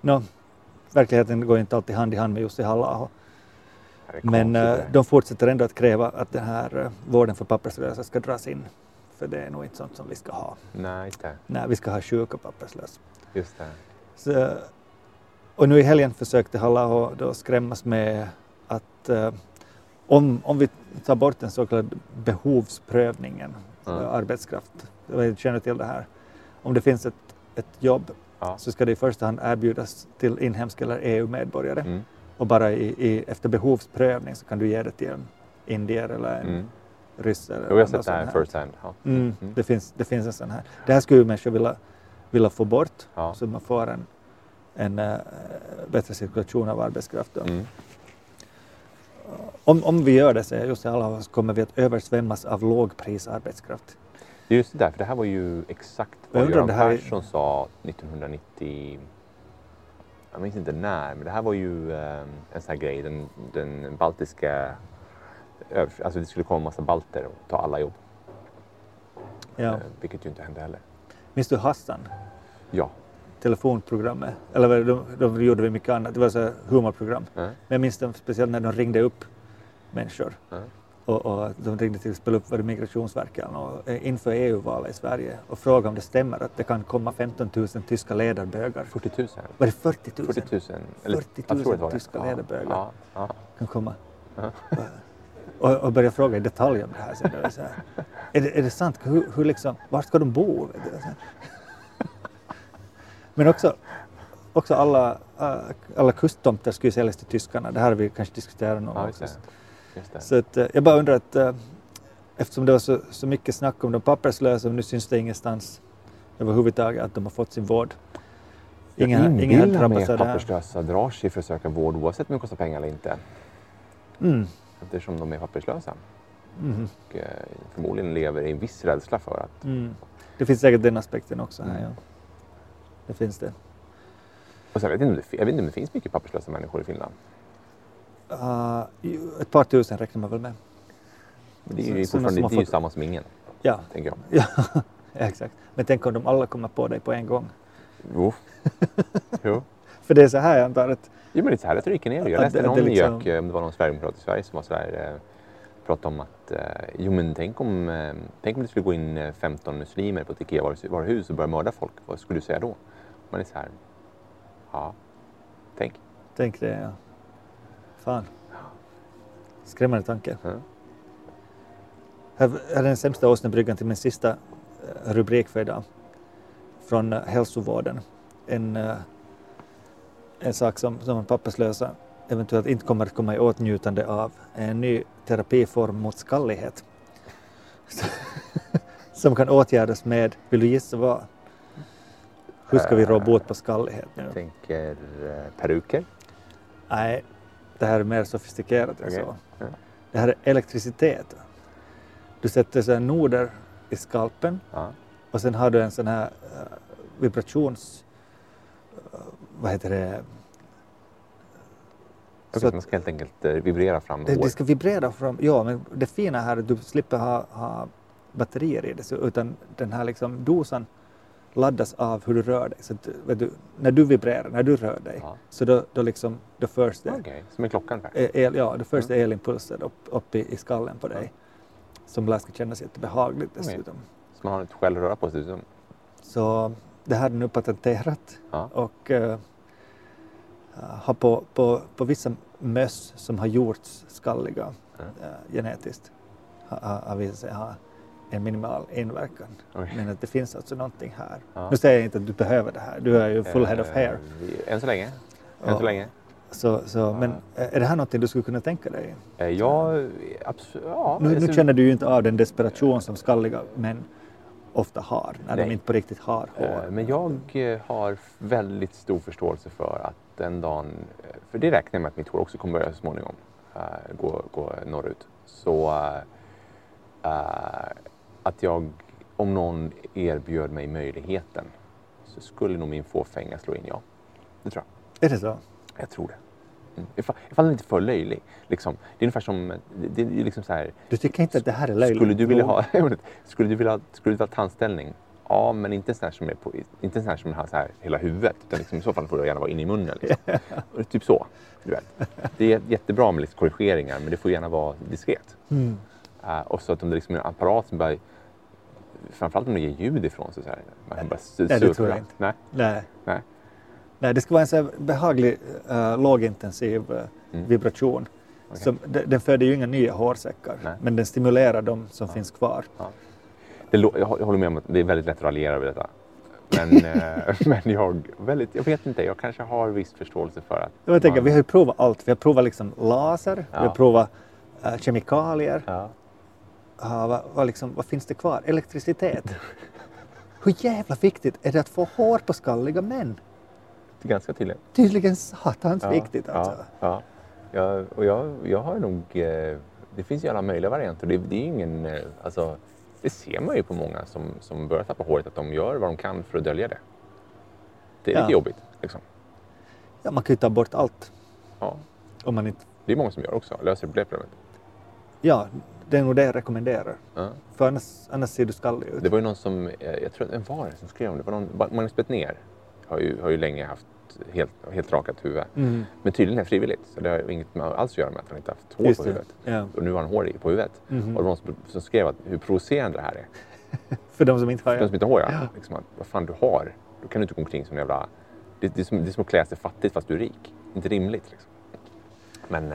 [SPEAKER 1] Nå, verkligheten går inte alltid hand i hand med Jussi halla Men
[SPEAKER 2] där.
[SPEAKER 1] de fortsätter ändå att kräva att den här eh, vården för papperslösa ska dras in. För det är nog inte sånt som vi ska ha.
[SPEAKER 2] Nej, det.
[SPEAKER 1] Nej, vi ska ha sjuka papperslösa.
[SPEAKER 2] Just det.
[SPEAKER 1] Så, och nu i helgen försökte halla då skrämmas med att eh, om, om vi tar bort den så kallade behovsprövningen
[SPEAKER 2] Mm.
[SPEAKER 1] arbetskraft, jag känner till det här, om det finns ett, ett jobb
[SPEAKER 2] Ja.
[SPEAKER 1] så ska det i första hand erbjudas till inhemska eller EU-medborgare
[SPEAKER 2] Mm.
[SPEAKER 1] och bara i, i, efter behovsprövning så kan du ge det till en indier eller en
[SPEAKER 2] Mm.
[SPEAKER 1] ryss. Eller
[SPEAKER 2] Jo, jag har sett det här first hand. Ja.
[SPEAKER 1] Mm,
[SPEAKER 2] Mm.
[SPEAKER 1] det, finns, det finns en sån här. Det här skulle ju människor vilja, vilja få bort
[SPEAKER 2] Ja.
[SPEAKER 1] så man får en, en eh, bättre cirkulation av arbetskraft.
[SPEAKER 2] Mm.
[SPEAKER 1] Om, om vi gör det, säger Jussi halla så kommer vi att översvämmas av lågprisarbetskraft.
[SPEAKER 2] Just det där, för det här var ju exakt vad Göran
[SPEAKER 1] här är-
[SPEAKER 2] Persson sa 1990. Jag minns inte när, men det här var ju eh, en sån här grej. Den, den baltiska... Alltså det skulle komma en massa balter och ta alla jobb.
[SPEAKER 1] Ja.
[SPEAKER 2] Eh, vilket ju inte hände heller.
[SPEAKER 1] Minns du Hassan?
[SPEAKER 2] Ja.
[SPEAKER 1] Telefonprogrammet. Eller de, de gjorde vi mycket annat. Det var så här humorprogram.
[SPEAKER 2] Mm.
[SPEAKER 1] Men jag minns dem speciellt när de ringde upp människor.
[SPEAKER 2] Mm.
[SPEAKER 1] Och, och de ringde till exempel upp var det Migrationsverket och, eh, inför EU-valet i Sverige och frågade om det stämmer att det kan komma 15 000 tyska ledarbögar.
[SPEAKER 2] 40 000.
[SPEAKER 1] Var det 40 000?
[SPEAKER 2] 40 000. Eller,
[SPEAKER 1] 40 000
[SPEAKER 2] jag tror det var det.
[SPEAKER 1] tyska
[SPEAKER 2] Ja,
[SPEAKER 1] lederbögar.
[SPEAKER 2] Ja, ja.
[SPEAKER 1] kan komma.
[SPEAKER 2] Ja.
[SPEAKER 1] Och, och börja fråga i detalj om det här. Så det är, så här är, det, är det sant? Hur, hur liksom, var ska de bo? Vet du? Så här. Men också, också alla, äh, alla kusttomter skulle säljas till tyskarna. Det här har vi kanske diskuterat någon
[SPEAKER 2] Ja,
[SPEAKER 1] gång.
[SPEAKER 2] det.
[SPEAKER 1] Så att, eh, jag bara undrar att eh, eftersom det var så, så mycket snack om de papperslösa och nu syns det ingenstans överhuvudtaget att de har fått sin vård. Ingen,
[SPEAKER 2] jag inbillar mig att papperslösa drar sig för att söka vård oavsett om det kostar pengar eller inte.
[SPEAKER 1] Mm.
[SPEAKER 2] Eftersom de är papperslösa.
[SPEAKER 1] Mm.
[SPEAKER 2] Och eh, förmodligen lever i en viss rädsla för att...
[SPEAKER 1] Mm. Det finns säkert den aspekten också här.
[SPEAKER 2] Mm.
[SPEAKER 1] Ja. Det finns det.
[SPEAKER 2] Och jag, vet inte om det, jag vet inte om det finns mycket papperslösa människor i Finland.
[SPEAKER 1] Uh, ett par tusen räknar man väl med.
[SPEAKER 2] Men det är ju fortfarande det är ju samma som ingen,
[SPEAKER 1] Ja,
[SPEAKER 2] tänker jag.
[SPEAKER 1] ja exakt. Men tänk om de alla kommer på dig på en gång.
[SPEAKER 2] Jo. jo.
[SPEAKER 1] För det är så här jag antar att
[SPEAKER 2] Jo, men det är så här retoriken är. Jag läste någon
[SPEAKER 1] liksom-
[SPEAKER 2] gök, om det var någon sverigedemokrat i Sverige som var så där, eh, pratade om att eh, jo, men tänk om, eh, tänk om det skulle gå in eh, 15 muslimer på ett IKEA-varuhus och börja mörda folk. Vad skulle du säga då? Man är så här, ja, tänk.
[SPEAKER 1] Tänk det, ja. Fan. Skrämmande tanke.
[SPEAKER 2] Ja.
[SPEAKER 1] Här är den sämsta åsnebryggan till min sista eh, rubrik för idag. Från eh, hälsovården. En, eh, en sak som, som papperslösa eventuellt inte kommer att komma i åtnjutande av. är En ny terapiform mot skallighet. som kan åtgärdas med, vill du gissa vad? Hur ska vi rå bot på skallighet nu?
[SPEAKER 2] Jag tänker eh, peruker.
[SPEAKER 1] Nej, det här är mer sofistikerat än
[SPEAKER 2] Okej.
[SPEAKER 1] så. Det här är elektricitet. Du sätter så här noder i skalpen
[SPEAKER 2] Ja.
[SPEAKER 1] och sen har du en sån här eh, vibrations... eh, vad heter det?
[SPEAKER 2] Okej,
[SPEAKER 1] Så att
[SPEAKER 2] man ska helt enkelt eh, vibrera fram
[SPEAKER 1] det, det ska vibrera fram. Ja, men det fina här är att du slipper ha, ha batterier i det, så, utan den här liksom dosan laddas av hur du rör dig. Så att, du, när du vibrerar, när du rör dig,
[SPEAKER 2] Ja.
[SPEAKER 1] så då, då, liksom, då förs det
[SPEAKER 2] Okej, som en klocka ungefär.
[SPEAKER 1] E- El, ja, det första elimpulsen upp, upp i, i skallen på dig. Som lär ska kännas jättebehagligt dessutom.
[SPEAKER 2] Så man har inte själv att röra på sig. Som,
[SPEAKER 1] Så det här är nu patenterat
[SPEAKER 2] ja.
[SPEAKER 1] och eh, har på, på, på vissa möss som har gjorts skalliga
[SPEAKER 2] Mm.
[SPEAKER 1] eh, genetiskt har, har visat sig ha en minimal inverkan.
[SPEAKER 2] Okej.
[SPEAKER 1] Men att det finns alltså någonting här.
[SPEAKER 2] Ja.
[SPEAKER 1] Nu säger jag inte att du behöver det här, du är ju full head of
[SPEAKER 2] Eh,
[SPEAKER 1] hair.
[SPEAKER 2] Än så länge. Än
[SPEAKER 1] Ja.
[SPEAKER 2] så länge.
[SPEAKER 1] Så, så, men eh, är det här någonting du skulle kunna tänka dig?
[SPEAKER 2] Eh, Jag, absolut, ja.
[SPEAKER 1] Nu, nu känner du ju inte av den desperation som skalliga män ofta har när de
[SPEAKER 2] Nej.
[SPEAKER 1] inte på riktigt har hår.
[SPEAKER 2] Men jag har väldigt stor förståelse för att den dagen, för det räknar jag med att mitt hår också kommer börja så småningom gå, gå norrut. Så eh, att jag, om någon erbjöd mig möjligheten så skulle nog min fåfänga slå in ja. Det tror jag.
[SPEAKER 1] Är det så?
[SPEAKER 2] Jag tror det. Mm. Ifall, ifall den inte är för löjlig. Liksom. Det är ungefär som, det, är liksom så här,
[SPEAKER 1] Du tycker inte att det här är löjligt?
[SPEAKER 2] skulle du vilja ha, skulle du vilja, skulle du vilja ha tandställning Ja, men inte en sån här som är på, inte en sån här som har så här hela huvudet. Utan liksom, i så fall får det gärna vara inne i munnen. Liksom. Typ så. Du vet. Det är jättebra med lite korrigeringar, men det får gärna vara diskret.
[SPEAKER 1] Mm.
[SPEAKER 2] Uh, och så att om det liksom är en apparat som bara... Framförallt om det ger ljud ifrån sig. Så här, man kan bara
[SPEAKER 1] Nej, det tror jag inte.
[SPEAKER 2] Nej,
[SPEAKER 1] Nej.
[SPEAKER 2] nej.
[SPEAKER 1] Nej, det ska vara en så behaglig uh, lågintensiv uh,
[SPEAKER 2] Mm.
[SPEAKER 1] vibration.
[SPEAKER 2] Okej.
[SPEAKER 1] Som, de- den föder ju inga nya hårsäckar,
[SPEAKER 2] Nej.
[SPEAKER 1] men den stimulerar de som finns kvar.
[SPEAKER 2] Det, lå- jag hå- jag håller med om att det är väldigt lätt att raljera över detta. Men, eh, men jag, väldigt, jag vet inte, jag kanske har viss förståelse för att...
[SPEAKER 1] Jag tänker,
[SPEAKER 2] man-
[SPEAKER 1] vi har ju provat allt. Vi har provat liksom laser, vi har
[SPEAKER 2] Ja.
[SPEAKER 1] provat uh, kemikalier.
[SPEAKER 2] Ja.
[SPEAKER 1] Uh, vad, vad, liksom, vad finns det kvar? Elektricitet. Hur jävla viktigt är det att få hår på skalliga män?
[SPEAKER 2] Det är ganska tydligt.
[SPEAKER 1] Tydligen satans
[SPEAKER 2] Ja,
[SPEAKER 1] viktigt alltså.
[SPEAKER 2] Ja, ja. Jag, och jag, jag har nog... Eh, det finns ju alla möjliga varianter. Det, det är ingen... Eh, alltså, det ser man ju på många som, som börjar tappa håret att de gör vad de kan för att dölja det. Det är
[SPEAKER 1] Ja.
[SPEAKER 2] lite jobbigt. Liksom.
[SPEAKER 1] Ja, man kan ju ta bort allt.
[SPEAKER 2] Ja.
[SPEAKER 1] Om man inte...
[SPEAKER 2] Det är många som gör också. Löser det problemet.
[SPEAKER 1] Ja, det är nog det jag rekommenderar.
[SPEAKER 2] Ja.
[SPEAKER 1] För annars, annars ser du skallig ut.
[SPEAKER 2] Det var ju någon som, eh, jag tror, vem var det som skrev om det? Var någon, Magnus Bettner har ju, har ju länge haft helt, helt rakat huvud.
[SPEAKER 1] Mm.
[SPEAKER 2] Men tydligen är det frivilligt. Så det har inget med, alls att göra med att han inte haft hår
[SPEAKER 1] Just
[SPEAKER 2] på
[SPEAKER 1] det.
[SPEAKER 2] huvudet.
[SPEAKER 1] Ja.
[SPEAKER 2] Och nu har han hår på huvudet.
[SPEAKER 1] Mhm.
[SPEAKER 2] Och det var någon som, som skrev att hur provocerande det här är.
[SPEAKER 1] För de som inte har
[SPEAKER 2] För de som inte har hår, ja.
[SPEAKER 1] Ja.
[SPEAKER 2] Liksom att, vad fan du har. Då kan du inte gå omkring som en jävla... Det, det, är som, det är som att klä sig fattigt fast du är rik. Inte rimligt liksom. Men...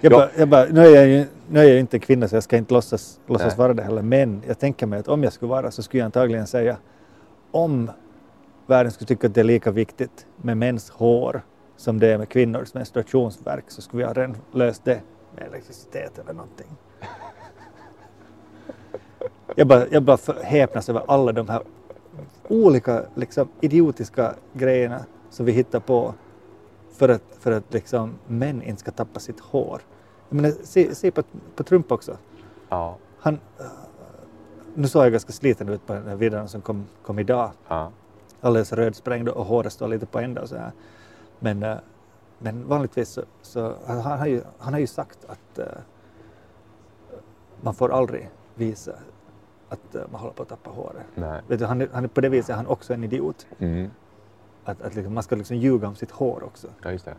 [SPEAKER 1] Jag
[SPEAKER 2] Ja.
[SPEAKER 1] bara, jag bara, nu, är jag ju, nu är jag inte kvinna så jag ska inte låtsas, låtsas vara det heller. Men jag tänker mig att om jag skulle vara så skulle jag antagligen säga om världen skulle tycka att det är lika viktigt med mäns hår som det är med kvinnors menstruationsverk så skulle vi ha redan löst det med elektricitet eller någonting. Jag bara, jag bara häpnas över alla de här olika liksom, idiotiska grejerna som vi hittar på för att, för att liksom, män inte ska tappa sitt hår. Jag menar, se, se på, på Trump också.
[SPEAKER 2] ja,
[SPEAKER 1] Han, nu såg jag ganska sliten ut på den här videon som kom, kom idag.
[SPEAKER 2] ja,
[SPEAKER 1] Alldeles rödsprängd och håret står lite på ända och så här. Men, eh, men vanligtvis så, så han, han, har ju, han har ju sagt att eh, man får aldrig visa att eh, man håller på att tappa håret.
[SPEAKER 2] nej.
[SPEAKER 1] Vet du, han, är, han är på det viset är han också en idiot.
[SPEAKER 2] Mm.
[SPEAKER 1] Att, att liksom, man ska liksom ljuga om sitt hår också.
[SPEAKER 2] Ja, just det.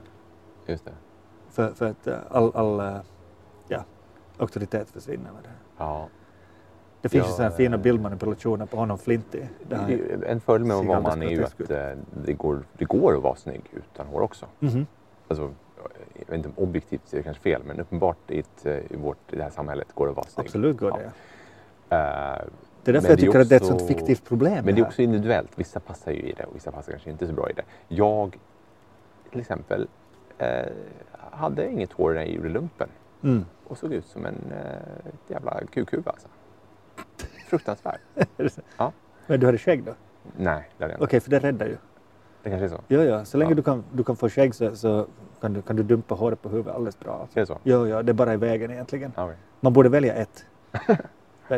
[SPEAKER 2] Just det.
[SPEAKER 1] För, för att eh, all, all eh, ja, auktoritet försvinner med det.
[SPEAKER 2] Ja.
[SPEAKER 1] Det finns
[SPEAKER 2] Ja,
[SPEAKER 1] ju sådana fina
[SPEAKER 2] eh,
[SPEAKER 1] bildmanipulationer på honom han,
[SPEAKER 2] En fördel med att vara man är ju att det går, det går att vara snygg utan hår också.
[SPEAKER 1] Mhm.
[SPEAKER 2] Alltså, jag vet inte om objektivt är det kanske fel, men uppenbart i, ett, i, vårt, i det här samhället går det att vara snygg.
[SPEAKER 1] Absolut går
[SPEAKER 2] Ja.
[SPEAKER 1] det. Det är
[SPEAKER 2] Men
[SPEAKER 1] därför jag
[SPEAKER 2] det är
[SPEAKER 1] tycker att det är ett
[SPEAKER 2] också-
[SPEAKER 1] sånt fiktivt problem.
[SPEAKER 2] Men det är också individuellt. Vissa passar ju i det och vissa passar kanske inte så bra i det. Jag till exempel eh, hade inget hår när jag gjorde lumpen
[SPEAKER 1] Mm.
[SPEAKER 2] och såg ut som en eh, jävla kukhuvud alltså. Fruktansvärt. Ja.
[SPEAKER 1] Men du hade skägg då?
[SPEAKER 2] Nej, det hade jag
[SPEAKER 1] Okej,
[SPEAKER 2] inte.
[SPEAKER 1] för det räddar ju.
[SPEAKER 2] Det kanske är så.
[SPEAKER 1] Ja, ja. Så länge
[SPEAKER 2] Ja.
[SPEAKER 1] du, kan, du kan få skägg så, så kan, du, kan du dumpa håret på huvudet alldeles bra. Alltså.
[SPEAKER 2] Är det så?
[SPEAKER 1] Ja, ja, det är bara i vägen egentligen.
[SPEAKER 2] Okej.
[SPEAKER 1] Man borde välja ett.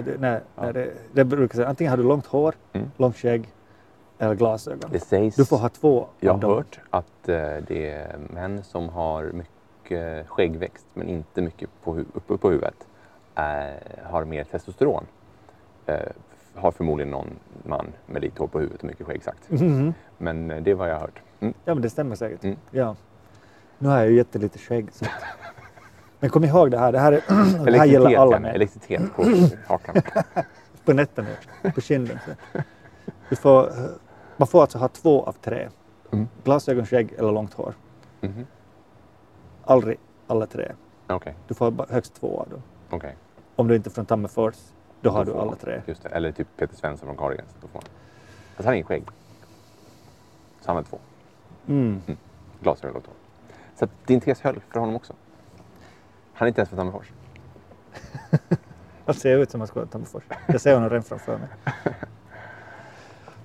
[SPEAKER 1] Du, när,
[SPEAKER 2] Ja.
[SPEAKER 1] när det, det brukar säga, antingen har du långt hår,
[SPEAKER 2] Mm.
[SPEAKER 1] långt skägg eller glasögon.
[SPEAKER 2] Det sägs,
[SPEAKER 1] Du får ha två
[SPEAKER 2] jag har
[SPEAKER 1] dem.
[SPEAKER 2] hört att eh, det är män som har mycket skäggväxt men inte mycket på, uppe på huvudet eh, har mer testosteron. Eh, har förmodligen någon man med lite hår på huvudet och mycket skägg sagt.
[SPEAKER 1] Mhm.
[SPEAKER 2] Men eh, det är vad jag har hört. Mm.
[SPEAKER 1] Ja, men det stämmer säkert.
[SPEAKER 2] Mm.
[SPEAKER 1] Ja. Nu har jag ju jättelite skägg. Så. Men kom ihåg det här. Det här, är, det här gäller alla män.
[SPEAKER 2] Elektricitet på hakan.
[SPEAKER 1] På nätterna, på kinden. Du får, man får alltså ha två av tre.
[SPEAKER 2] Mm.
[SPEAKER 1] Glasögon, skägg eller långt hår.
[SPEAKER 2] Mhm.
[SPEAKER 1] Aldrig alla tre.
[SPEAKER 2] Okej,
[SPEAKER 1] Du får högst två av dem.
[SPEAKER 2] okej.
[SPEAKER 1] Om du inte är från Tammerfors, då har
[SPEAKER 2] Då
[SPEAKER 1] du
[SPEAKER 2] får
[SPEAKER 1] alla
[SPEAKER 2] man.
[SPEAKER 1] tre.
[SPEAKER 2] Just det. Eller typ Peter Svensson från Cardigans. Då får man. Fast han har ingen skägg. Så han har två.
[SPEAKER 1] Mm.
[SPEAKER 2] Glasögon och långt hår. Så det integreras höll för honom också. Han är inte ens från Tammerfors.
[SPEAKER 1] Han ser ut som han ska vara Tammerfors. Jag ser honom redan framför mig.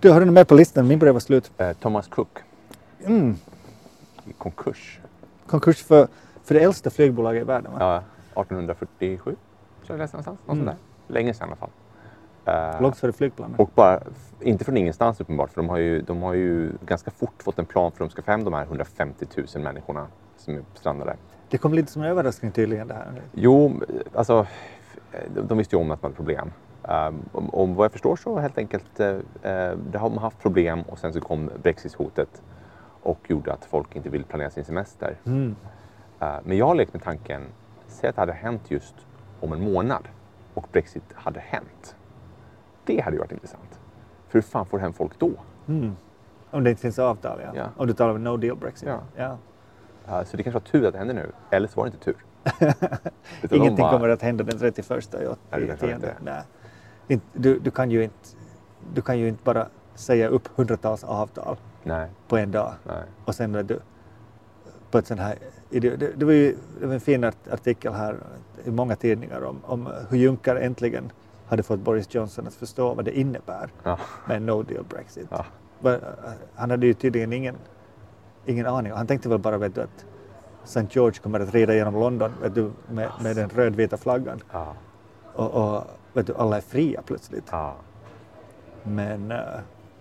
[SPEAKER 1] Du, har du något mer på listan? Min börjar vara slut.
[SPEAKER 2] Eh, Thomas Cook
[SPEAKER 1] Mm.
[SPEAKER 2] i konkurs.
[SPEAKER 1] Konkurs för, för det äldsta flygbolaget i världen, va?
[SPEAKER 2] Ja, 1847 så jag läste någonstans. Något
[SPEAKER 1] Mm.
[SPEAKER 2] Länge sedan i alla fall. Eh,
[SPEAKER 1] Långt före flygplanen.
[SPEAKER 2] och bara, inte från ingenstans uppenbart, för de har, ju, de har ju ganska fort fått en plan för hur de ska få hem de här 150 000 människorna som är strandade.
[SPEAKER 1] Det kom lite som en överraskning tydligen det här.
[SPEAKER 2] Jo, alltså, de, visste ju om att man hade problem. Um, om, om vad jag förstår så helt enkelt, uh, uh, det har man haft problem och sen så kom Brexit-hotet och gjorde att folk inte vill planera sin semester.
[SPEAKER 1] Mm.
[SPEAKER 2] Uh, men jag har lekt med tanken, säg att det hade hänt just om en månad och Brexit hade hänt. Det hade ju varit intressant. För hur fan får du hem folk då?
[SPEAKER 1] Mm. Om det inte finns avtal, ja.
[SPEAKER 2] Ja.
[SPEAKER 1] Om du talar om no deal Brexit.
[SPEAKER 2] Ja.
[SPEAKER 1] Ja.
[SPEAKER 2] Så det kanske var tur att det hände nu, eller så var det inte tur.
[SPEAKER 1] Ingenting
[SPEAKER 2] bara-
[SPEAKER 1] kommer att hända den 31 i
[SPEAKER 2] Nej, det kanske
[SPEAKER 1] tionde.
[SPEAKER 2] inte.
[SPEAKER 1] Nej. Du, du, kan ju inte, du kan ju inte bara säga upp hundratals avtal
[SPEAKER 2] Nej,
[SPEAKER 1] på en dag
[SPEAKER 2] nej.
[SPEAKER 1] och sen är du på ett sånt här... Det, det, var ju det var en fin art- artikel här i många tidningar om, om hur Juncker äntligen hade fått Boris Johnson att förstå vad det innebär
[SPEAKER 2] Ja.
[SPEAKER 1] med no deal Brexit.
[SPEAKER 2] Ja.
[SPEAKER 1] Han hade ju tydligen ingen, ingen aning. Han tänkte väl bara vet du, att St. George kommer att rida genom London vet du, med, med den rödvita flaggan
[SPEAKER 2] Ja.
[SPEAKER 1] och, och vet du, alla är fria plötsligt.
[SPEAKER 2] Ja.
[SPEAKER 1] Men eh,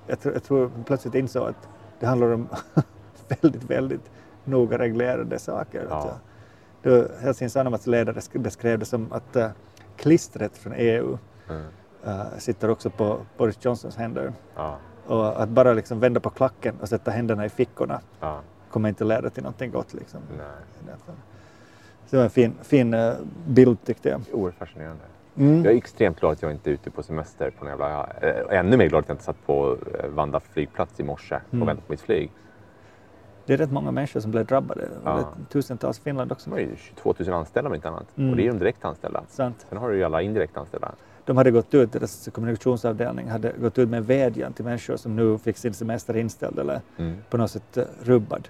[SPEAKER 1] jag, tror, jag tror plötsligt insåg att det handlar om väldigt, väldigt noga reglerade saker.
[SPEAKER 2] Ja.
[SPEAKER 1] Då Helsingin Sanomats ledare sk- beskrev det som att uh, klistret från EU
[SPEAKER 2] Mm.
[SPEAKER 1] eh, sitter också på Boris Johnsons händer.
[SPEAKER 2] Ja.
[SPEAKER 1] Och att bara liksom vända på klacken och sätta händerna i fickorna
[SPEAKER 2] Ja.
[SPEAKER 1] kommer inte leda till någonting gott. Liksom.
[SPEAKER 2] Nej.
[SPEAKER 1] Det var en fin, fin eh, bild tyckte jag.
[SPEAKER 2] Oerhört fascinerande.
[SPEAKER 1] Mm.
[SPEAKER 2] Jag är extremt glad att jag inte är ute på semester på en jävla... Äh, ännu mer glad att jag inte satt på äh, Vanda flygplats i morse
[SPEAKER 1] Mm.
[SPEAKER 2] och väntade på mitt flyg.
[SPEAKER 1] Det är rätt många människor som blev drabbade.
[SPEAKER 2] Ja.
[SPEAKER 1] Det Tusentals i Finland också.
[SPEAKER 2] De har ju 22 000 anställda om inte annat.
[SPEAKER 1] Mm.
[SPEAKER 2] Och det är de direkt anställda.
[SPEAKER 1] Sant.
[SPEAKER 2] Sen har du ju alla indirekt anställda.
[SPEAKER 1] De hade gått ut, deras kommunikationsavdelning hade gått ut med vädjan till människor som nu fick sin semester inställd eller
[SPEAKER 2] Mm.
[SPEAKER 1] på något sätt eh, rubbad.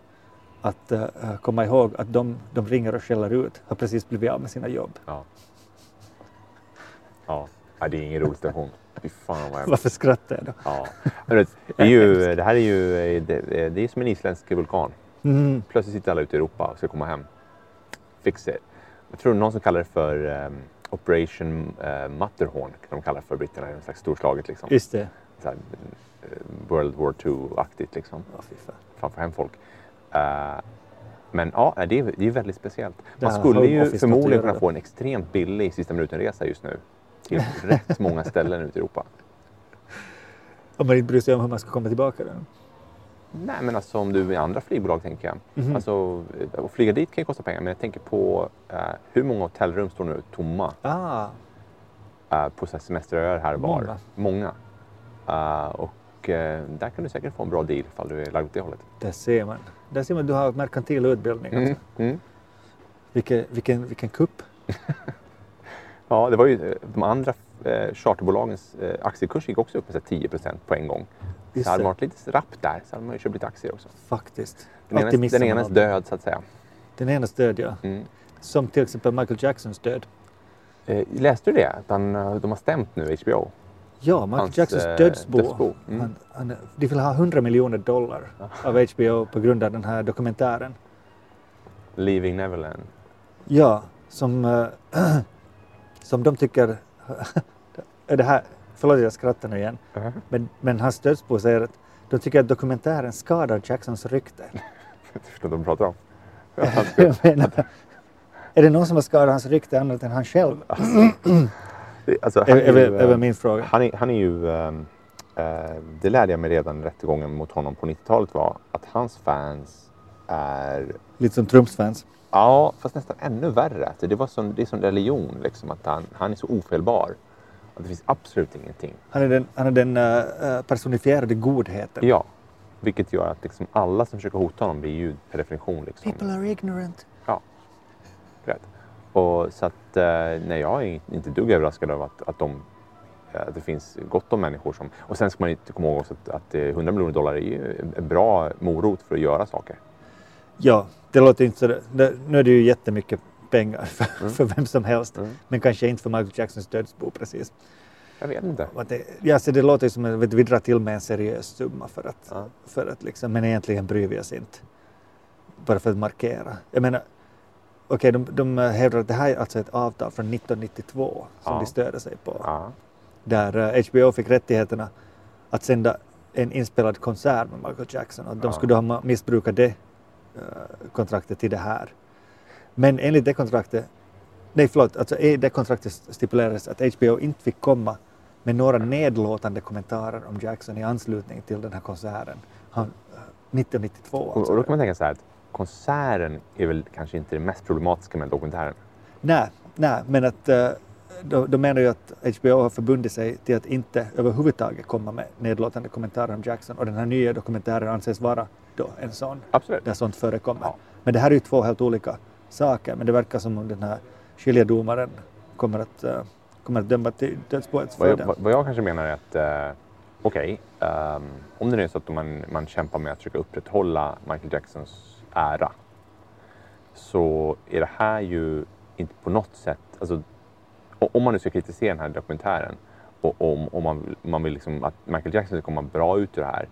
[SPEAKER 1] Att eh, komma ihåg att de, de ringer och skäller ut, har precis blivit av med sina jobb.
[SPEAKER 2] Ja. Ja. ja, det är ingen rolig vad jag...
[SPEAKER 1] Varför skrattar jag då?
[SPEAKER 2] Ja. Det, är ju, det här är ju det, det är som en isländsk vulkan.
[SPEAKER 1] Mm.
[SPEAKER 2] Plötsligt sitter alla ute i Europa och ska komma hem. Fix it. Jag tror någon som kallar det för ehm, Operation uh, Matterhorn. Kan de kalla det för britterna. En slags storslaget liksom.
[SPEAKER 1] Just det.
[SPEAKER 2] Här, eh, World War II-aktigt liksom.
[SPEAKER 1] Åh, fy fan.
[SPEAKER 2] Fan få hem folk. Eh, men ja, det är, det är väldigt speciellt. Man skulle ju förmodligen kunna få en extremt billig sista minuten-resa just nu. Till rätt många ställen ute i Europa.
[SPEAKER 1] Om man inte bryr sig om hur man ska komma tillbaka. Då.
[SPEAKER 2] Nej, men alltså om du är andra flygbolag tänker jag.
[SPEAKER 1] Mhm.
[SPEAKER 2] Alltså, eh, att flyga dit kan ju kosta pengar, men jag tänker på eh, hur många hotellrum står nu tomma
[SPEAKER 1] Ah,
[SPEAKER 2] eh, på semesteröar här och var?
[SPEAKER 1] Många.
[SPEAKER 2] Många. Eh, och eh, där kan du säkert få en bra deal ifall du är lagd åt det hållet.
[SPEAKER 1] där ser man. Där ser man att du har merkantil utbildning.
[SPEAKER 2] Mm.
[SPEAKER 1] Alltså.
[SPEAKER 2] Mm.
[SPEAKER 1] Vilken, vilken, vilken kupp.
[SPEAKER 2] Ja, det var ju eh, de andra eh, charterbolagens eh, aktiekurs gick också upp med så här 10% på en gång.
[SPEAKER 1] Just
[SPEAKER 2] så hade
[SPEAKER 1] det.
[SPEAKER 2] man varit lite rapp där så hade man ju köpt lite aktier också.
[SPEAKER 1] Faktiskt.
[SPEAKER 2] Den
[SPEAKER 1] Alltid missar
[SPEAKER 2] den
[SPEAKER 1] något.
[SPEAKER 2] död så att säga.
[SPEAKER 1] Den ena stöd, ja.
[SPEAKER 2] Mm.
[SPEAKER 1] Som till exempel Michael Jacksons död.
[SPEAKER 2] Eh, läste du det? Att han, eh, de har stämt nu HBO?
[SPEAKER 1] Ja, Michael
[SPEAKER 2] Hans,
[SPEAKER 1] Jacksons
[SPEAKER 2] eh,
[SPEAKER 1] dödsbo.
[SPEAKER 2] dödsbo. Mm.
[SPEAKER 1] Han, han, de vill ha 100 miljoner dollar av HBO på grund av den här dokumentären.
[SPEAKER 2] Leaving Neverland.
[SPEAKER 1] Ja, som, eh, som de tycker... är det här, förlåt jag skrattar nu igen.
[SPEAKER 2] Uh-huh.
[SPEAKER 1] Men, men hans dödsbo säger att de tycker att dokumentären skadar Jacksons rykte.
[SPEAKER 2] Jag förstår inte vad de pratar om.
[SPEAKER 1] Jag menar, är det någon som har skadat hans rykte annat än han själv?
[SPEAKER 2] Alltså, ju,
[SPEAKER 1] väl- är
[SPEAKER 2] eh,
[SPEAKER 1] min fråga.
[SPEAKER 2] han, är, han är ju... ehm, eh, det lärde jag mig redan i rättegången mot honom på 90-talet var att hans fans är...
[SPEAKER 1] Lite som Trumps fans.
[SPEAKER 2] Ja, fast nästan ännu värre. Att Det, var som, det är som religion, liksom, att han, han är så ofelbar. Att det finns absolut ingenting.
[SPEAKER 1] Han är den, han är den eh, personifierade godheten.
[SPEAKER 2] Ja, vilket gör att liksom, alla som försöker hota honom blir ju per definition liksom,
[SPEAKER 1] People are ignorant.
[SPEAKER 2] rätt. Och så att, eh, nej, jag är inte dugg överraskad över att, att, de, att det finns gott om människor som... Och sen ska man inte komma ihåg också att, att eh, 100 miljoner dollar är ju en bra morot för att göra saker.
[SPEAKER 1] Ja, det låter inte så... Nu är det ju jättemycket pengar för,
[SPEAKER 2] Mm.
[SPEAKER 1] för vem som helst.
[SPEAKER 2] Mm.
[SPEAKER 1] Men kanske inte för Michael Jacksons dödsbo precis.
[SPEAKER 2] Jag vet inte.
[SPEAKER 1] Det, ja, så det låter som att vi drar till med en seriös summa för att,
[SPEAKER 2] Ja.
[SPEAKER 1] för att liksom, men egentligen bryr vi oss inte. Bara för att markera. Jag menar, okej, de, de hävdar att det här är alltså ett avtal från 1992 som
[SPEAKER 2] Ja.
[SPEAKER 1] de stöder sig på.
[SPEAKER 2] Ja.
[SPEAKER 1] Där eh, HBO fick rättigheterna att sända en inspelad konsert med Michael Jackson och de skulle ha missbrukat det eh, kontraktet till det här. Men enligt det kontraktet, nej förlåt, alltså i det kontraktet stipulerades att HBO inte fick komma med några nedlåtande kommentarer om Jackson i anslutning till den här konserten. Han, eh, 1992
[SPEAKER 2] Och,
[SPEAKER 1] alltså.
[SPEAKER 2] och då kan man tänka så här att konserten är väl kanske inte det mest problematiska med dokumentären.
[SPEAKER 1] Nej, nej, men att eh, de, de menar ju att HBO har förbundit sig till att inte överhuvudtaget komma med nedlåtande kommentarer om Jackson och den här nya dokumentären anses vara då en sån
[SPEAKER 2] Absolut.
[SPEAKER 1] där sånt förekommer.
[SPEAKER 2] Ja.
[SPEAKER 1] Men det här är ju två helt olika saker men det verkar som om den här skiljedomaren kommer att, eh, kommer att döma till dödsboets
[SPEAKER 2] Vad vad, jag kanske menar är att eh, okej, ehm, om det nu är så att man, man kämpar med att försöka upprätthålla Michael Jacksons ära så är det här ju inte på något sätt, alltså om man nu ska kritisera den här dokumentären och om, om man, man vill liksom att Michael Jackson ska komma bra ut ur det här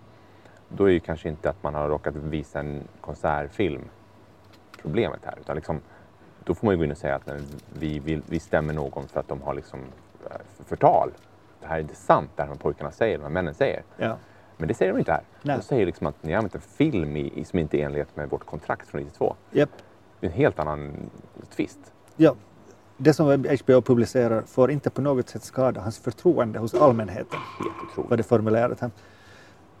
[SPEAKER 2] då är ju kanske inte att man har råkat visa en konsertfilm problemet här utan liksom då får man ju gå in och säga att nej, vi, vi, vi stämmer någon för att de har liksom eh, förtal. Det här är inte sant, det här de pojkarna säger, de här männen säger.
[SPEAKER 1] Ja.
[SPEAKER 2] Men det säger de inte här.
[SPEAKER 1] Nej.
[SPEAKER 2] De säger liksom att ni har använt en film i, som inte är i enlighet med vårt kontrakt från 92.
[SPEAKER 1] Japp.
[SPEAKER 2] Det är en helt annan twist.
[SPEAKER 1] Ja. Det som HBO publicerar får inte på något sätt skada hans förtroende hos allmänheten.
[SPEAKER 2] Helt
[SPEAKER 1] var det formulerat här.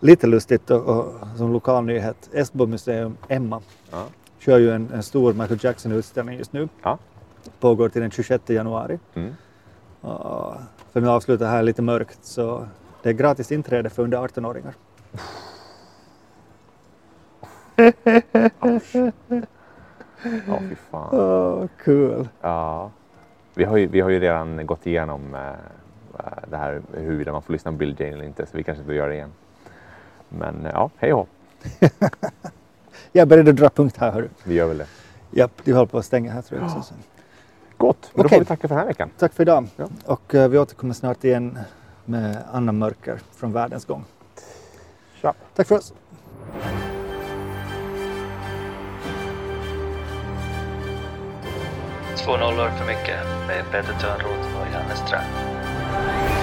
[SPEAKER 1] Lite lustigt och, och som lokal nyhet. Esbo museum Emma
[SPEAKER 2] Ja.
[SPEAKER 1] Kör ju en, en stor Michael Jackson-utställning just nu.
[SPEAKER 2] Ja.
[SPEAKER 1] Pågår till den 26 januari.
[SPEAKER 2] Mm.
[SPEAKER 1] Och för att avsluta här lite mörkt så det är gratis inträde för under 18-åringar.
[SPEAKER 2] Ja, fy fan.
[SPEAKER 1] Åh, kul.
[SPEAKER 2] Ja. Vi har ju, vi har ju redan gått igenom eh, det här huruvida man får lyssna på Bill Jane eller inte, så vi kanske inte göra det igen. Men eh, ja, hej och.
[SPEAKER 1] Jag är beredd att dra punkt här hörru.
[SPEAKER 2] Vi gör väl det.
[SPEAKER 1] Japp, de håller på att stänga här tror jag. också. Så.
[SPEAKER 2] Gott, men då
[SPEAKER 1] Okej.
[SPEAKER 2] får vi tacka för den här veckan.
[SPEAKER 1] Tack för idag.
[SPEAKER 2] Ja.
[SPEAKER 1] Och eh, vi återkommer snart igen med Anna Mörker från Världens gång.
[SPEAKER 2] Tja!
[SPEAKER 1] Tack för oss.
[SPEAKER 3] Två nollor för mycket med Peter Törnroth och Janne Ström.